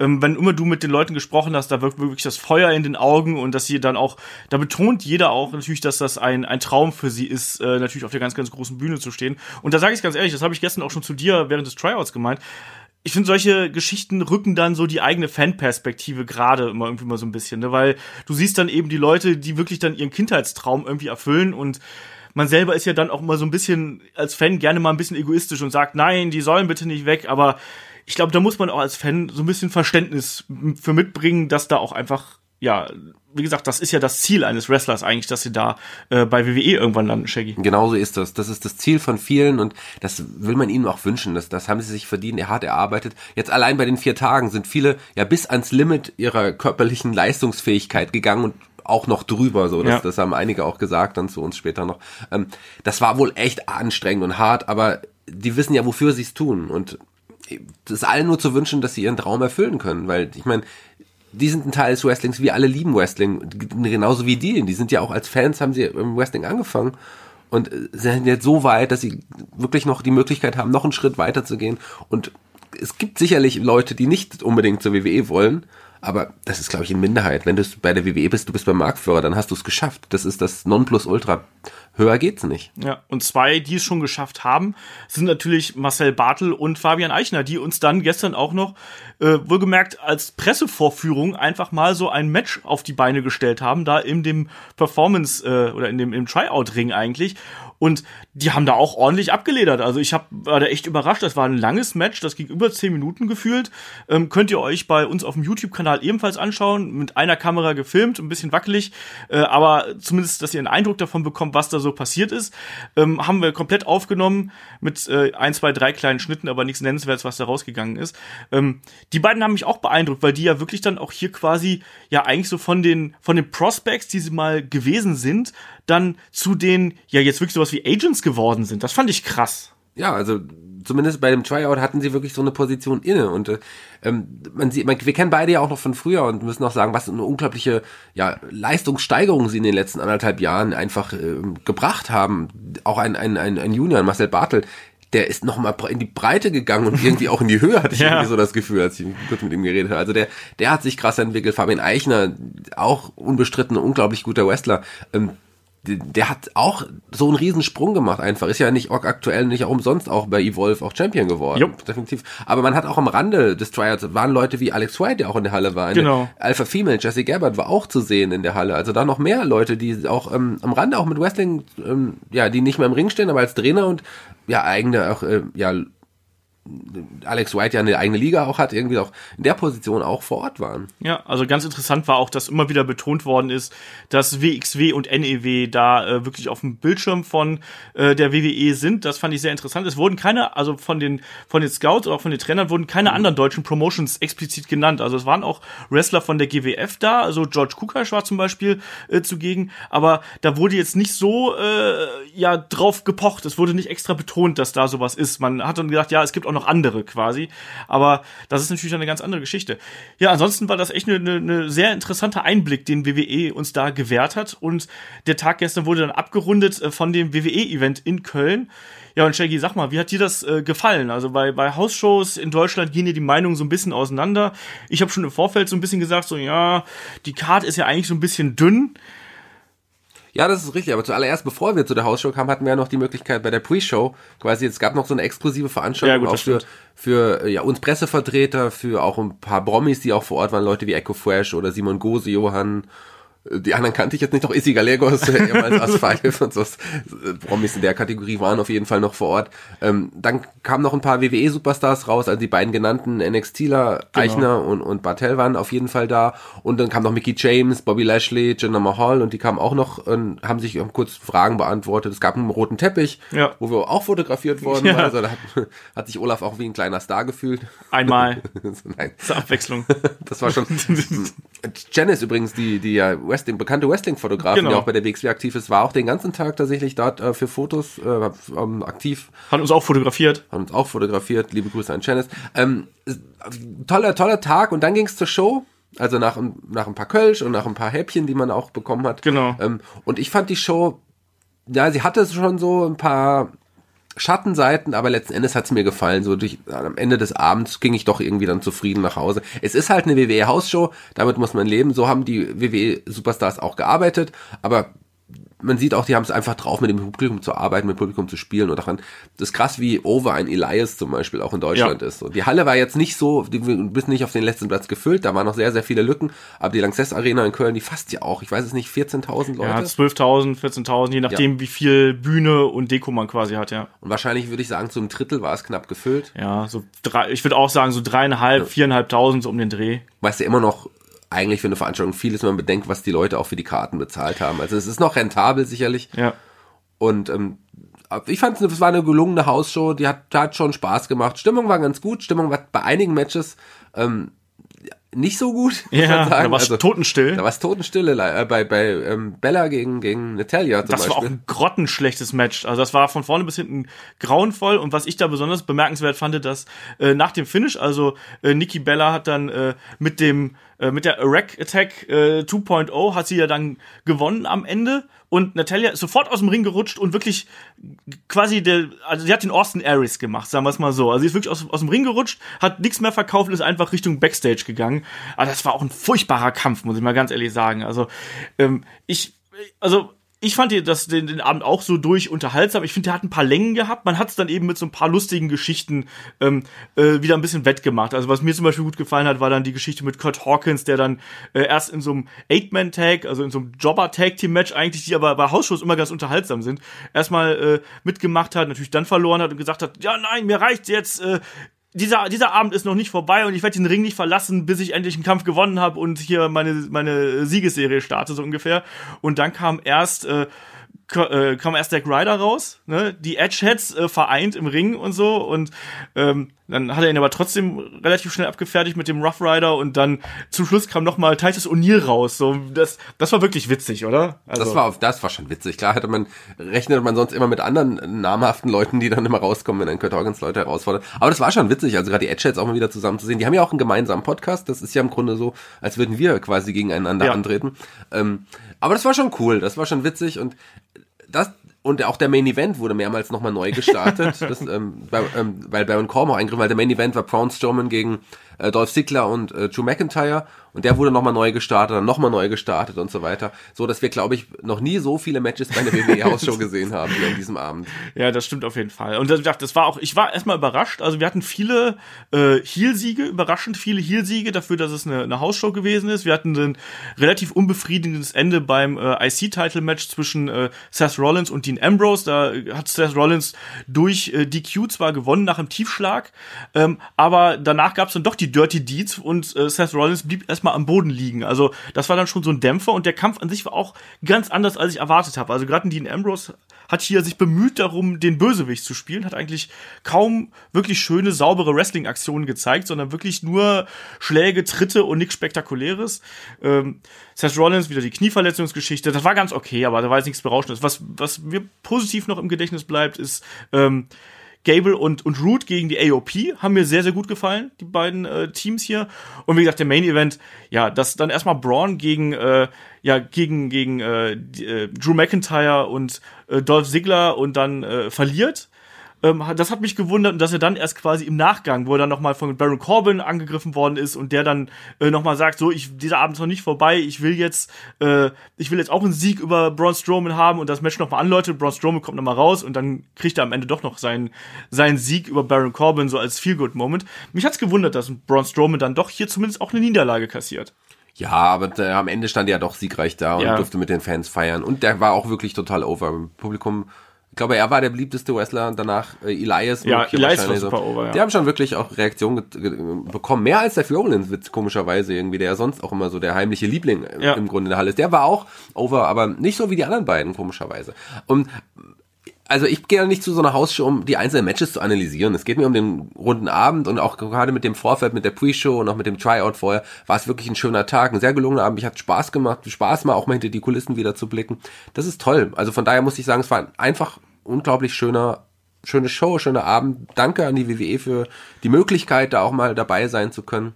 ähm, wenn immer du mit den Leuten gesprochen hast, da wirkt wirklich das Feuer in den Augen und dass sie dann auch, da betont jeder auch natürlich, dass das ein, ein Traum für sie ist, äh, natürlich auf der ganz, ganz großen Bühne zu stehen. Und da sage ich ganz ehrlich, das habe ich gestern auch schon zu dir während des Tryouts gemeint. Ich finde, solche Geschichten rücken dann so die eigene Fanperspektive gerade immer irgendwie mal so ein bisschen, ne? weil du siehst dann eben die Leute, die wirklich dann ihren Kindheitstraum irgendwie erfüllen und man selber ist ja dann auch mal so ein bisschen als Fan gerne mal ein bisschen egoistisch und sagt, nein, die sollen bitte nicht weg, aber ich glaube, da muss man auch als Fan so ein bisschen Verständnis für mitbringen, dass da auch einfach, ja, wie gesagt, das ist ja das Ziel eines Wrestlers eigentlich, dass sie da äh, bei WWE irgendwann landen, Shaggy. Genauso ist das. Das ist das Ziel von vielen und das will man ihnen auch wünschen. Das, das haben sie sich verdient, er hat erarbeitet. Jetzt allein bei den vier Tagen sind viele ja bis ans Limit ihrer körperlichen Leistungsfähigkeit gegangen und auch noch drüber, so das, ja. das haben einige auch gesagt dann zu uns später noch. Ähm, das war wohl echt anstrengend und hart, aber die wissen ja, wofür sie es tun und es ist allen nur zu wünschen, dass sie ihren Traum erfüllen können, weil ich meine, die sind ein Teil des Wrestlings, wir alle lieben Wrestling, genauso wie die. Die sind ja auch als Fans, haben sie im Wrestling angefangen und sind jetzt so weit, dass sie wirklich noch die Möglichkeit haben, noch einen Schritt weiter zu gehen. Und es gibt sicherlich Leute, die nicht unbedingt zur WWE wollen, aber das ist, glaube ich, in Minderheit. Wenn du bei der WWE bist, du bist beim Marktführer, dann hast du es geschafft. Das ist das Nonplusultra. Höher geht's nicht. Ja, und zwei, die es schon geschafft haben, sind natürlich Marcel Bartel und Fabian Eichner, die uns dann gestern auch noch, äh, wohlgemerkt, als Pressevorführung einfach mal so ein Match auf die Beine gestellt haben, da in dem Performance äh, oder in dem im Tryout-Ring eigentlich. Und die haben da auch ordentlich abgeledert. Also ich hab, war da echt überrascht. Das war ein langes Match, das ging über zehn Minuten gefühlt. Ähm, könnt ihr euch bei uns auf dem YouTube-Kanal ebenfalls anschauen. Mit einer Kamera gefilmt, ein bisschen wackelig. Äh, aber zumindest, dass ihr einen Eindruck davon bekommt, was da so passiert ist. Ähm, haben wir komplett aufgenommen mit äh, ein, zwei, drei kleinen Schnitten, aber nichts Nennenswertes, was da rausgegangen ist. Ähm, die beiden haben mich auch beeindruckt, weil die ja wirklich dann auch hier quasi ja eigentlich so von den, von den Prospects, die sie mal gewesen sind, dann zu den, ja, jetzt wirklich sowas wie Agents geworden sind. Das fand ich krass. Ja, also zumindest bei dem Tryout hatten sie wirklich so eine Position inne und äh, ähm, man sieht, man, wir kennen beide ja auch noch von früher und müssen auch sagen, was eine unglaubliche ja, Leistungssteigerung sie in den letzten anderthalb Jahren einfach äh, gebracht haben. Auch ein, ein, ein, ein Junior, Marcel Bartel, der ist noch mal in die Breite gegangen und irgendwie auch in die Höhe, hatte ich ja. irgendwie so das Gefühl, als ich kurz mit ihm geredet habe. Also der, der hat sich krass entwickelt. Fabian Eichner, auch unbestritten, unglaublich guter Wrestler. Ähm, der hat auch so einen Riesensprung gemacht einfach. Ist ja nicht auch aktuell nicht auch umsonst auch bei Evolve auch Champion geworden. Jupp. Definitiv. Aber man hat auch am Rande des Tryouts waren Leute wie Alex White, der auch in der Halle war. Genau. Alpha Female, Jesse Gabbard war auch zu sehen in der Halle. Also da noch mehr Leute, die auch ähm, am Rande auch mit Wrestling, ähm, ja, die nicht mehr im Ring stehen, aber als Trainer und ja, eigene auch, äh, ja, Alex White ja eine eigene Liga auch hat, irgendwie auch in der Position auch vor Ort waren. Ja, also ganz interessant war auch, dass immer wieder betont worden ist, dass WXW und NEW da äh, wirklich auf dem Bildschirm von äh, der WWE sind. Das fand ich sehr interessant. Es wurden keine, also von den von den Scouts oder auch von den Trainern wurden keine mhm. anderen deutschen Promotions explizit genannt. Also es waren auch Wrestler von der GWF da, also George Kukash war zum Beispiel äh, zugegen, aber da wurde jetzt nicht so äh, ja drauf gepocht. Es wurde nicht extra betont, dass da sowas ist. Man hat dann gesagt, ja, es gibt auch noch noch andere quasi. Aber das ist natürlich eine ganz andere Geschichte. Ja, ansonsten war das echt eine, eine sehr interessanter Einblick, den WWE uns da gewährt hat. Und der Tag gestern wurde dann abgerundet äh, von dem WWE-Event in Köln. Ja, und Shaggy, sag mal, wie hat dir das äh, gefallen? Also bei, bei Hausshows in Deutschland gehen ja die Meinungen so ein bisschen auseinander. Ich habe schon im Vorfeld so ein bisschen gesagt, so ja, die Card ist ja eigentlich so ein bisschen dünn. Ja, das ist richtig. Aber zuallererst, bevor wir zu der Hausshow kamen, hatten wir ja noch die Möglichkeit bei der Pre-Show, quasi, es gab noch so eine exklusive Veranstaltung ja, gut, auch für, für ja, uns Pressevertreter, für auch ein paar Promis, die auch vor Ort waren, Leute wie Echo Fresh oder Simon Gose, Johann Die anderen kannte ich jetzt nicht, noch Issy Gallegos, ehemals As 5 und so. Promis in der Kategorie waren auf jeden Fall noch vor Ort. Ähm, dann kamen noch ein paar WWE-Superstars raus, also die beiden genannten NXTler, genau. Eichner und, und Bartel waren auf jeden Fall da. Und dann kam noch Mickey James, Bobby Lashley, Jinder Mahal und die kamen auch noch, und haben sich kurz Fragen beantwortet. Es gab einen roten Teppich, ja. wo wir auch fotografiert worden ja. waren. Also da hat, hat, sich Olaf auch wie ein kleiner Star gefühlt. Einmal. Nein. Zur Abwechslung. das war schon. Janice übrigens, die, die ja Wrestling, bekannte Wrestling-Fotografin, genau. die auch bei der WXW aktiv ist, war auch den ganzen Tag tatsächlich dort äh, für Fotos äh, ähm, aktiv. Hat uns auch fotografiert. Hat uns auch fotografiert. Liebe Grüße an Janice. Ähm, toller, toller Tag und dann ging es zur Show. Also nach, nach ein paar Kölsch und nach ein paar Häppchen, die man auch bekommen hat. Genau. Ähm, und ich fand die Show, ja, sie hatte schon so ein paar Schattenseiten, aber letzten Endes hat's mir gefallen. So durch, am Ende des Abends ging ich doch irgendwie dann zufrieden nach Hause. Es ist halt eine WWE-Hausshow, damit muss man leben. So haben die WWE-Superstars auch gearbeitet, aber man sieht auch, die haben es einfach drauf, mit dem Publikum zu arbeiten, mit dem Publikum zu spielen und daran, das ist krass, wie over ein Elias zum Beispiel auch in Deutschland ja. ist. Und die Halle war jetzt nicht so, die bist nicht auf den letzten Platz gefüllt, da waren noch sehr, sehr viele Lücken, aber die Lanxess Arena in Köln, die fasst ja auch, ich weiß es nicht, 14.000 Leute? Ja, 12.000, 14.000, je nachdem, ja. wie viel Bühne und Deko man quasi hat, ja. Und wahrscheinlich würde ich sagen, zum Drittel war es knapp gefüllt. Ja, so drei, ich würde auch sagen, so dreieinhalb, ja. viereinhalbtausend so um den Dreh. Weißt du, immer noch eigentlich für eine Veranstaltung viel ist, wenn man bedenkt, was die Leute auch für die Karten bezahlt haben. Also es ist noch rentabel sicherlich. Ja. Und ähm, ich fand es war eine gelungene Hausshow, die hat, hat schon Spaß gemacht. Stimmung war ganz gut, Stimmung war bei einigen Matches ähm, nicht so gut. Ja, da war es also, totenstill. Da war es totenstille äh, bei, bei ähm, Bella gegen, gegen Natalia zum Das Beispiel. war auch ein grottenschlechtes Match. Also das war von vorne bis hinten grauenvoll. Und was ich da besonders bemerkenswert fand, dass äh, nach dem Finish, also äh, Nikki Bella hat dann äh, mit dem äh, mit der Rack Attack äh, 2.0 hat sie ja dann gewonnen am Ende und Natalia ist sofort aus dem Ring gerutscht und wirklich quasi der, also sie hat den Austin Aries gemacht, sagen wir es mal so. Also sie ist wirklich aus, aus dem Ring gerutscht, hat nichts mehr verkauft und ist einfach Richtung Backstage gegangen. Aber das war auch ein furchtbarer Kampf, muss ich mal ganz ehrlich sagen. Also ähm, ich, also ich fand das, den, den Abend auch so durch unterhaltsam. Ich finde, der hat ein paar Längen gehabt. Man hat es dann eben mit so ein paar lustigen Geschichten ähm, äh, wieder ein bisschen wettgemacht. Also was mir zum Beispiel gut gefallen hat, war dann die Geschichte mit Kurt Hawkins, der dann äh, erst in so einem Eight-Man-Tag, also in so einem Jobber-Tag-Team-Match eigentlich, die aber bei Hausshows immer ganz unterhaltsam sind, erstmal äh, mitgemacht hat, natürlich dann verloren hat und gesagt hat, ja nein, mir reicht's jetzt, äh, dieser, dieser Abend ist noch nicht vorbei und ich werde den Ring nicht verlassen, bis ich endlich einen Kampf gewonnen habe und hier meine, meine Siegesserie starte, so ungefähr. Und dann kam erst äh, kam erst Zack Ryder raus, ne? Die Edgeheads äh, vereint im Ring und so und ähm, dann hat er ihn aber trotzdem relativ schnell abgefertigt mit dem Rough Rider und dann zum Schluss kam noch mal Titus O'Neill raus. So das das war wirklich witzig, oder? Also, das war das war schon witzig. Klar hätte man rechnet man sonst immer mit anderen namhaften Leuten, die dann immer rauskommen, wenn ein Kurt Hawkins Leute herausfordert. Aber das war schon witzig, also gerade die Edgeheads auch mal wieder zusammen zu sehen. Die haben ja auch einen gemeinsamen Podcast. Das ist ja im Grunde so, als würden wir quasi gegeneinander ja. antreten. Ähm, aber das war schon cool, das war schon witzig und das, und auch der Main Event wurde mehrmals nochmal neu gestartet, das, ähm, bei, ähm, weil Baron Corbin auch eingriff, weil der Main Event war Braun Strowman gegen äh, Dolph Ziggler und äh, Drew McIntyre und der wurde nochmal neu gestartet, dann nochmal neu gestartet und so weiter. So, dass wir, glaube ich, noch nie so viele Matches bei einer WWE-Hausshow gesehen haben wie an diesem Abend. Ja, das stimmt auf jeden Fall. Und das, das war auch, ich war erstmal überrascht. Also wir hatten viele äh, Heel-Siege, überraschend viele Heel-Siege dafür, dass es eine, eine Hausshow gewesen ist. Wir hatten ein relativ unbefriedigendes Ende beim äh, IC-Title-Match zwischen äh, Seth Rollins und Dean Ambrose. Da hat Seth Rollins durch äh, DQ zwar gewonnen nach einem Tiefschlag, ähm, aber danach gab es dann doch die Dirty Deeds und äh, Seth Rollins blieb erstmal erstmal am Boden liegen. Also das war dann schon so ein Dämpfer und der Kampf an sich war auch ganz anders, als ich erwartet habe. Also gerade Dean Ambrose hat hier sich bemüht darum, den Bösewicht zu spielen, hat eigentlich kaum wirklich schöne, saubere Wrestling-Aktionen gezeigt, sondern wirklich nur Schläge, Tritte und nichts Spektakuläres. Ähm, Seth Rollins, wieder die Knieverletzungsgeschichte, das war ganz okay, aber da war jetzt nichts Berauschendes. Was, was mir positiv noch im Gedächtnis bleibt, ist ähm, Gable und, und Root gegen die AOP haben mir sehr, sehr gut gefallen, die beiden äh, Teams hier. Und wie gesagt, der Main Event, ja, das dann erstmal Braun gegen, äh, ja, gegen, gegen äh, äh, Drew McIntyre und äh, Dolph Ziggler und dann äh, verliert ähm, das hat mich gewundert, dass er dann erst quasi im Nachgang, wo er dann nochmal von Baron Corbin angegriffen worden ist und der dann äh, nochmal sagt, so, ich, dieser Abend ist noch nicht vorbei, ich will jetzt, äh, ich will jetzt auch einen Sieg über Braun Strowman haben und das Match nochmal anläutet, Braun Strowman kommt nochmal raus und dann kriegt er am Ende doch noch seinen, seinen Sieg über Baron Corbin so als Feel-Good-Moment. Mich hat's gewundert, dass Braun Strowman dann doch hier zumindest auch eine Niederlage kassiert. Ja, aber der, am Ende stand er ja doch siegreich da und Ja. durfte mit den Fans feiern. Und der war auch wirklich total over. Im Publikum, glaube, er war der beliebteste Wrestler. Danach äh, Elias. Ja, Elias war super over, ja. Die haben schon wirklich auch Reaktionen bekommen. Mehr als der Rollins-Witz, komischerweise irgendwie, der ja sonst auch immer so der heimliche Liebling äh, Ja. im Grunde in der Halle ist. Der war auch over, aber nicht so wie die anderen beiden, komischerweise. Und also ich gehe ja nicht zu so einer Hausshow, um die einzelnen Matches zu analysieren. Es geht mir um den runden Abend und auch gerade mit dem Vorfeld, mit der Pre-Show und auch mit dem Tryout vorher, war es wirklich ein schöner Tag, ein sehr gelungener Abend. Ich hatte Spaß gemacht, Spaß mal auch mal hinter die Kulissen wieder zu blicken. Das ist toll. Also von daher muss ich sagen, es war ein einfach unglaublich schöner, schöne Show, schöner Abend. Danke an die WWE für die Möglichkeit, da auch mal dabei sein zu können.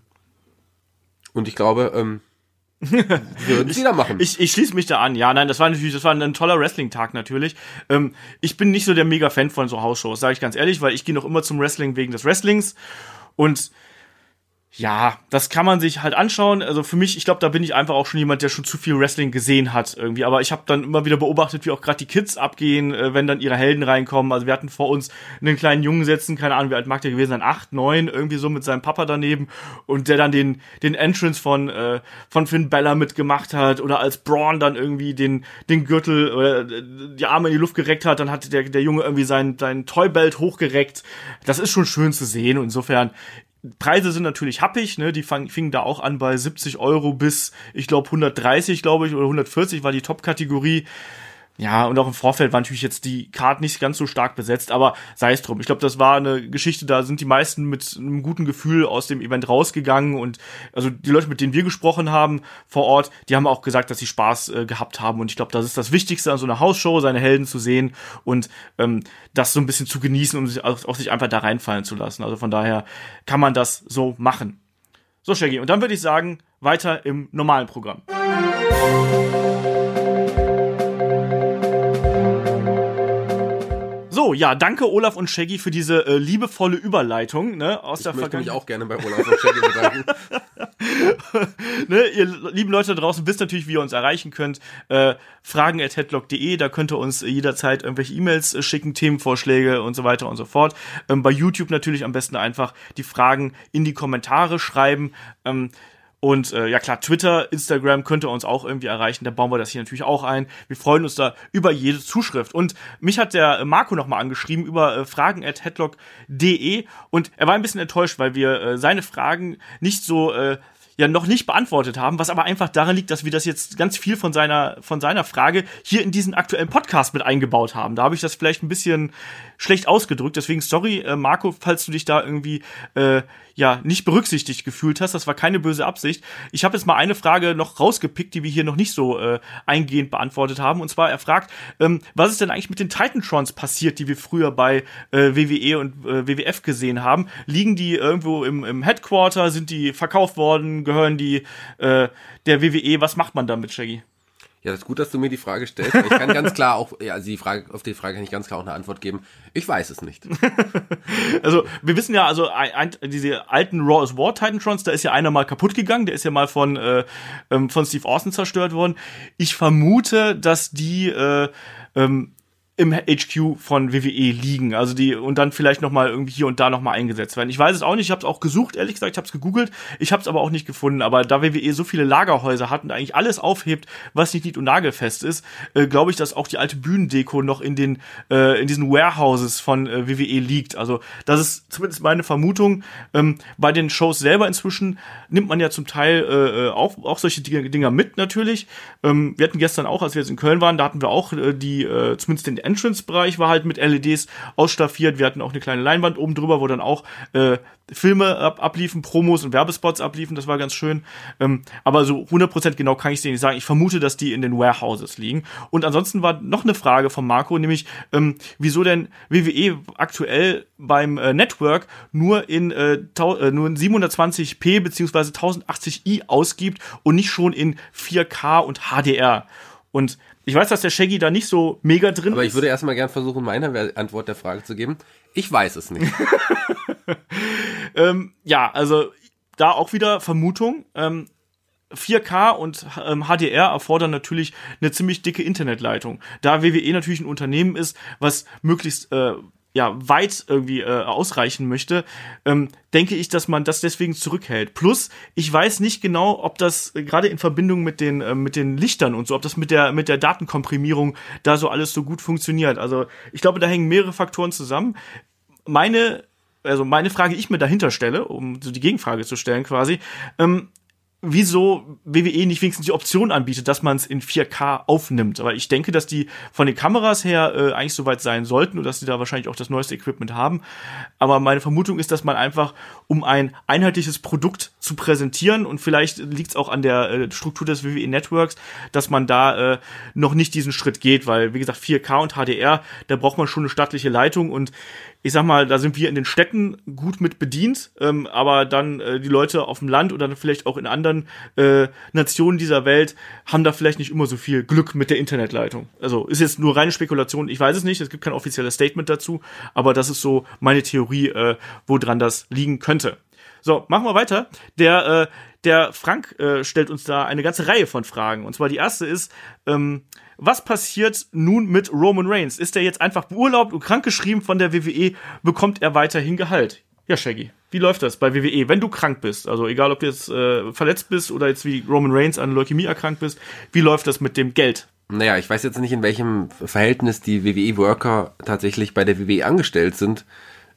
Und ich glaube, ähm, wir würden es wieder machen. Ich, ich schließe mich da an. Ja, nein, das war natürlich, das war ein toller Wrestling-Tag natürlich. Ähm, ich bin nicht so der Mega-Fan von so Hausshows, sage ich ganz ehrlich, weil ich gehe noch immer zum Wrestling wegen des Wrestlings. Und ja, das kann man sich halt anschauen. Also für mich, ich glaube, da bin ich einfach auch schon jemand, der schon zu viel Wrestling gesehen hat irgendwie. Aber ich habe dann immer wieder beobachtet, wie auch gerade die Kids abgehen, äh, wenn dann ihre Helden reinkommen. Also wir hatten vor uns einen kleinen Jungen sitzen, keine Ahnung, wie alt mag der gewesen sein, acht, neun, irgendwie so mit seinem Papa daneben und der dann den den Entrance von äh, von Finn Bella mitgemacht hat oder als Braun dann irgendwie den den Gürtel oder äh, die Arme in die Luft gereckt hat, dann hat der der Junge irgendwie sein sein Toybelt hochgereckt. Das ist schon schön zu sehen. Insofern Preise sind natürlich happig, ne? Die fang, fingen da auch an bei 70 Euro bis, ich glaube, 130, glaube ich, oder 140 war die Top-Kategorie. Ja, und auch im Vorfeld war natürlich jetzt die Card nicht ganz so stark besetzt, aber sei es drum. Ich glaube, das war eine Geschichte, da sind die meisten mit einem guten Gefühl aus dem Event rausgegangen und also die Leute, mit denen wir gesprochen haben vor Ort, die haben auch gesagt, dass sie Spaß äh, gehabt haben und ich glaube, das ist das Wichtigste an so einer Hausshow, seine Helden zu sehen und ähm, das so ein bisschen zu genießen, um sich auch, auch sich einfach da reinfallen zu lassen. Also von daher kann man das so machen. So, Shaggy, und dann würde ich sagen, weiter im normalen Programm. So, ja, danke Olaf und Shaggy für diese äh, liebevolle Überleitung ne, aus der ich möchte mich Vergangenheit. auch gerne bei Olaf und Shaggy bedanken. ne, ihr lieben Leute da draußen wisst natürlich, wie ihr uns erreichen könnt. Äh, fragen at headlock.de, da könnt ihr uns jederzeit irgendwelche E-Mails äh, schicken, Themenvorschläge und so weiter und so fort. Ähm, bei YouTube natürlich am besten einfach die Fragen in die Kommentare schreiben. Ähm, und äh, ja klar, Twitter, Instagram könnt ihr uns auch irgendwie erreichen. Da bauen wir das hier natürlich auch ein. Wir freuen uns da über jede Zuschrift. Und mich hat der Marco nochmal angeschrieben über äh, fragen at headlock.de und er war ein bisschen enttäuscht, weil wir äh, seine Fragen nicht so äh, ja noch nicht beantwortet haben, was aber einfach daran liegt, dass wir das jetzt ganz viel von seiner von seiner Frage hier in diesen aktuellen Podcast mit eingebaut haben. Da habe ich das vielleicht ein bisschen schlecht ausgedrückt, deswegen sorry äh, Marco, falls du dich da irgendwie äh, ja nicht berücksichtigt gefühlt hast, das war keine böse Absicht. Ich habe jetzt mal eine Frage noch rausgepickt, die wir hier noch nicht so äh, eingehend beantwortet haben und zwar er fragt, ähm, was ist denn eigentlich mit den Titantrons passiert, die wir früher bei äh, WWE und äh, WWF gesehen haben? Liegen die irgendwo im, im Headquarter? Sind die verkauft worden? Gehören die äh, der WWE? Was macht man damit, Shaggy? Ja, das ist gut, dass du mir die Frage stellst. Ich kann ganz klar auch, ja, also die Frage, auf die Frage kann ich ganz klar auch eine Antwort geben. Ich weiß es nicht. Also, wir wissen ja, also ein, diese alten Raw is War Titantrons, da ist ja einer mal kaputt gegangen, der ist ja mal von, äh, ähm, von Steve Austin zerstört worden. Ich vermute, dass die äh, ähm, im HQ von WWE liegen, also die und dann vielleicht noch mal irgendwie hier und da noch mal eingesetzt werden. Ich weiß es auch nicht, ich habe es auch gesucht, ehrlich gesagt, ich habe es gegoogelt, ich habe es aber auch nicht gefunden. Aber da WWE so viele Lagerhäuser hat und eigentlich alles aufhebt, was nicht nied- und nagelfest ist, äh, glaube ich, dass auch die alte Bühnendeko noch in den äh, in diesen Warehouses von äh, WWE liegt. Also das ist zumindest meine Vermutung. Ähm, bei den Shows selber inzwischen nimmt man ja zum Teil äh, äh, auch auch solche Dinge- Dinger mit natürlich. Ähm, wir hatten gestern auch, als wir jetzt in Köln waren, da hatten wir auch äh, die äh, zumindest den Entrance-Bereich war halt mit LEDs ausstaffiert. Wir hatten auch eine kleine Leinwand oben drüber, wo dann auch äh, Filme ab, abliefen, Promos und Werbespots abliefen. Das war ganz schön. Ähm, aber so 100% genau kann ich es dir nicht sagen. Ich vermute, dass die in den Warehouses liegen. Und ansonsten war noch eine Frage von Marco, nämlich ähm, wieso denn WWE aktuell beim äh, Network nur in, äh, äh, nur in 720p beziehungsweise 1080i ausgibt und nicht schon in 4K und HDR. Und ich weiß, dass der Shaggy da nicht so mega drin Aber ist. ich würde erstmal gern versuchen, meine Antwort der Frage zu geben. Ich weiß es nicht. Ähm, ja, also da auch wieder Vermutung. Ähm, 4K und ähm, HDR erfordern natürlich eine ziemlich dicke Internetleitung. Da WWE natürlich ein Unternehmen ist, was möglichst äh, ja weit irgendwie äh, ausreichen möchte, ähm, denke ich, dass man das deswegen zurückhält. Plus, ich weiß nicht genau, ob das äh, gerade in Verbindung mit den äh, mit den Lichtern und so, ob das mit der mit der Datenkomprimierung da so alles so gut funktioniert. Also ich glaube, da hängen mehrere Faktoren zusammen. Meine also meine Frage, die ich mir dahinter stelle, um so die Gegenfrage zu stellen quasi, ähm, wieso WWE nicht wenigstens die Option anbietet, dass man es in 4K aufnimmt. Aber ich denke, dass die von den Kameras her äh, eigentlich soweit sein sollten und dass die da wahrscheinlich auch das neueste Equipment haben. Aber meine Vermutung ist, dass man einfach, um ein einheitliches Produkt zu präsentieren und vielleicht liegt es auch an der äh, Struktur des WWE Networks, dass man da äh, noch nicht diesen Schritt geht, weil wie gesagt 4K und HDR, da braucht man schon eine staatliche Leitung und ich sag mal, da sind wir in den Städten gut mit bedient, ähm, aber dann äh, die Leute auf dem Land oder dann vielleicht auch in anderen äh, Nationen dieser Welt haben da vielleicht nicht immer so viel Glück mit der Internetleitung. Also ist jetzt nur reine Spekulation, ich weiß es nicht, es gibt kein offizielles Statement dazu, aber das ist so meine Theorie, äh, woran das liegen könnte. So, machen wir weiter. Der, äh, der Frank äh, stellt uns da eine ganze Reihe von Fragen. Und zwar die erste ist, ähm, was passiert nun mit Roman Reigns? Ist er jetzt einfach beurlaubt und krankgeschrieben von der WWE? Bekommt er weiterhin Gehalt? Ja, Shaggy. Wie läuft das bei WWE, wenn du krank bist? Also egal, ob du jetzt äh, verletzt bist oder jetzt wie Roman Reigns an Leukämie erkrankt bist, wie läuft das mit dem Geld? Naja, ich weiß jetzt nicht, in welchem Verhältnis die WWE-Worker tatsächlich bei der WWE angestellt sind.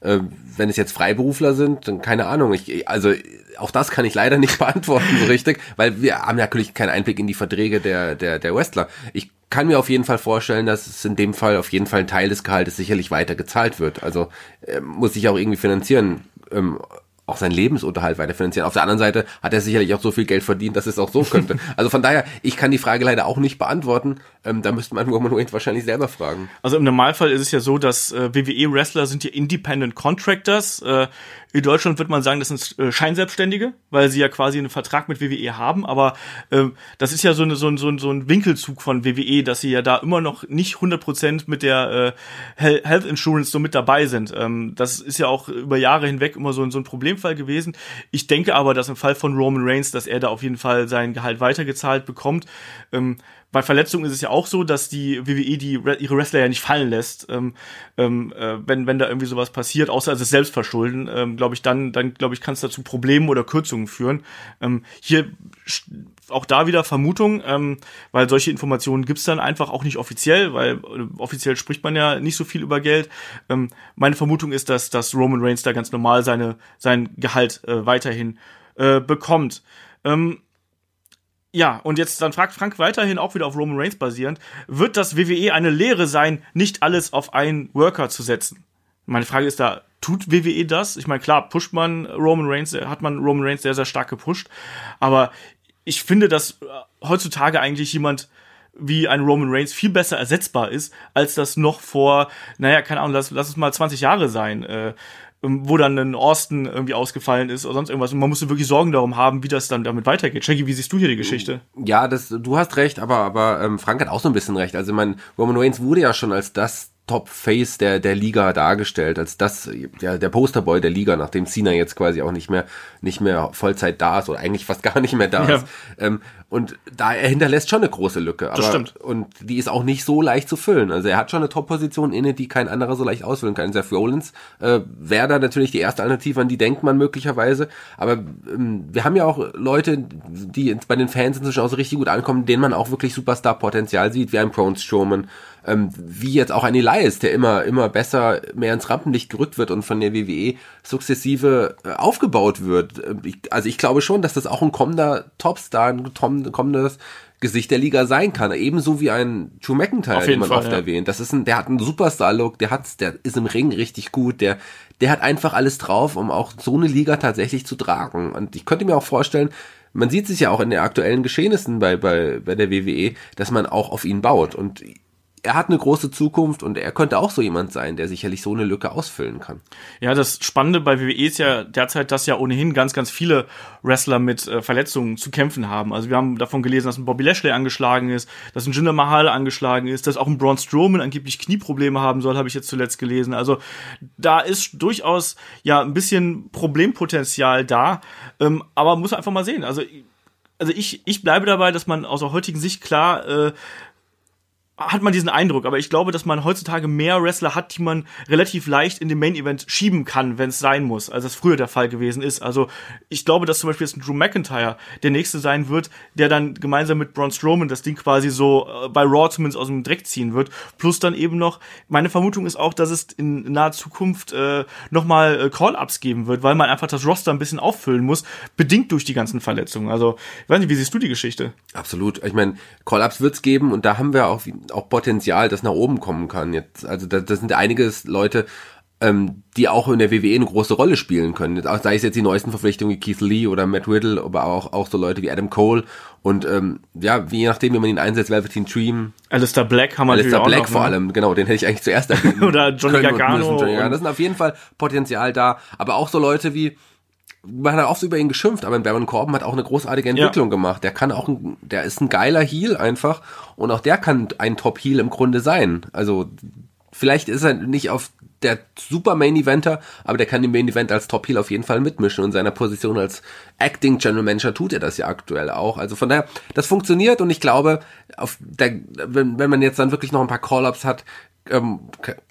Äh, wenn es jetzt Freiberufler sind, dann keine Ahnung. Ich, also auch das kann ich leider nicht beantworten so richtig, weil wir haben natürlich keinen Einblick in die Verträge der, der, der Wrestler. Ich kann mir auf jeden Fall vorstellen, dass es in dem Fall auf jeden Fall ein Teil des Gehaltes sicherlich weiter gezahlt wird. Also äh, muss sich auch irgendwie finanzieren. Ähm, auch seinen Lebensunterhalt weiter finanzieren. Auf der anderen Seite hat er sicherlich auch so viel Geld verdient, dass es auch so könnte. Also von daher, ich kann die Frage leider auch nicht beantworten. Ähm, da müsste man Roman Reigns wahrscheinlich selber fragen. Also im Normalfall ist es ja so, dass äh, WWE-Wrestler sind ja Independent Contractors. Äh, in Deutschland wird man sagen, das sind äh, Scheinselbstständige, weil sie ja quasi einen Vertrag mit WWE haben. Aber äh, das ist ja so, eine, so, ein, so, ein, so ein Winkelzug von WWE, dass sie ja da immer noch nicht 100% mit der äh, Health Insurance so mit dabei sind. Ähm, das ist ja auch über Jahre hinweg immer so, ein so ein Problemfall gewesen. Ich denke aber, dass im Fall von Roman Reigns, dass er da auf jeden Fall sein Gehalt weitergezahlt bekommt. Ähm, bei Verletzungen ist es ja auch so, dass die WWE die ihre Wrestler ja nicht fallen lässt, ähm, ähm, äh, wenn wenn da irgendwie sowas passiert, außer es ist Selbstverschulden, ähm, glaube ich, dann dann glaube ich, kann es dazu Problemen oder Kürzungen führen. Ähm, hier auch da wieder Vermutung, ähm, weil solche Informationen gibt's dann einfach auch nicht offiziell, weil äh, offiziell spricht man ja nicht so viel über Geld. Ähm, meine Vermutung ist, dass, dass Roman Reigns da ganz normal seine, sein Gehalt äh, weiterhin äh, bekommt. Ähm, ja, und jetzt dann fragt Frank weiterhin auch wieder auf Roman Reigns basierend, wird das WWE eine Lehre sein, nicht alles auf einen Worker zu setzen? Meine Frage ist da, tut WWE das? Ich meine, klar, pusht man Roman Reigns, hat man Roman Reigns sehr, sehr stark gepusht, aber ich finde, dass äh, heutzutage eigentlich jemand wie ein Roman Reigns viel besser ersetzbar ist, als das noch vor, naja, keine Ahnung, lass, lass es mal 20 Jahre sein. Äh, ähm, wo dann ein Austin irgendwie ausgefallen ist oder sonst irgendwas. Und man musste wirklich Sorgen darum haben, wie das dann damit weitergeht. Shaggy, wie siehst du hier die Geschichte? Ja, das, du hast recht, aber, aber ähm, Frank hat auch so ein bisschen recht. Also mein Roman Reigns wurde ja schon als das Top-Face der, der Liga dargestellt, als das, der, der Posterboy der Liga, nachdem Cena jetzt quasi auch nicht mehr, nicht mehr Vollzeit da ist oder eigentlich fast gar nicht mehr da ja. ist. Ähm, und da er hinterlässt schon eine große Lücke. Aber, das stimmt. Und die ist auch nicht so leicht zu füllen. Also er hat schon eine Top-Position inne, die kein anderer so leicht ausfüllen kann. Seth Rollins äh, wäre da natürlich die erste Alternative, an die denkt man möglicherweise. Aber ähm, wir haben ja auch Leute, die bei den Fans inzwischen auch so richtig gut ankommen, denen man auch wirklich Superstar-Potenzial sieht, wie ein Braun Strowman, ähm, wie jetzt auch ein Elias, der immer, immer besser mehr ins Rampenlicht gerückt wird und von der WWE sukzessive äh, aufgebaut wird. Ähm, ich, also ich glaube schon, dass das auch ein kommender Topstar, ein kommendes Gesicht der Liga sein kann. Ebenso wie ein Drew McIntyre, den man Fall, oft ja. erwähnt. Das ist ein, der hat einen Superstar-Look, der hat, der ist im Ring richtig gut, der, der hat einfach alles drauf, um auch so eine Liga tatsächlich zu tragen. Und ich könnte mir auch vorstellen, man sieht sich ja auch in den aktuellen Geschehnissen bei, bei, bei der WWE, dass man auch auf ihn baut. Und er hat eine große Zukunft und er könnte auch so jemand sein, der sicherlich so eine Lücke ausfüllen kann. Ja, das Spannende bei WWE ist ja derzeit, dass ja ohnehin ganz, ganz viele Wrestler mit äh, Verletzungen zu kämpfen haben. Also wir haben davon gelesen, dass ein Bobby Lashley angeschlagen ist, dass ein Jinder Mahal angeschlagen ist, dass auch ein Braun Strowman angeblich Knieprobleme haben soll, habe ich jetzt zuletzt gelesen. Also da ist durchaus ja ein bisschen Problempotenzial da, ähm, aber muss einfach mal sehen. Also also ich, ich bleibe dabei, dass man aus der heutigen Sicht klar äh, hat man diesen Eindruck, aber ich glaube, dass man heutzutage mehr Wrestler hat, die man relativ leicht in den Main Event schieben kann, wenn es sein muss, als das früher der Fall gewesen ist. Also ich glaube, dass zum Beispiel jetzt Drew McIntyre der nächste sein wird, der dann gemeinsam mit Braun Strowman das Ding quasi so äh, bei Raw zumindest aus dem Dreck ziehen wird. Plus dann eben noch, meine Vermutung ist auch, dass es in naher Zukunft äh, nochmal äh, Call-Ups geben wird, weil man einfach das Roster ein bisschen auffüllen muss, bedingt durch die ganzen Verletzungen. Also, ich weiß nicht, wie siehst du die Geschichte? Absolut. Ich meine, Call-Ups wird's geben und da haben wir auch auch Potenzial, das nach oben kommen kann. Jetzt, also da, das sind einige Leute, ähm, die auch in der WWE eine große Rolle spielen können. Sei es jetzt die neuesten Verpflichtungen wie Keith Lee oder Matt Riddle, aber auch, auch so Leute wie Adam Cole und ähm, ja, je nachdem, wie man ihn einsetzt, Velveteen Dream. Alistair Black haben wir Alistair Black noch, vor ne? allem, genau, den hätte ich eigentlich zuerst erwähnt. Oder Johnny Gargano. Johnny Gargano. Das sind auf jeden Fall Potenzial da, aber auch so Leute wie man hat auch so über ihn geschimpft, aber Baron Corbin hat auch eine großartige Entwicklung ja. gemacht. Der kann auch, ein, der ist ein geiler Heel einfach und auch der kann ein Top Heel im Grunde sein. Also vielleicht ist er nicht auf der super Main Eventer, aber der kann im Main Event als Top Heel auf jeden Fall mitmischen und in seiner Position als Acting General Manager tut er das ja aktuell auch. Also von daher, das funktioniert und ich glaube, auf der, wenn, wenn man jetzt dann wirklich noch ein paar Call-Ups hat, ähm,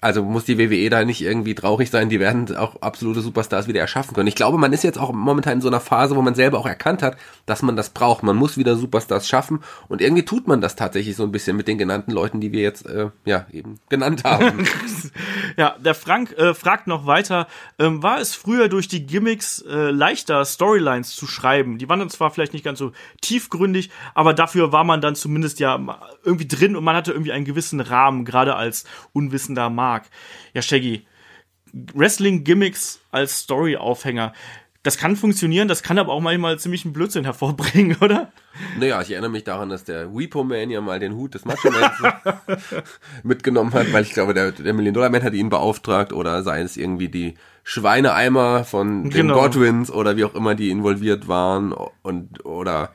also muss die WWE da nicht irgendwie traurig sein, die werden auch absolute Superstars wieder erschaffen können. Ich glaube, man ist jetzt auch momentan in so einer Phase, wo man selber auch erkannt hat, dass man das braucht. Man muss wieder Superstars schaffen und irgendwie tut man das tatsächlich so ein bisschen mit den genannten Leuten, die wir jetzt äh, ja eben genannt haben. ja, der Frank äh, fragt noch weiter, ähm, war es früher durch die Gimmicks äh, leichter Storylines zu schreiben? Die waren dann zwar vielleicht nicht ganz so tiefgründig, aber dafür war man dann zumindest ja irgendwie drin und man hatte irgendwie einen gewissen Rahmen, gerade als unwissender Mark. Ja, Shaggy, Wrestling-Gimmicks als Story-Aufhänger. Das kann funktionieren, das kann aber auch manchmal ziemlich einen Blödsinn hervorbringen, oder? Naja, ich erinnere mich daran, dass der Weepo Man ja mal den Hut des Macho Man mitgenommen hat, weil ich glaube, der, der Million Dollar Man hat ihn beauftragt oder sei es irgendwie die Schweineeimer von den genau. Godwins oder wie auch immer die involviert waren und oder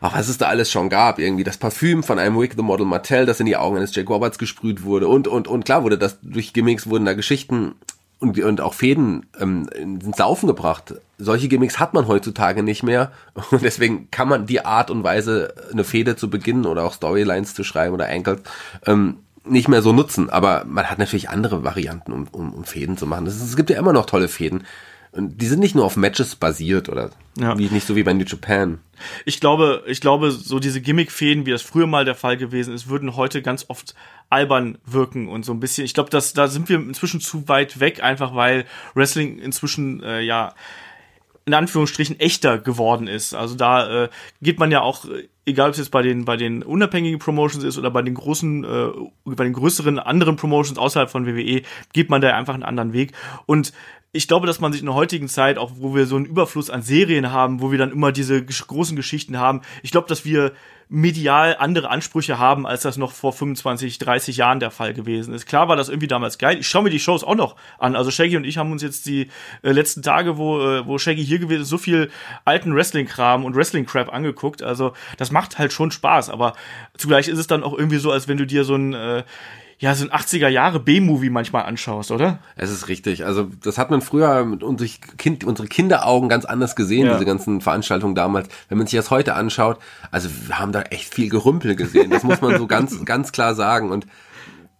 ach, was es da alles schon gab, irgendwie das Parfüm von einem Wick the Model Martell, das in die Augen eines Jake Roberts gesprüht wurde und, und, und klar wurde das, durch Gimmicks wurden da Geschichten und, und auch Fäden ähm, ins Laufen gebracht. Solche Gimmicks hat man heutzutage nicht mehr und deswegen kann man die Art und Weise, eine Fäde zu beginnen oder auch Storylines zu schreiben oder Ankles, ähm, nicht mehr so nutzen. Aber man hat natürlich andere Varianten, um, um, um Fäden zu machen. Es gibt ja immer noch tolle Fäden. Und die sind nicht nur auf Matches basiert oder ja. wie, nicht so wie bei New Japan. Ich glaube, ich glaube, so diese Gimmick-Fäden, wie das früher mal der Fall gewesen ist, würden heute ganz oft albern wirken und so ein bisschen. Ich glaube, dass da sind wir inzwischen zu weit weg, einfach weil Wrestling inzwischen äh, ja in Anführungsstrichen echter geworden ist. Also da äh, geht man ja auch, egal ob es jetzt bei den bei den unabhängigen Promotions ist oder bei den großen, äh, bei den größeren anderen Promotions außerhalb von WWE, geht man da einfach einen anderen Weg. Und ich glaube, dass man sich in der heutigen Zeit, auch wo wir so einen Überfluss an Serien haben, wo wir dann immer diese großen Geschichten haben, ich glaube, dass wir medial andere Ansprüche haben, als das noch vor 25, 30 Jahren der Fall gewesen ist. Klar war das irgendwie damals geil. Ich schaue mir die Shows auch noch an. Also Shaggy und ich haben uns jetzt die äh, letzten Tage, wo, äh, wo Shaggy hier gewesen ist, so viel alten Wrestling-Kram und Wrestling-Crap angeguckt. Also das macht halt schon Spaß. Aber zugleich ist es dann auch irgendwie so, als wenn du dir so ein äh, ja, so ein 80er Jahre B-Movie manchmal anschaust, oder? Es ist richtig. Also, das hat man früher mit unsere, kind, unsere Kinderaugen ganz anders gesehen, ja. diese ganzen Veranstaltungen damals. Wenn man sich das heute anschaut, also wir haben da echt viel Gerümpel gesehen. Das muss man so ganz, ganz klar sagen. Und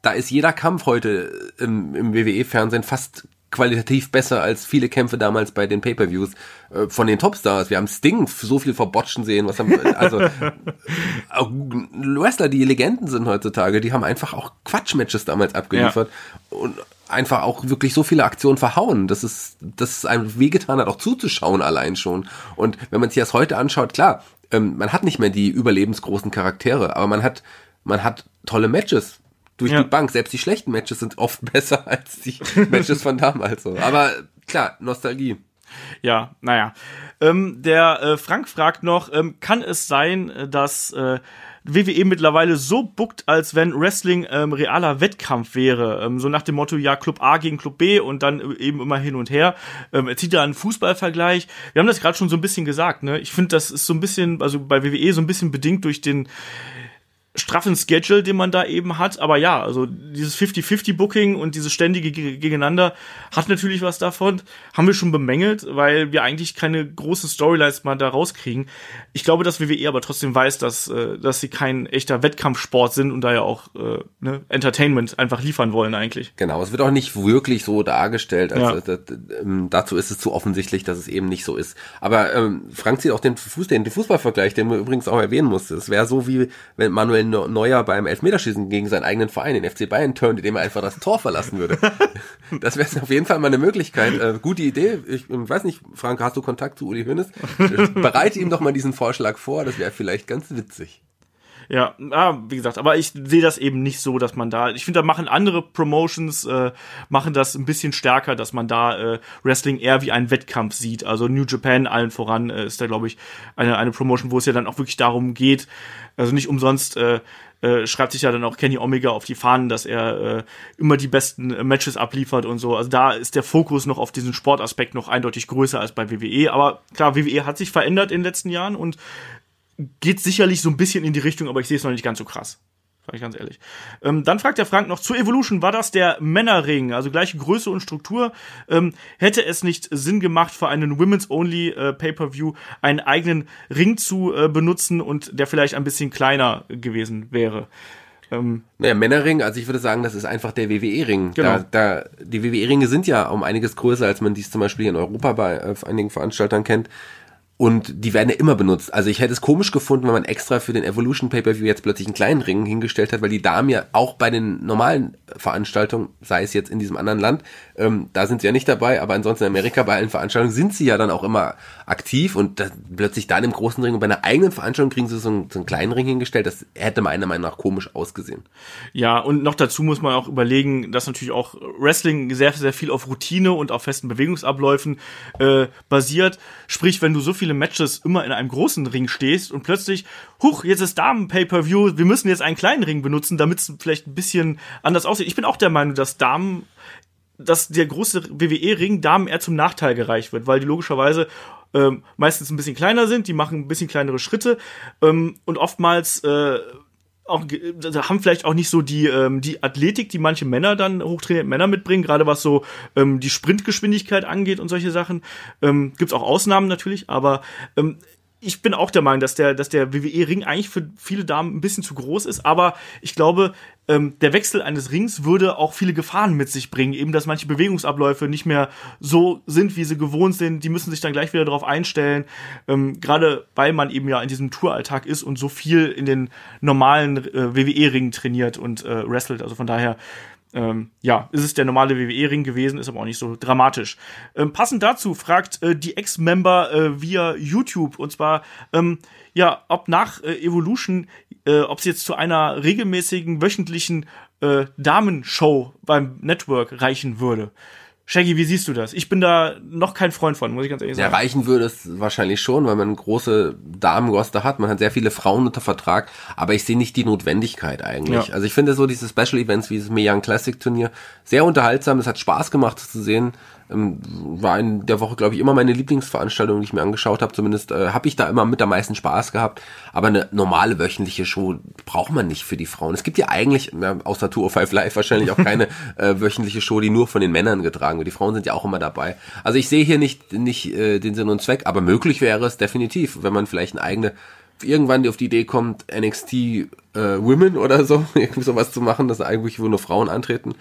da ist jeder Kampf heute im, im WWE-Fernsehen fast qualitativ besser als viele Kämpfe damals bei den Pay-per-Views äh, von den Topstars. Wir haben Sting so viel verbotschen sehen, was haben also auch Wrestler, die Legenden sind heutzutage, die haben einfach auch Quatschmatches damals abgeliefert ja. und einfach auch wirklich so viele Aktionen verhauen. Das ist das ist einem wehgetan hat auch zuzuschauen allein schon. Und wenn man sich das heute anschaut, klar, ähm, man hat nicht mehr die überlebensgroßen Charaktere, aber man hat man hat tolle Matches durch ja. die Bank. Selbst die schlechten Matches sind oft besser als die Matches von damals. So. Aber klar, Nostalgie. Ja, naja. Ähm, der äh, Frank fragt noch, ähm, kann es sein, äh, dass äh, WWE mittlerweile so buckt, als wenn Wrestling ähm, realer Wettkampf wäre. Ähm, so nach dem Motto, ja, Club A gegen Club B und dann eben immer hin und her. Ähm, er zieht da einen Fußballvergleich. Wir haben das gerade schon so ein bisschen gesagt, ne? Ich finde, das ist so ein bisschen, also bei WWE so ein bisschen bedingt durch den straffen Schedule, den man da eben hat. Aber ja, also dieses 50-50-Booking und dieses ständige Gegeneinander hat natürlich was davon. Haben wir schon bemängelt, weil wir eigentlich keine großen Storylines mal da rauskriegen. Ich glaube, dass WWE aber trotzdem weiß, dass, äh, dass sie kein echter Wettkampfsport sind und da ja auch äh, ne, Entertainment einfach liefern wollen eigentlich. Genau, es wird auch nicht wirklich so dargestellt. Also ja. ähm, dazu ist es zu offensichtlich, dass es eben nicht so ist. Aber ähm, Frank zieht auch den, Fuß, den, den Fußballvergleich, den man übrigens auch erwähnen musste. Es wäre so, wie wenn Manuel Neuer beim Elfmeterschießen gegen seinen eigenen Verein, den FC Bayern, turnt, indem er einfach das Tor verlassen würde. das wäre auf jeden Fall mal eine Möglichkeit. Äh, gute Idee. Ich, ich weiß nicht, Frank, hast du Kontakt zu Uli Hoeneß? Bereite ihm doch mal diesen Vorschlag vor, das wäre vielleicht ganz witzig. Ja, ah, wie gesagt, aber ich sehe das eben nicht so, dass man da. Ich finde, da machen andere Promotions, äh, machen das ein bisschen stärker, dass man da äh, Wrestling eher wie einen Wettkampf sieht. Also New Japan allen voran äh, ist da, glaube ich, eine, eine Promotion, wo es ja dann auch wirklich darum geht, also nicht umsonst äh, äh, schreibt sich ja dann auch Kenny Omega auf die Fahnen, dass er äh, immer die besten äh, Matches abliefert und so. Also da ist der Fokus noch auf diesen Sportaspekt noch eindeutig größer als bei WWE. Aber klar, WWE hat sich verändert in den letzten Jahren und geht sicherlich so ein bisschen in die Richtung, aber ich sehe es noch nicht ganz so krass. Sag ich ganz ehrlich. Ähm, dann fragt der Frank noch, zu Evolution war das der Männerring, also gleiche Größe und Struktur. Ähm, hätte es nicht Sinn gemacht, für einen Women's-Only äh, Pay-Per-View einen eigenen Ring zu äh, benutzen und der vielleicht ein bisschen kleiner gewesen wäre? Ähm, naja, Männerring, also ich würde sagen, das ist einfach der WWE-Ring. Genau. Da, da, die WWE-Ringe sind ja um einiges größer, als man dies zum Beispiel in Europa bei äh, einigen Veranstaltern kennt. Und die werden ja immer benutzt. Also ich hätte es komisch gefunden, wenn man extra für den Evolution Pay-Per-View jetzt plötzlich einen kleinen Ring hingestellt hat, weil die Damen ja auch bei den normalen Veranstaltungen, sei es jetzt in diesem anderen Land, ähm, da sind sie ja nicht dabei, aber ansonsten in Amerika bei allen Veranstaltungen sind sie ja dann auch immer aktiv und das, plötzlich dann im großen Ring und bei einer eigenen Veranstaltung kriegen sie so einen, so einen kleinen Ring hingestellt. Das hätte meiner Meinung nach komisch ausgesehen. Ja, und noch dazu muss man auch überlegen, dass natürlich auch Wrestling sehr, sehr viel auf Routine und auf festen Bewegungsabläufen äh, basiert. Sprich, wenn du so viele Matches immer in einem großen Ring stehst und plötzlich, huch, jetzt ist Damen-Pay-Per-View, wir müssen jetzt einen kleinen Ring benutzen, damit es vielleicht ein bisschen anders aussieht. Ich bin auch der Meinung, dass Damen dass der große WWE-Ring Damen eher zum Nachteil gereicht wird, weil die logischerweise ähm, meistens ein bisschen kleiner sind, die machen ein bisschen kleinere Schritte ähm, und oftmals äh, auch haben vielleicht auch nicht so die ähm, die Athletik, die manche Männer dann hochtrainierte Männer mitbringen, gerade was so ähm, die Sprintgeschwindigkeit angeht und solche Sachen. Ähm, Gibt auch Ausnahmen natürlich, aber ähm, ich bin auch der Meinung, dass der, dass der WWE-Ring eigentlich für viele Damen ein bisschen zu groß ist, aber ich glaube, ähm, der Wechsel eines Rings würde auch viele Gefahren mit sich bringen, eben dass manche Bewegungsabläufe nicht mehr so sind, wie sie gewohnt sind. Die müssen sich dann gleich wieder darauf einstellen, ähm, gerade weil man eben ja in diesem Touralltag ist und so viel in den normalen äh, WWE-Ringen trainiert und äh, wrestelt. Also von daher ähm, ja, ist es der normale WWE-Ring gewesen, ist aber auch nicht so dramatisch. Ähm, passend dazu fragt äh, die Ex-Member äh, via YouTube und zwar, ähm, ja, ob nach äh, Evolution, äh, ob es jetzt zu einer regelmäßigen wöchentlichen äh, Damenshow beim Network reichen würde. Shaggy, wie siehst du das? Ich bin da noch kein Freund von, muss ich ganz ehrlich sagen. Ja, reichen würde es wahrscheinlich schon, weil man große Damenroster hat. Man hat sehr viele Frauen unter Vertrag, aber ich sehe nicht die Notwendigkeit eigentlich. Ja. Also ich finde so diese Special Events wie das Mae Young Classic Turnier sehr unterhaltsam. Es hat Spaß gemacht zu sehen ähm, war in der Woche, glaube ich, immer meine Lieblingsveranstaltung, die ich mir angeschaut habe. Zumindest äh, habe ich da immer mit am meisten Spaß gehabt. Aber eine normale wöchentliche Show braucht man nicht für die Frauen. Es gibt ja eigentlich, ja, außer Tour of Five Live wahrscheinlich auch keine äh, wöchentliche Show, die nur von den Männern getragen wird. Die Frauen sind ja auch immer dabei. Also ich sehe hier nicht, nicht äh, den Sinn und Zweck, aber möglich wäre es definitiv, wenn man vielleicht eine eigene irgendwann auf die Idee kommt, NXT äh, Women oder so, irgendwie sowas zu machen, dass eigentlich wo nur Frauen antreten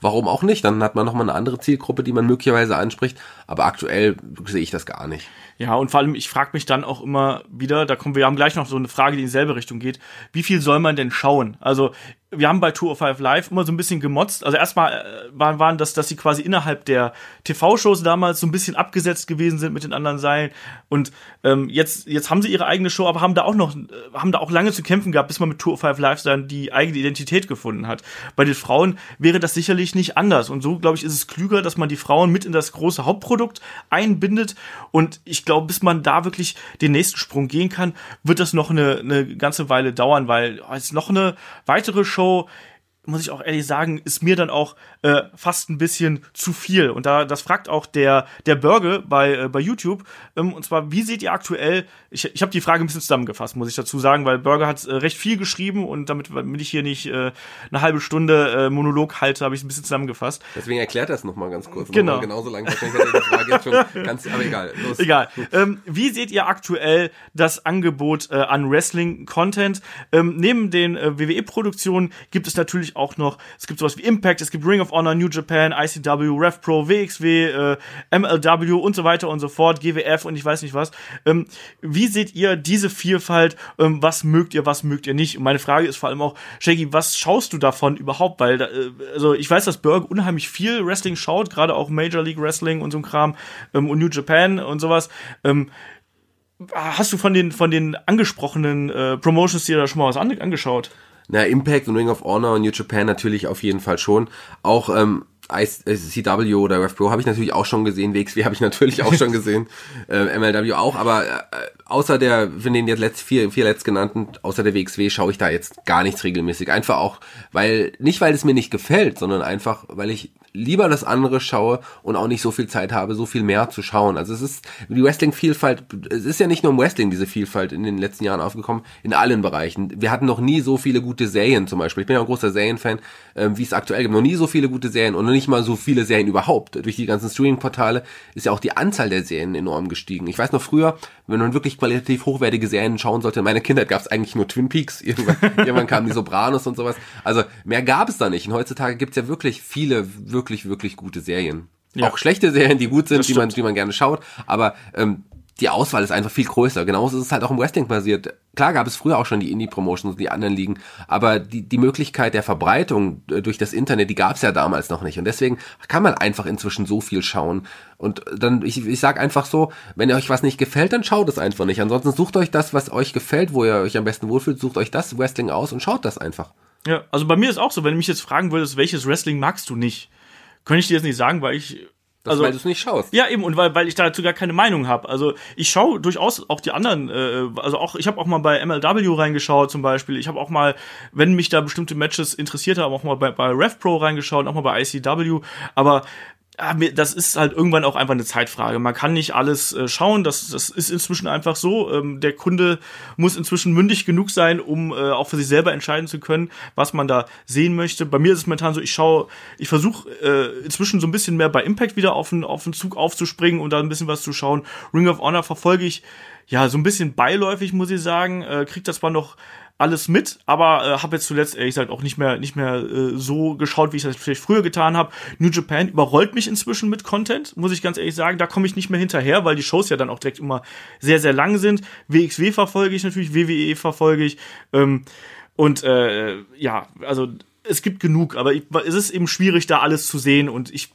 warum auch nicht? Dann hat man nochmal eine andere Zielgruppe, die man möglicherweise anspricht. Aber aktuell sehe ich das gar nicht. Ja, und vor allem, ich frage mich dann auch immer wieder, da kommen wir, wir haben gleich noch so eine Frage, die in dieselbe Richtung geht. Wie viel soll man denn schauen? Also, wir haben bei Tour of Five Live immer so ein bisschen gemotzt. Also erstmal äh, waren, waren das, dass sie quasi innerhalb der TV-Shows damals so ein bisschen abgesetzt gewesen sind mit den anderen Seilen. Und ähm, jetzt, jetzt haben sie ihre eigene Show, aber haben da auch noch, äh, haben da auch lange zu kämpfen gehabt, bis man mit Tour of Five Live dann die eigene Identität gefunden hat. Bei den Frauen wäre das sicherlich nicht anders. Und so, glaube ich, ist es klüger, dass man die Frauen mit in das große Hauptprodukt einbindet. Und ich glaube, bis man da wirklich den nächsten Sprung gehen kann, wird das noch eine, eine ganze Weile dauern, weil es noch eine weitere Show Show muss ich auch ehrlich sagen, ist mir dann auch äh, fast ein bisschen zu viel. Und da das fragt auch der der Burger bei äh, bei YouTube. Ähm, und zwar, wie seht ihr aktuell? Ich, ich habe die Frage ein bisschen zusammengefasst, muss ich dazu sagen, weil Burger hat äh, recht viel geschrieben und damit, damit ich hier nicht äh, eine halbe Stunde äh, Monolog halte, habe ich ein bisschen zusammengefasst. Deswegen erklärt das noch mal ganz kurz. Genau. Noch mal genauso lang. Wahrscheinlich hat er die Frage jetzt schon ganz, aber egal. Los. Egal. Ähm, wie seht ihr aktuell das Angebot äh, an Wrestling-Content? Ähm, neben den äh, WWE-Produktionen gibt es natürlich auch noch, es gibt sowas wie Impact, es gibt Ring of Honor, New Japan, ICW, RevPro, WXW, äh, MLW und so weiter und so fort, GWF und ich weiß nicht was. Ähm, wie seht ihr diese Vielfalt? Ähm, was mögt ihr, was mögt ihr nicht? Und meine Frage ist vor allem auch, Shaggy, was schaust du davon überhaupt? Weil, da, äh, also ich weiß, dass Berg unheimlich viel Wrestling schaut, gerade auch Major League Wrestling und so ein Kram ähm, und New Japan und sowas. Ähm, hast du von den von den angesprochenen äh, Promotions dir da schon mal was an, angeschaut? Na, Impact und Ring of Honor und New Japan natürlich auf jeden Fall schon. Auch ähm, CW oder Rev Pro habe ich natürlich auch schon gesehen, WXW habe ich natürlich auch schon gesehen, äh, MLW auch, aber äh, außer der, von den jetzt letzt, vier, vier letztgenannten, außer der WXW schaue ich da jetzt gar nichts regelmäßig. Einfach auch, weil, nicht weil es mir nicht gefällt, sondern einfach, weil ich lieber das andere schaue und auch nicht so viel Zeit habe, so viel mehr zu schauen. Also es ist die Wrestling-Vielfalt, es ist ja nicht nur im Wrestling diese Vielfalt in den letzten Jahren aufgekommen, in allen Bereichen. Wir hatten noch nie so viele gute Serien zum Beispiel. Ich bin ja ein großer Serienfan, äh, wie es aktuell gibt. Noch nie so viele gute Serien und noch nicht mal so viele Serien überhaupt. Durch die ganzen Streaming-Portale ist ja auch die Anzahl der Serien enorm gestiegen. Ich weiß noch früher, wenn man wirklich qualitativ hochwertige Serien schauen sollte, in meiner Kindheit gab es eigentlich nur Twin Peaks. Irgendwann, irgendwann kamen die Sopranos und sowas. Also mehr gab es da nicht. Und heutzutage gibt's ja wirklich viele, wirklich, wirklich gute Serien. Ja. Auch schlechte Serien, die gut sind, die man, die man gerne schaut. Aber ähm, die Auswahl ist einfach viel größer. Genauso ist es halt auch im Wrestling passiert. Klar gab es früher auch schon die Indie-Promotions und die anderen Ligen, aber die, die Möglichkeit der Verbreitung äh, durch das Internet, die gab es ja damals noch nicht. Und deswegen kann man einfach inzwischen so viel schauen. Und dann, ich, ich sag einfach so, wenn euch was nicht gefällt, dann schaut es einfach nicht. Ansonsten sucht euch das, was euch gefällt, wo ihr euch am besten wohlfühlt, sucht euch das Wrestling aus und schaut das einfach. Ja, also bei mir ist auch so, wenn du mich jetzt fragen würdest, welches Wrestling magst du nicht, könnte ich dir jetzt nicht sagen, weil ich Das, Also- weil du es nicht schaust. Ja, eben, und weil, weil ich dazu gar keine Meinung habe. Also ich schaue durchaus auch die anderen, äh, also auch, ich habe auch mal bei MLW reingeschaut zum Beispiel. Ich habe auch mal, wenn mich da bestimmte Matches interessiert haben, auch mal bei, bei RevPro reingeschaut, auch mal bei ICW. Aber das ist halt irgendwann auch einfach eine Zeitfrage. Man kann nicht alles äh, schauen, das, das ist inzwischen einfach so. Ähm, der Kunde muss inzwischen mündig genug sein, um äh, auch für sich selber entscheiden zu können, was man da sehen möchte. Bei mir ist es momentan so, ich schaue, ich versuche äh, inzwischen so ein bisschen mehr bei Impact wieder auf den, auf den Zug aufzuspringen und da ein bisschen was zu schauen. Ring of Honor verfolge ich ja so ein bisschen beiläufig, muss ich sagen. Kriegt das zwar noch alles mit, aber äh, habe jetzt zuletzt ehrlich gesagt auch nicht mehr nicht mehr äh, so geschaut, wie ich das vielleicht früher getan habe. New Japan überrollt mich inzwischen mit Content, muss ich ganz ehrlich sagen. Da komme ich nicht mehr hinterher, weil die Shows ja dann auch direkt immer sehr sehr lang sind. WXW verfolge ich natürlich, WWE verfolge ich ähm, und äh, ja, also es gibt genug, aber ich, es ist eben schwierig, da alles zu sehen und ich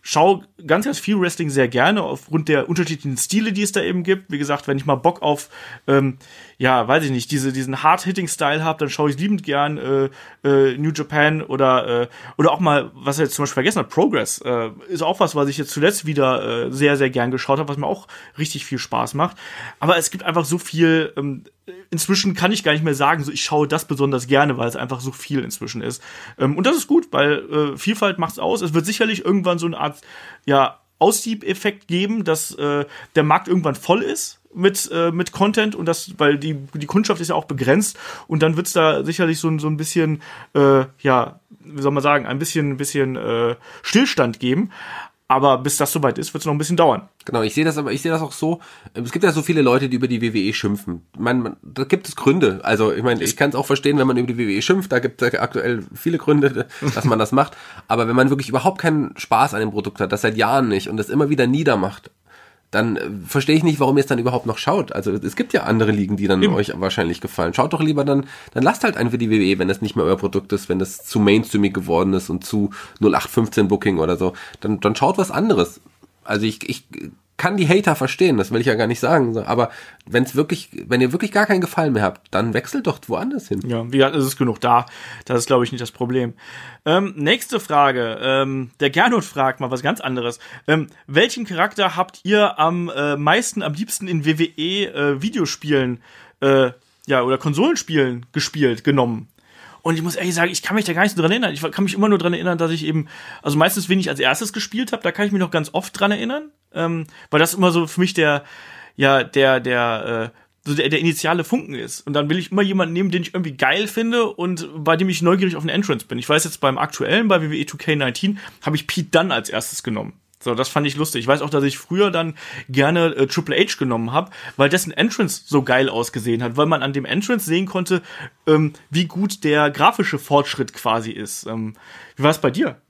schaue ganz, ganz viel Wrestling sehr gerne aufgrund der unterschiedlichen Stile, die es da eben gibt. Wie gesagt, wenn ich mal Bock auf, ähm, ja, weiß ich nicht, diese, diesen Hard-Hitting-Style habe, dann schaue ich liebend gern äh, äh, New Japan oder, äh, oder auch mal, was er jetzt zum Beispiel vergessen hat, Progress, äh, ist auch was, was ich jetzt zuletzt wieder äh, sehr, sehr gern geschaut habe, was mir auch richtig viel Spaß macht. Aber es gibt einfach so viel, ähm, inzwischen kann ich gar nicht mehr sagen, so ich schaue das besonders gerne, weil es einfach so viel inzwischen ist. Ähm, und das ist gut, weil äh, Vielfalt macht's aus. Es wird sicherlich irgendwann so eine Art, ja, Aussieb-Effekt geben, dass äh, der Markt irgendwann voll ist mit, äh, mit Content und das, weil die, die Kundschaft ist ja auch begrenzt und dann wird's da sicherlich so, ein- so ein bisschen, äh, ja, wie soll man sagen, ein bisschen, bisschen äh, Stillstand geben. Aber bis das soweit ist, wird's noch ein bisschen dauern. Genau, ich sehe das aber, ich sehe das auch so. Es gibt ja so viele Leute, die über die WWE schimpfen. Man, man, da gibt es Gründe. Also ich meine, ich kann es auch verstehen, wenn man über die WWE schimpft. Da gibt es aktuell viele Gründe, dass man das macht. Aber wenn man wirklich überhaupt keinen Spaß an dem Produkt hat, das seit Jahren nicht und das immer wieder niedermacht, dann äh, verstehe ich nicht, warum ihr es dann überhaupt noch schaut. Also es gibt ja andere Ligen, die dann Eben. euch wahrscheinlich gefallen. Schaut doch lieber dann, dann lasst halt einfach die WWE, wenn das nicht mehr euer Produkt ist, wenn das zu mainstreamig geworden ist und zu 0815 Booking oder so, dann, dann schaut was anderes. Also ich, ich kann die Hater verstehen, das will ich ja gar nicht sagen, aber wenn es wirklich, wenn ihr wirklich gar keinen Gefallen mehr habt, dann wechselt doch woanders hin. Ja, wie gesagt, es ist genug da. Das ist, glaube ich, nicht das Problem. Ähm, nächste Frage. Ähm, der Gernot fragt mal was ganz anderes. Ähm, welchen Charakter habt ihr am äh, meisten, am liebsten in WWE äh, Videospielen, äh, ja, oder Konsolenspielen gespielt, genommen? Und ich muss ehrlich sagen, ich kann mich da gar nicht dran erinnern. Ich kann mich immer nur dran erinnern, dass ich eben, also meistens, wenn ich als erstes gespielt habe, da kann ich mich noch ganz oft dran erinnern. Ähm, weil das immer so für mich der, ja, der, der, äh, so der, der initiale Funken ist. Und dann will ich immer jemanden nehmen, den ich irgendwie geil finde und bei dem ich neugierig auf den Entrance bin. Ich weiß jetzt beim aktuellen, bei WWE 2K19, habe ich Pete Dunn als erstes genommen. So, das fand ich lustig. Ich weiß auch, dass ich früher dann gerne äh, Triple H genommen habe, weil dessen Entrance so geil ausgesehen hat, weil man an dem Entrance sehen konnte, ähm, wie gut der grafische Fortschritt quasi ist. Ähm, wie war es bei dir?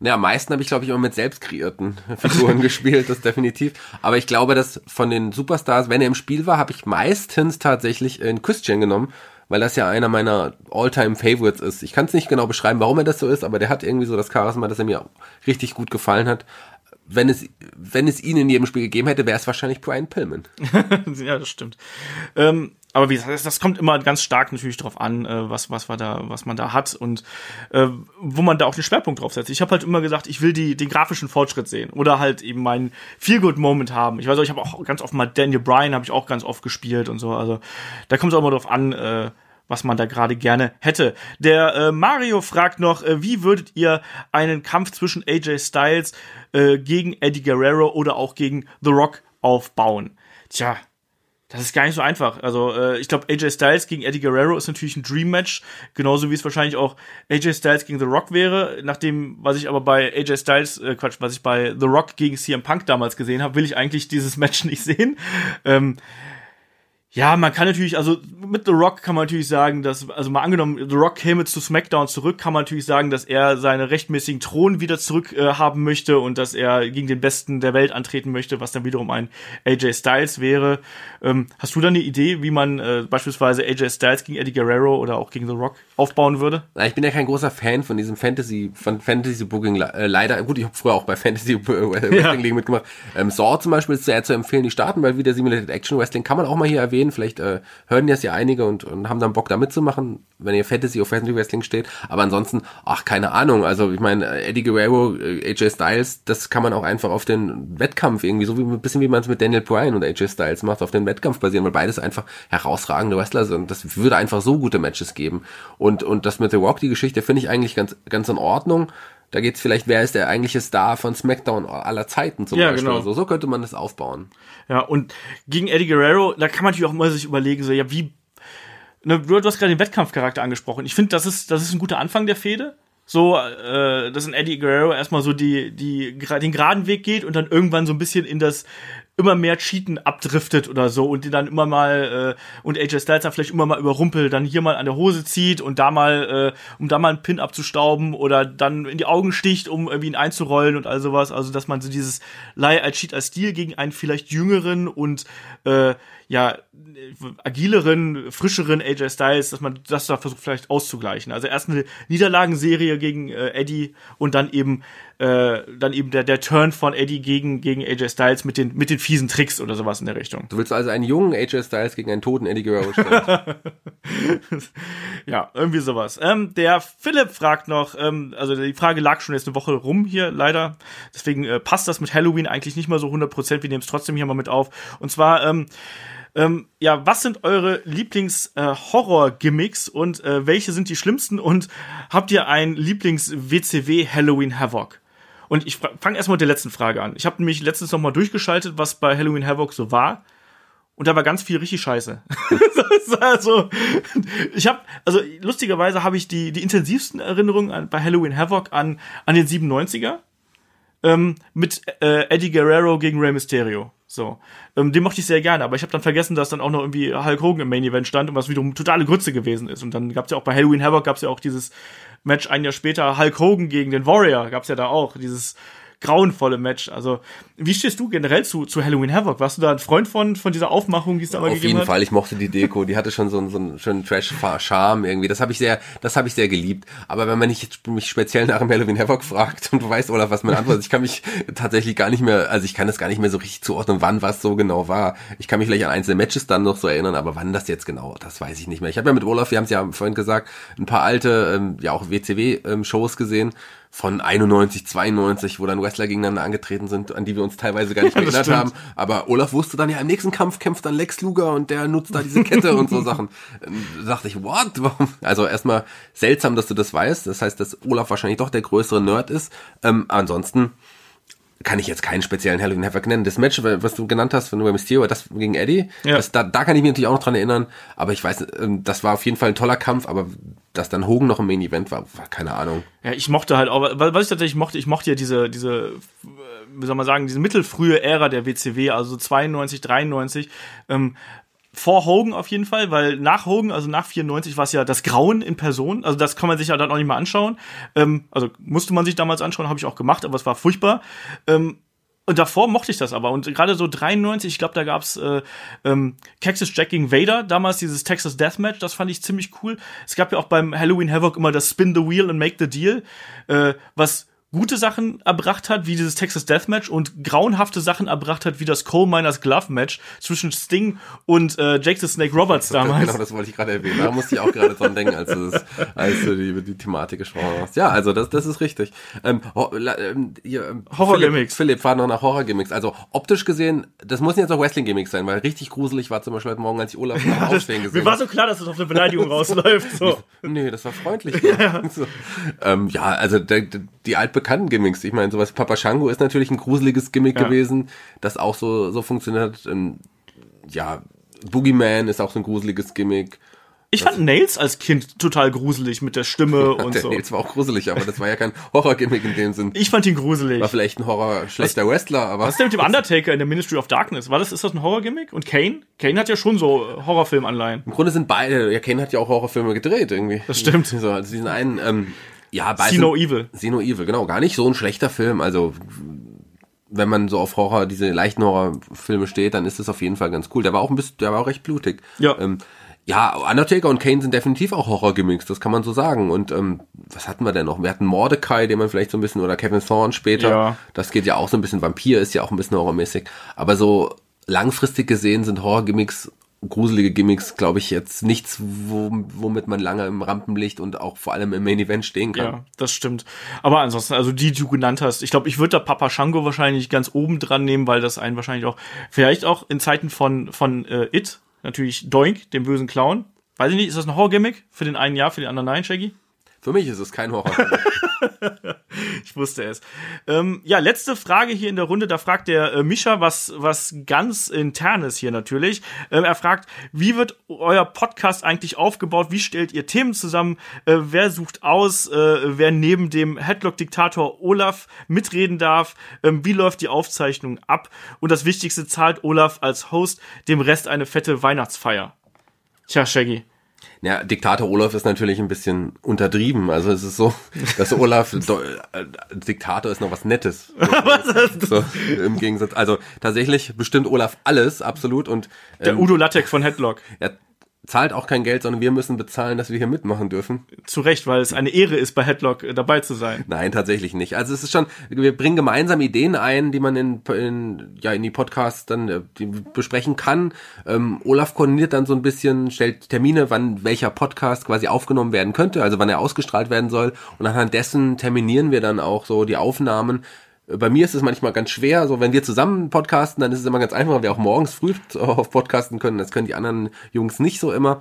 Ja, am meisten habe ich, glaube ich, immer mit selbst kreierten Figuren gespielt, das definitiv. Aber ich glaube, dass von den Superstars, wenn er im Spiel war, habe ich meistens tatsächlich in Christian genommen, weil das ja einer meiner All-Time-Favorites ist. Ich kann es nicht genau beschreiben, warum er das so ist, aber der hat irgendwie so das Charisma, dass er mir richtig gut gefallen hat. Wenn es, wenn es ihn in jedem Spiel gegeben hätte, wäre es wahrscheinlich Brian Pillman. ja, das stimmt. Ähm, aber wie gesagt, das kommt immer ganz stark natürlich drauf an, äh, was, was, war da, was man da hat und äh, wo man da auch den Schwerpunkt drauf setzt. Ich habe halt immer gesagt, ich will die, den grafischen Fortschritt sehen oder halt eben meinen Feel-Good-Moment haben. Ich weiß auch, ich habe auch ganz oft mal Daniel Bryan habe ich auch ganz oft gespielt und so. Also da kommt es auch immer drauf an, äh, was man da gerade gerne hätte. Der äh, Mario fragt noch, äh, wie würdet ihr einen Kampf zwischen AJ Styles äh, gegen Eddie Guerrero oder auch gegen The Rock aufbauen? Tja, das ist gar nicht so einfach. Also äh, ich glaube, AJ Styles gegen Eddie Guerrero ist natürlich ein Dream Match, genauso wie es wahrscheinlich auch AJ Styles gegen The Rock wäre. Nachdem, was ich aber bei AJ Styles, äh, Quatsch, was ich bei The Rock gegen CM Punk damals gesehen habe, will ich eigentlich dieses Match nicht sehen. Ähm, ja, man kann natürlich, also mit The Rock kann man natürlich sagen, dass, also mal angenommen, The Rock käme zu SmackDown zurück, kann man natürlich sagen, dass er seine rechtmäßigen Thron wieder zurück äh, haben möchte und dass er gegen den Besten der Welt antreten möchte, was dann wiederum ein AJ Styles wäre. Ähm, hast du da eine Idee, wie man äh, beispielsweise AJ Styles gegen Eddie Guerrero oder auch gegen The Rock aufbauen würde? Ich bin ja kein großer Fan von diesem Fantasy, von Fantasy Booking. Äh, leider, gut, ich habe früher auch bei Fantasy Wrestling ja. Mitgemacht. Ähm, Saw zum Beispiel ist sehr zu empfehlen, die starten, weil wieder Simulated Action Wrestling kann man auch mal hier erwähnen sehen. Vielleicht äh, hören das ja einige und, und haben dann Bock da mitzumachen, wenn ihr Fantasy auf Fantasy Wrestling steht. Aber ansonsten, ach, keine Ahnung. Also ich meine, Eddie Guerrero, äh, AJ Styles, das kann man auch einfach auf den Wettkampf irgendwie, so wie ein bisschen wie man es mit Daniel Bryan und AJ Styles macht, auf den Wettkampf basieren, weil beides einfach herausragende Wrestler sind. Das würde einfach so gute Matches geben. Und, und das mit The Rock, die Geschichte, finde ich eigentlich ganz, ganz in Ordnung. Da geht's vielleicht, wer ist der eigentliche Star von SmackDown aller Zeiten zum ja, Beispiel. Genau. So, so könnte man das aufbauen. Ja, und gegen Eddie Guerrero, da kann man natürlich auch mal sich überlegen, so, ja, wie, ne, du, hast gerade den Wettkampfcharakter angesprochen. Ich finde, das ist, das ist ein guter Anfang der Fehde. So, äh, dass ein Eddie Guerrero erstmal so die, die, den geraden Weg geht und dann irgendwann so ein bisschen in das, immer mehr Cheaten abdriftet oder so und die dann immer mal äh, und AJ Styles dann vielleicht immer mal überrumpelt, dann hier mal an der Hose zieht und da mal, äh, um da mal einen Pin abzustauben oder dann in die Augen sticht, um irgendwie ihn einzurollen und all sowas. Also dass man so dieses Lie als Cheat als Stil gegen einen vielleicht jüngeren und äh, ja, agileren, frischeren AJ Styles, dass man das da versucht vielleicht auszugleichen. Also erst eine Niederlagenserie gegen äh, Eddie und dann eben äh, dann eben der, der Turn von Eddie gegen, gegen AJ Styles mit den, mit den fiesen Tricks oder sowas in der Richtung. Du willst also einen jungen AJ Styles gegen einen toten Eddie Guerrero stellen? ja, irgendwie sowas. Ähm, der Philipp fragt noch, ähm, also die Frage lag schon jetzt eine Woche rum hier leider, deswegen äh, passt das mit Halloween eigentlich nicht mal so 100%, wir nehmen es trotzdem hier mal mit auf. Und zwar, ähm, ähm, ja, was sind eure Lieblings-Horror-Gimmicks äh, und äh, welche sind die schlimmsten? Und habt ihr ein Lieblings-WCW Halloween Havoc? Und ich fange erstmal mit der letzten Frage an. Ich habe nämlich letztens noch mal durchgeschaltet, was bei Halloween Havoc so war. Und da war ganz viel richtig scheiße. also, ich habe, also lustigerweise habe ich die, die intensivsten Erinnerungen an, bei Halloween Havoc an, an den 97er ähm, mit äh, Eddie Guerrero gegen Rey Mysterio. So, ähm, den mochte ich sehr gerne, aber ich habe dann vergessen, dass dann auch noch irgendwie Hulk Hogan im Main Event stand und was wiederum totale Grütze gewesen ist. Und dann gab's ja auch bei Halloween Havoc gab's ja auch dieses Match ein Jahr später Hulk Hogan gegen den Warrior. Gab's ja da auch dieses grauenvolle Match. Also, wie stehst du generell zu, zu Halloween Havoc? Warst du da ein Freund von, von dieser Aufmachung, die es da mal gegeben hat? Auf jeden Fall, ich mochte die Deko, die hatte schon so, einen, so einen schönen Trash-Charme irgendwie. Das habe ich sehr, das habe ich sehr geliebt. Aber wenn man nicht mich speziell nach dem Halloween Havoc fragt und du weißt, Olaf, was meine Antwort ist, ich kann mich tatsächlich gar nicht mehr, also ich kann das gar nicht mehr so richtig zuordnen, wann was so genau war. Ich kann mich vielleicht an einzelne Matches dann noch so erinnern, aber wann das jetzt genau, das weiß ich nicht mehr. Ich habe ja mit Olaf, wir haben es ja vorhin gesagt, ein paar alte, ähm, ja auch WCW-Shows ähm, gesehen von 91, 92, wo dann Wrestler gegeneinander angetreten sind, an die wir uns teilweise gar nicht Ja, erinnert haben. Aber Olaf wusste dann ja, im nächsten Kampf kämpft dann Lex Luger und der nutzt da diese Kette und so Sachen. Ähm, Da dachte ich, what? Warum? Also erstmal seltsam, dass du das weißt. Das heißt, dass Olaf wahrscheinlich doch der größere Nerd ist. Ähm, ansonsten kann ich jetzt keinen speziellen Halloween Havoc nennen. Das Match, was du genannt hast von Rey Mysterio, das gegen Eddie, Ja. das, da, da kann ich mich natürlich auch noch dran erinnern. Aber ich weiß, ähm, das war auf jeden Fall ein toller Kampf, aber dass dann Hogan noch im Main Event war, war keine Ahnung. Ja, ich mochte halt auch, weil- was ich tatsächlich mochte, ich mochte ja diese, diese, äh, wie soll man sagen, diese mittelfrühe Ära der WCW, also so 92, 93, ähm, vor Hogan auf jeden Fall, weil nach Hogan, also nach 94, war es ja das Grauen in Person. Also das kann man sich ja dann auch nicht mal anschauen. Ähm, also musste man sich damals anschauen, habe ich auch gemacht, aber es war furchtbar. Ähm, und davor mochte ich das aber. Und gerade so 93, ich glaube, da gab's äh, ähm, Cactus Jack gegen Vader, damals dieses Texas Deathmatch, das fand ich ziemlich cool. Es gab ja auch beim Halloween Havoc immer das Spin the Wheel and Make the Deal, äh, was gute Sachen erbracht hat, wie dieses Texas Deathmatch und grauenhafte Sachen erbracht hat, wie das Coal Miners Glove Match zwischen Sting und äh, Jake the Snake Roberts damals. Genau, das wollte ich gerade erwähnen. Da musste ich auch gerade dran denken, als du, das, als du die, die Thematik gesprochen hast. Ja, also das, das ist richtig. Ähm, ho, ähm, ähm, Horror-Gimmicks. Philipp, Philipp war noch nach Horror-Gimmicks. Also optisch gesehen, das müssen jetzt auch Wrestling-Gimmicks sein, weil richtig gruselig war zum Beispiel heute Morgen, als ich Olaf noch aufstehen gesehen Mir war so klar, dass es auf eine Beleidigung rausläuft. So. Nee, das war freundlich. Ja, so. ähm, ja also der, der, die altbekannten Gimmicks. Ich meine, sowas Papa Shango ist natürlich ein gruseliges Gimmick Ja. gewesen, das auch so, so funktioniert hat. Ähm, ja, Boogeyman ist auch so ein gruseliges Gimmick. Ich fand Nails als Kind total gruselig mit der Stimme und der so. Nils war auch gruselig, aber das war ja kein Horror-Gimmick in dem Sinn. Ich fand ihn gruselig. War vielleicht ein Horror schlechter Wrestler, aber Was ist denn mit dem Undertaker in der Ministry of Darkness? War das, ist das ein Horror-Gimmick? Und Kane? Kane hat ja schon so äh, Horrorfilm-Anleihen. im Grunde sind beide, ja, Kane hat ja auch Horrorfilme gedreht irgendwie. Das stimmt. So, also diesen einen, ähm, ja, beide. See No Evil. See No Evil, genau, gar nicht so ein schlechter Film, also wenn man so auf Horror, diese leichten Horrorfilme steht, dann ist das auf jeden Fall ganz cool. Der war auch ein bisschen, der war auch recht blutig. Ja. Ähm, ja, Undertaker und Kane sind definitiv auch Horror-Gimmicks, das kann man so sagen. Und ähm, was hatten wir denn noch? Wir hatten Mordecai, den man vielleicht so ein bisschen, oder Kevin Thorne später. Ja. Das geht ja auch so ein bisschen, Vampir ist ja auch ein bisschen horrormäßig. Aber so langfristig gesehen sind Horror-Gimmicks, gruselige Gimmicks, glaube ich, jetzt nichts, wo, womit man lange im Rampenlicht und auch vor allem im Main Event stehen kann. Ja, das stimmt. Aber ansonsten, also die, die du genannt hast, ich glaube, ich würde da Papa Shango wahrscheinlich ganz oben dran nehmen, weil das einen wahrscheinlich auch, vielleicht auch in Zeiten von, von äh, It, natürlich Doink, dem bösen Clown. Weiß ich nicht, ist das ein Horror-Gimmick? Für den einen ja, für den anderen nein, Shaggy? Für mich ist es kein Horror. Ich wusste es. Ähm, ja, letzte Frage hier in der Runde. Da fragt der äh, Mischa was, was ganz internes hier natürlich. Ähm, er fragt, wie wird euer Podcast eigentlich aufgebaut? Wie stellt ihr Themen zusammen? Äh, wer sucht aus? Äh, wer neben dem Headlock-Diktator Olaf mitreden darf? Ähm, wie läuft die Aufzeichnung ab? Und das Wichtigste, zahlt Olaf als Host dem Rest eine fette Weihnachtsfeier? Tja, Shaggy. Ja, Diktator Olaf ist natürlich ein bisschen untertrieben. Also es ist so, dass Olaf äh, Diktator ist noch was Nettes. so, Im Gegensatz. Also tatsächlich bestimmt Olaf alles, absolut. Und Der ähm, Udo Lattek von Headlock. er zahlt auch kein Geld, sondern wir müssen bezahlen, dass wir hier mitmachen dürfen. Zu Recht, weil es eine Ehre ist, bei Headlock äh, dabei zu sein. Nein, tatsächlich nicht. Also es ist schon, wir bringen gemeinsam Ideen ein, die man in, in, ja, in die Podcasts dann äh, die besprechen kann. Ähm, Olaf koordiniert dann so ein bisschen, stellt Termine, wann welcher Podcast quasi aufgenommen werden könnte, also wann er ausgestrahlt werden soll. Und anhand dessen terminieren wir dann auch so die Aufnahmen. Bei mir ist es manchmal ganz schwer, so wenn wir zusammen podcasten, dann ist es immer ganz einfach, weil wir auch morgens früh auf podcasten können. Das können die anderen Jungs nicht so immer.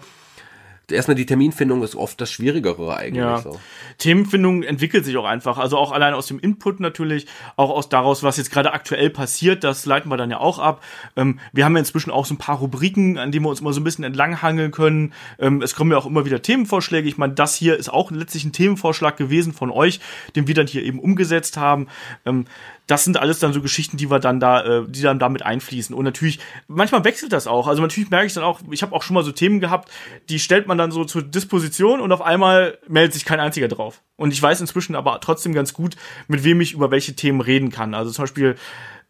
Erstmal die Terminfindung ist oft das Schwierigere eigentlich. Ja. So. Themenfindung entwickelt sich auch einfach. Also auch allein aus dem Input natürlich, auch aus daraus, was jetzt gerade aktuell passiert, das leiten wir dann ja auch ab. Ähm, wir haben ja inzwischen auch so ein paar Rubriken, an denen wir uns immer so ein bisschen entlanghangeln können. Ähm, es kommen ja auch immer wieder Themenvorschläge. Ich meine, das hier ist auch letztlich ein Themenvorschlag gewesen von euch, den wir dann hier eben umgesetzt haben. Ähm, das sind alles dann so Geschichten, die wir dann da, äh, die dann damit einfließen. Und natürlich, manchmal wechselt das auch. Also natürlich merke ich dann auch, ich habe auch schon mal so Themen gehabt, die stellt man dann so zur Disposition und auf einmal meldet sich kein einziger drauf. Und ich weiß inzwischen aber trotzdem ganz gut, mit wem ich über welche Themen reden kann. Also zum Beispiel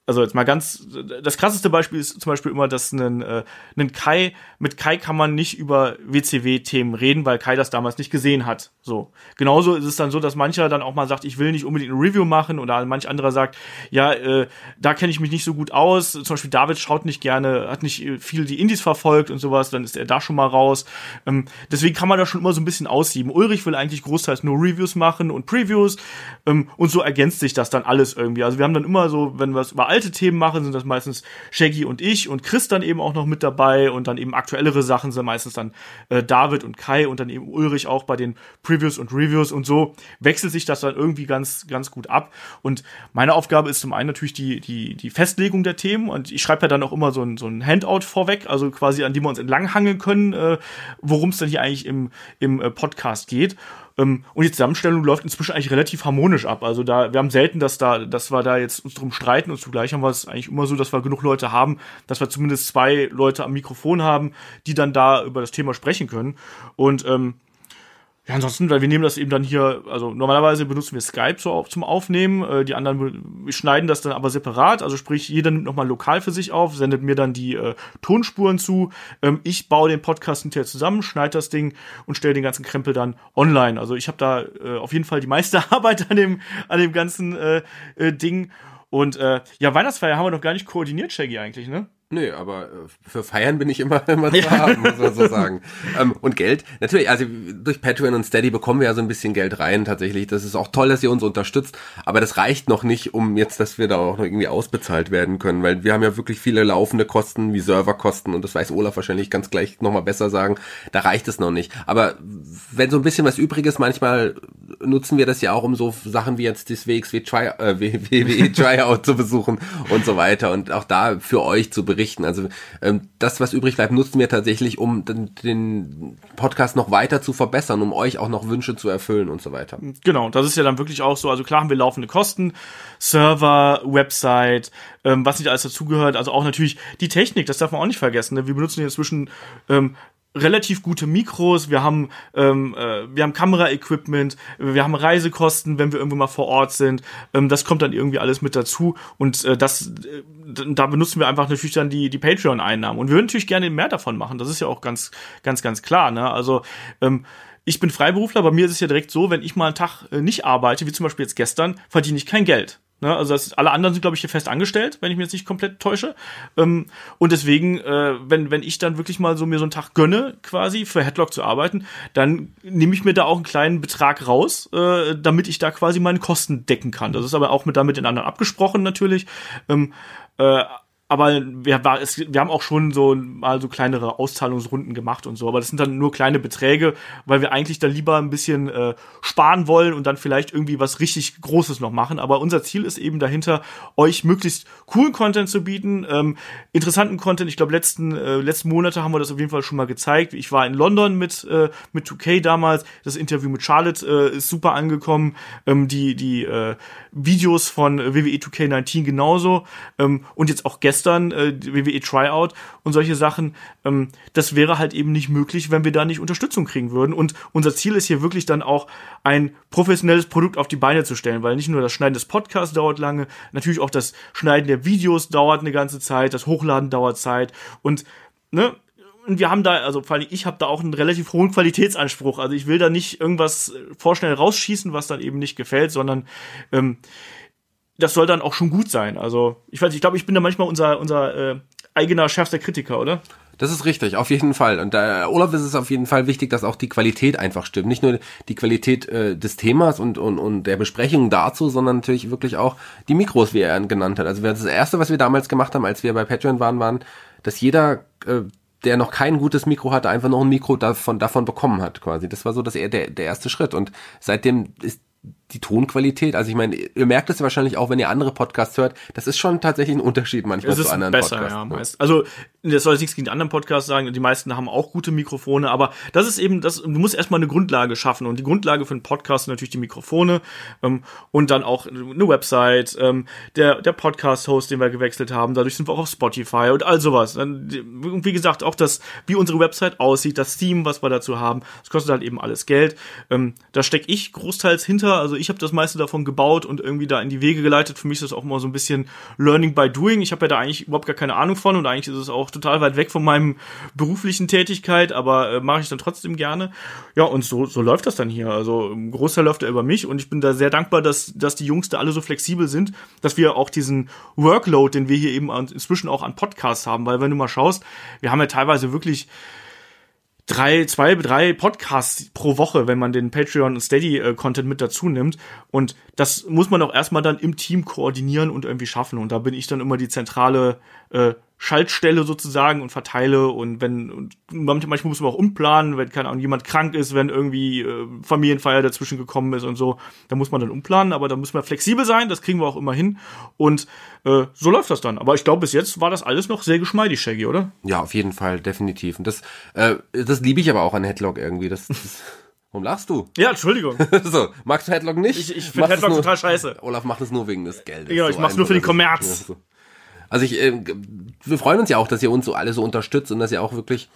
also jetzt mal ganz, das krasseste Beispiel ist zum Beispiel immer, dass ein, äh, ein Kai, mit Kai kann man nicht über WCW-Themen reden, weil Kai das damals nicht gesehen hat. So. Genauso ist es dann so, dass mancher dann auch mal sagt, ich will nicht unbedingt ein Review machen oder manch anderer sagt, ja, äh, da kenne ich mich nicht so gut aus. Zum Beispiel David schaut nicht gerne, hat nicht viel die Indies verfolgt und sowas, dann ist er da schon mal raus. Ähm, deswegen kann man da schon immer so ein bisschen aussieben. Ulrich will eigentlich großteils nur Reviews machen und Previews ähm, und so ergänzt sich das dann alles irgendwie. Also wir haben dann immer so, wenn wir es über alte Themen machen, sind das meistens Shaggy und ich und Chris dann eben auch noch mit dabei und dann eben aktuellere Sachen sind meistens dann äh, David und Kai und dann eben Ulrich auch bei den Previews und Reviews und so wechselt sich das dann irgendwie ganz, ganz gut ab. Und meine Aufgabe ist zum einen natürlich die, die, die Festlegung der Themen und ich schreibe ja dann auch immer so ein, so ein Handout vorweg, also quasi an die wir uns entlanghangeln können, äh, worum es dann hier eigentlich im, im äh, Podcast geht. Ähm, und die Zusammenstellung läuft inzwischen eigentlich relativ harmonisch ab. Also da, wir haben selten, dass da, dass wir da jetzt uns drum streiten und zugleich haben wir es eigentlich immer so, dass wir genug Leute haben, dass wir zumindest zwei Leute am Mikrofon haben, die dann da über das Thema sprechen können. Und ähm, ja, ansonsten, weil wir nehmen das eben dann hier, also normalerweise benutzen wir Skype so zum Aufnehmen, äh, die anderen schneiden das dann aber separat, also sprich, jeder nimmt nochmal lokal für sich auf, sendet mir dann die äh, Tonspuren zu, ähm, ich baue den Podcast hinterher zusammen, schneide das Ding und stelle den ganzen Krempel dann online. Also ich habe da äh, auf jeden Fall die meiste Arbeit an dem, an dem ganzen äh, äh, Ding. Und äh, ja, Weihnachtsfeier haben wir noch gar nicht koordiniert, Shaggy, eigentlich, ne? Nö, aber äh, für Feiern bin ich immer, immer zu haben, muss man so sagen. ähm, und Geld, natürlich, also durch Patreon und Steady bekommen wir ja so ein bisschen Geld rein, tatsächlich. Das ist auch toll, dass ihr uns unterstützt, aber das reicht noch nicht, um jetzt, dass wir da auch noch irgendwie ausbezahlt werden können, weil wir haben ja wirklich viele laufende Kosten, wie Serverkosten, und das weiß Olaf wahrscheinlich ganz gleich nochmal besser sagen, da reicht es noch nicht. Aber wenn so ein bisschen was übrig ist, manchmal nutzen wir das ja auch, um so Sachen wie jetzt das WXW Try, äh, WWE Tryout zu besuchen und so weiter und auch da für euch zu berichten. Also ähm, das, was übrig bleibt, nutzen wir tatsächlich, um den, den Podcast noch weiter zu verbessern, um euch auch noch Wünsche zu erfüllen und so weiter. Genau, das ist ja dann wirklich auch so. Also klar haben wir laufende Kosten, Server, Website, ähm, was nicht alles dazugehört. Also auch natürlich die Technik, das darf man auch nicht vergessen. Ne? Wir benutzen inzwischen ähm, relativ gute Mikros, wir haben ähm, äh, wir haben Kameraequipment, wir haben Reisekosten, wenn wir irgendwo mal vor Ort sind. Ähm, das kommt dann irgendwie alles mit dazu und äh, das äh, da benutzen wir einfach natürlich dann die die Patreon Einnahmen und wir würden natürlich gerne mehr davon machen. Das ist ja auch ganz ganz ganz klar, ne? Also ähm, ich bin Freiberufler, bei mir ist es ja direkt so, wenn ich mal einen Tag äh, nicht arbeite, wie zum Beispiel jetzt gestern, verdiene ich kein Geld. Ne, also das, alle anderen sind, glaube ich, hier fest angestellt, wenn ich mich jetzt nicht komplett täusche. Ähm, und deswegen, äh, wenn, wenn ich dann wirklich mal so mir so einen Tag gönne, quasi für Headlock zu arbeiten, dann nehme ich mir da auch einen kleinen Betrag raus, äh, damit ich da quasi meine Kosten decken kann. Das ist aber auch mit damit den anderen abgesprochen natürlich. Ähm, äh, aber wir, war, es, wir haben auch schon so mal so kleinere Auszahlungsrunden gemacht und so, aber das sind dann nur kleine Beträge, weil wir eigentlich dann lieber ein bisschen äh, sparen wollen und dann vielleicht irgendwie was richtig Großes noch machen. Aber unser Ziel ist eben dahinter, euch möglichst coolen Content zu bieten, ähm, interessanten Content. Ich glaube, letzten äh, letzten Monate haben wir das auf jeden Fall schon mal gezeigt. Ich war in London mit äh, mit 2K damals. Das Interview mit Charlotte äh, ist super angekommen. Ähm, die die äh, Videos von WWE 2K19 genauso ähm, und jetzt auch gestern äh, WWE Tryout und solche Sachen, ähm, das wäre halt eben nicht möglich, wenn wir da nicht Unterstützung kriegen würden. Und unser Ziel ist hier wirklich dann auch ein professionelles Produkt auf die Beine zu stellen, weil nicht nur das Schneiden des Podcasts dauert lange, natürlich auch das Schneiden der Videos dauert eine ganze Zeit, das Hochladen dauert Zeit und ne, und wir haben da, also vor allem ich habe da auch einen relativ hohen Qualitätsanspruch. Also ich will da nicht irgendwas vorschnell rausschießen, was dann eben nicht gefällt, sondern ähm, das soll dann auch schon gut sein. Also, ich weiß, ich glaube, ich bin da manchmal unser, unser äh, eigener schärfster Kritiker, oder? Das ist richtig, auf jeden Fall. Und da Olaf ist es auf jeden Fall wichtig, dass auch die Qualität einfach stimmt. Nicht nur die Qualität äh, des Themas und, und, und der Besprechung dazu, sondern natürlich wirklich auch die Mikros, wie er genannt hat. Also das erste, was wir damals gemacht haben, als wir bei Patreon waren, waren, dass jeder äh, der noch kein gutes Mikro hatte, einfach noch ein Mikro davon, davon bekommen hat, quasi. Das war so das, der, der erste Schritt. Und seitdem ist die Tonqualität, also ich meine, ihr merkt es ja wahrscheinlich auch, wenn ihr andere Podcasts hört, das ist schon tatsächlich ein Unterschied manchmal es ist zu anderen besser, Podcasts. Ja, ne? meist. Also das soll jetzt nichts gegen die anderen Podcasts sagen, die meisten haben auch gute Mikrofone, aber das ist eben, das, du musst erstmal eine Grundlage schaffen und die Grundlage für einen Podcast sind natürlich die Mikrofone ähm, und dann auch eine Website, ähm, der, der Podcast-Host, den wir gewechselt haben, dadurch sind wir auch auf Spotify und all sowas. Dann, wie gesagt, auch das, wie unsere Website aussieht, das Theme, was wir dazu haben, das kostet halt eben alles Geld. Ähm, da stecke ich großteils hinter, also ich ich habe das meiste davon gebaut und irgendwie da in die Wege geleitet. Für mich ist das auch immer so ein bisschen Learning by Doing. Ich habe ja da eigentlich überhaupt gar keine Ahnung von und eigentlich ist es auch total weit weg von meinem beruflichen Tätigkeit, aber äh, mache ich dann trotzdem gerne. Ja, und so, so läuft das dann hier. Also ein Großteil läuft er über mich und ich bin da sehr dankbar, dass, dass die Jungs da alle so flexibel sind, dass wir auch diesen Workload, den wir hier eben inzwischen auch an Podcasts haben, weil wenn du mal schaust, wir haben ja teilweise wirklich drei, zwei, drei Podcasts pro Woche, wenn man den Patreon und Steady äh, Content mit dazu nimmt. Und das muss man auch erstmal dann im Team koordinieren und irgendwie schaffen. Und da bin ich dann immer die zentrale äh, Schaltstelle sozusagen und verteile und wenn und manchmal muss man auch umplanen, wenn keine Ahnung jemand krank ist, wenn irgendwie äh, Familienfeier dazwischen gekommen ist und so, da muss man dann umplanen, aber da muss man flexibel sein, das kriegen wir auch immer hin und äh, so läuft das dann. Aber ich glaube bis jetzt war das alles noch sehr geschmeidig, Shaggy, oder? Ja, auf jeden Fall, definitiv. Und das äh, das liebe ich aber auch an Headlock irgendwie. Das, das Warum lachst du? Ja, Entschuldigung. so, magst du Headlock nicht? Ich, ich finde Headlock total scheiße. Olaf macht es nur wegen des Geldes. Ja, ich so mach's nur für den Kommerz. Ja, so. Also ich, äh, wir freuen uns ja auch, dass ihr uns so alle so unterstützt und dass ihr auch wirklich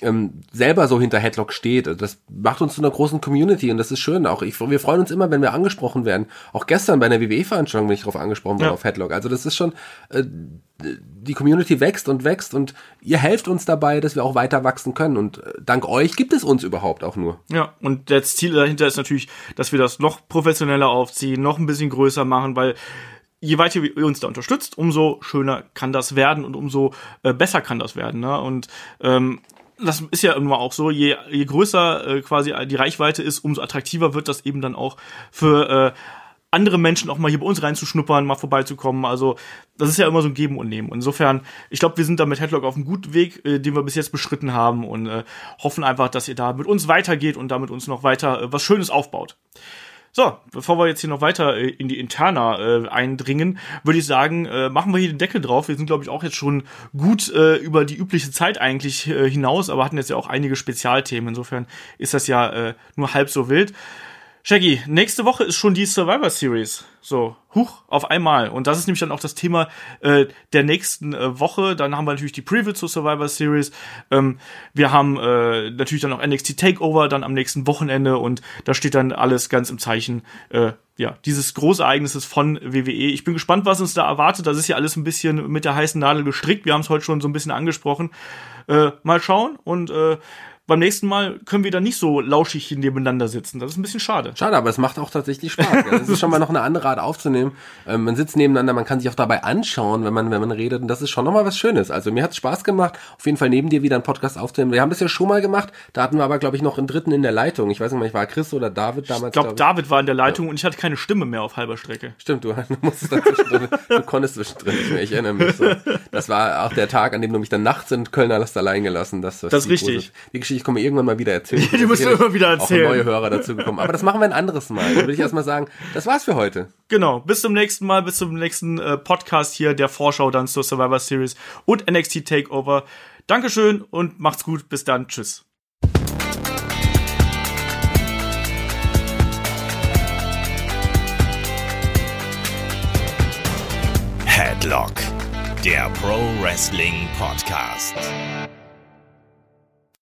ähm, selber so hinter Headlock steht. Also das macht uns zu einer großen Community und das ist schön. Auch ich, wir freuen uns immer, wenn wir angesprochen werden. Auch gestern bei einer WWE-Veranstaltung bin ich darauf angesprochen worden ja. auf Headlock. Also das ist schon, äh, die Community wächst und wächst und ihr helft uns dabei, dass wir auch weiter wachsen können. Und äh, dank euch gibt es uns überhaupt auch nur. Ja, und das Ziel dahinter ist natürlich, dass wir das noch professioneller aufziehen, noch ein bisschen größer machen, weil je weiter ihr uns da unterstützt, umso schöner kann das werden und umso äh, besser kann das werden. Ne? Und ähm, das ist ja immer auch so, je, je größer äh, quasi die Reichweite ist, umso attraktiver wird das eben dann auch für äh, andere Menschen auch mal hier bei uns reinzuschnuppern, mal vorbeizukommen. Also das ist ja immer so ein Geben und Nehmen. Insofern, ich glaube, wir sind da mit Headlock auf einem guten Weg, äh, den wir bis jetzt beschritten haben und äh, hoffen einfach, dass ihr da mit uns weitergeht und damit uns noch weiter äh, was Schönes aufbaut. So, bevor wir jetzt hier noch weiter äh, in die Interna äh, eindringen, würde ich sagen, äh, machen wir hier den Deckel drauf. Wir sind, glaube ich, auch jetzt schon gut äh, über die übliche Zeit eigentlich äh, hinaus, aber hatten jetzt ja auch einige Spezialthemen. Insofern ist das ja äh, nur halb so wild. Shaggy, nächste Woche ist schon die Survivor Series. So, huch, auf einmal. Und das ist nämlich dann auch das Thema äh, der nächsten äh, Woche. Dann haben wir natürlich die Preview zur Survivor Series. Ähm, wir haben äh, natürlich dann auch NXT Takeover dann am nächsten Wochenende und da steht dann alles ganz im Zeichen äh, ja, dieses Großereignisses von WWE. Ich bin gespannt, was uns da erwartet. Das ist ja alles ein bisschen mit der heißen Nadel gestrickt. Wir haben es heute schon so ein bisschen angesprochen. Äh, mal schauen und äh, beim nächsten Mal können wir dann nicht so lauschig nebeneinander sitzen. Das ist ein bisschen schade. Schade, aber es macht auch tatsächlich Spaß. Das ist schon mal noch eine andere Art aufzunehmen. Ähm, man sitzt nebeneinander, man kann sich auch dabei anschauen, wenn man, wenn man redet. Und das ist schon nochmal was Schönes. Also mir hat es Spaß gemacht, auf jeden Fall neben dir wieder einen Podcast aufzunehmen. Wir haben das ja schon mal gemacht. Da hatten wir aber, glaube ich, noch einen dritten in der Leitung. Ich weiß nicht mehr, ich war Chris oder David damals. Ich glaube, glaub David war in der Leitung ja. und ich hatte keine Stimme mehr auf halber Strecke. Stimmt, du, musstest dazwischen du konntest zwischendrin nicht mehr. Ich erinnere mich so. Das war auch der Tag, an dem du mich dann nachts in Köln alles allein gelassen. Das, das, das ist richtig. Große, die Geschichte komme irgendwann mal wieder erzählen. die musst du immer wieder erzählen. Auch neue Hörer dazu gekommen. Aber das machen wir ein anderes Mal. Dann würde ich erstmal sagen, das war's für heute. Genau. Bis zum nächsten Mal, bis zum nächsten äh, Podcast hier, der Vorschau dann zur Survivor Series und NXT Takeover. Dankeschön und macht's gut. Bis dann. Tschüss. Headlock, der Pro Wrestling Podcast.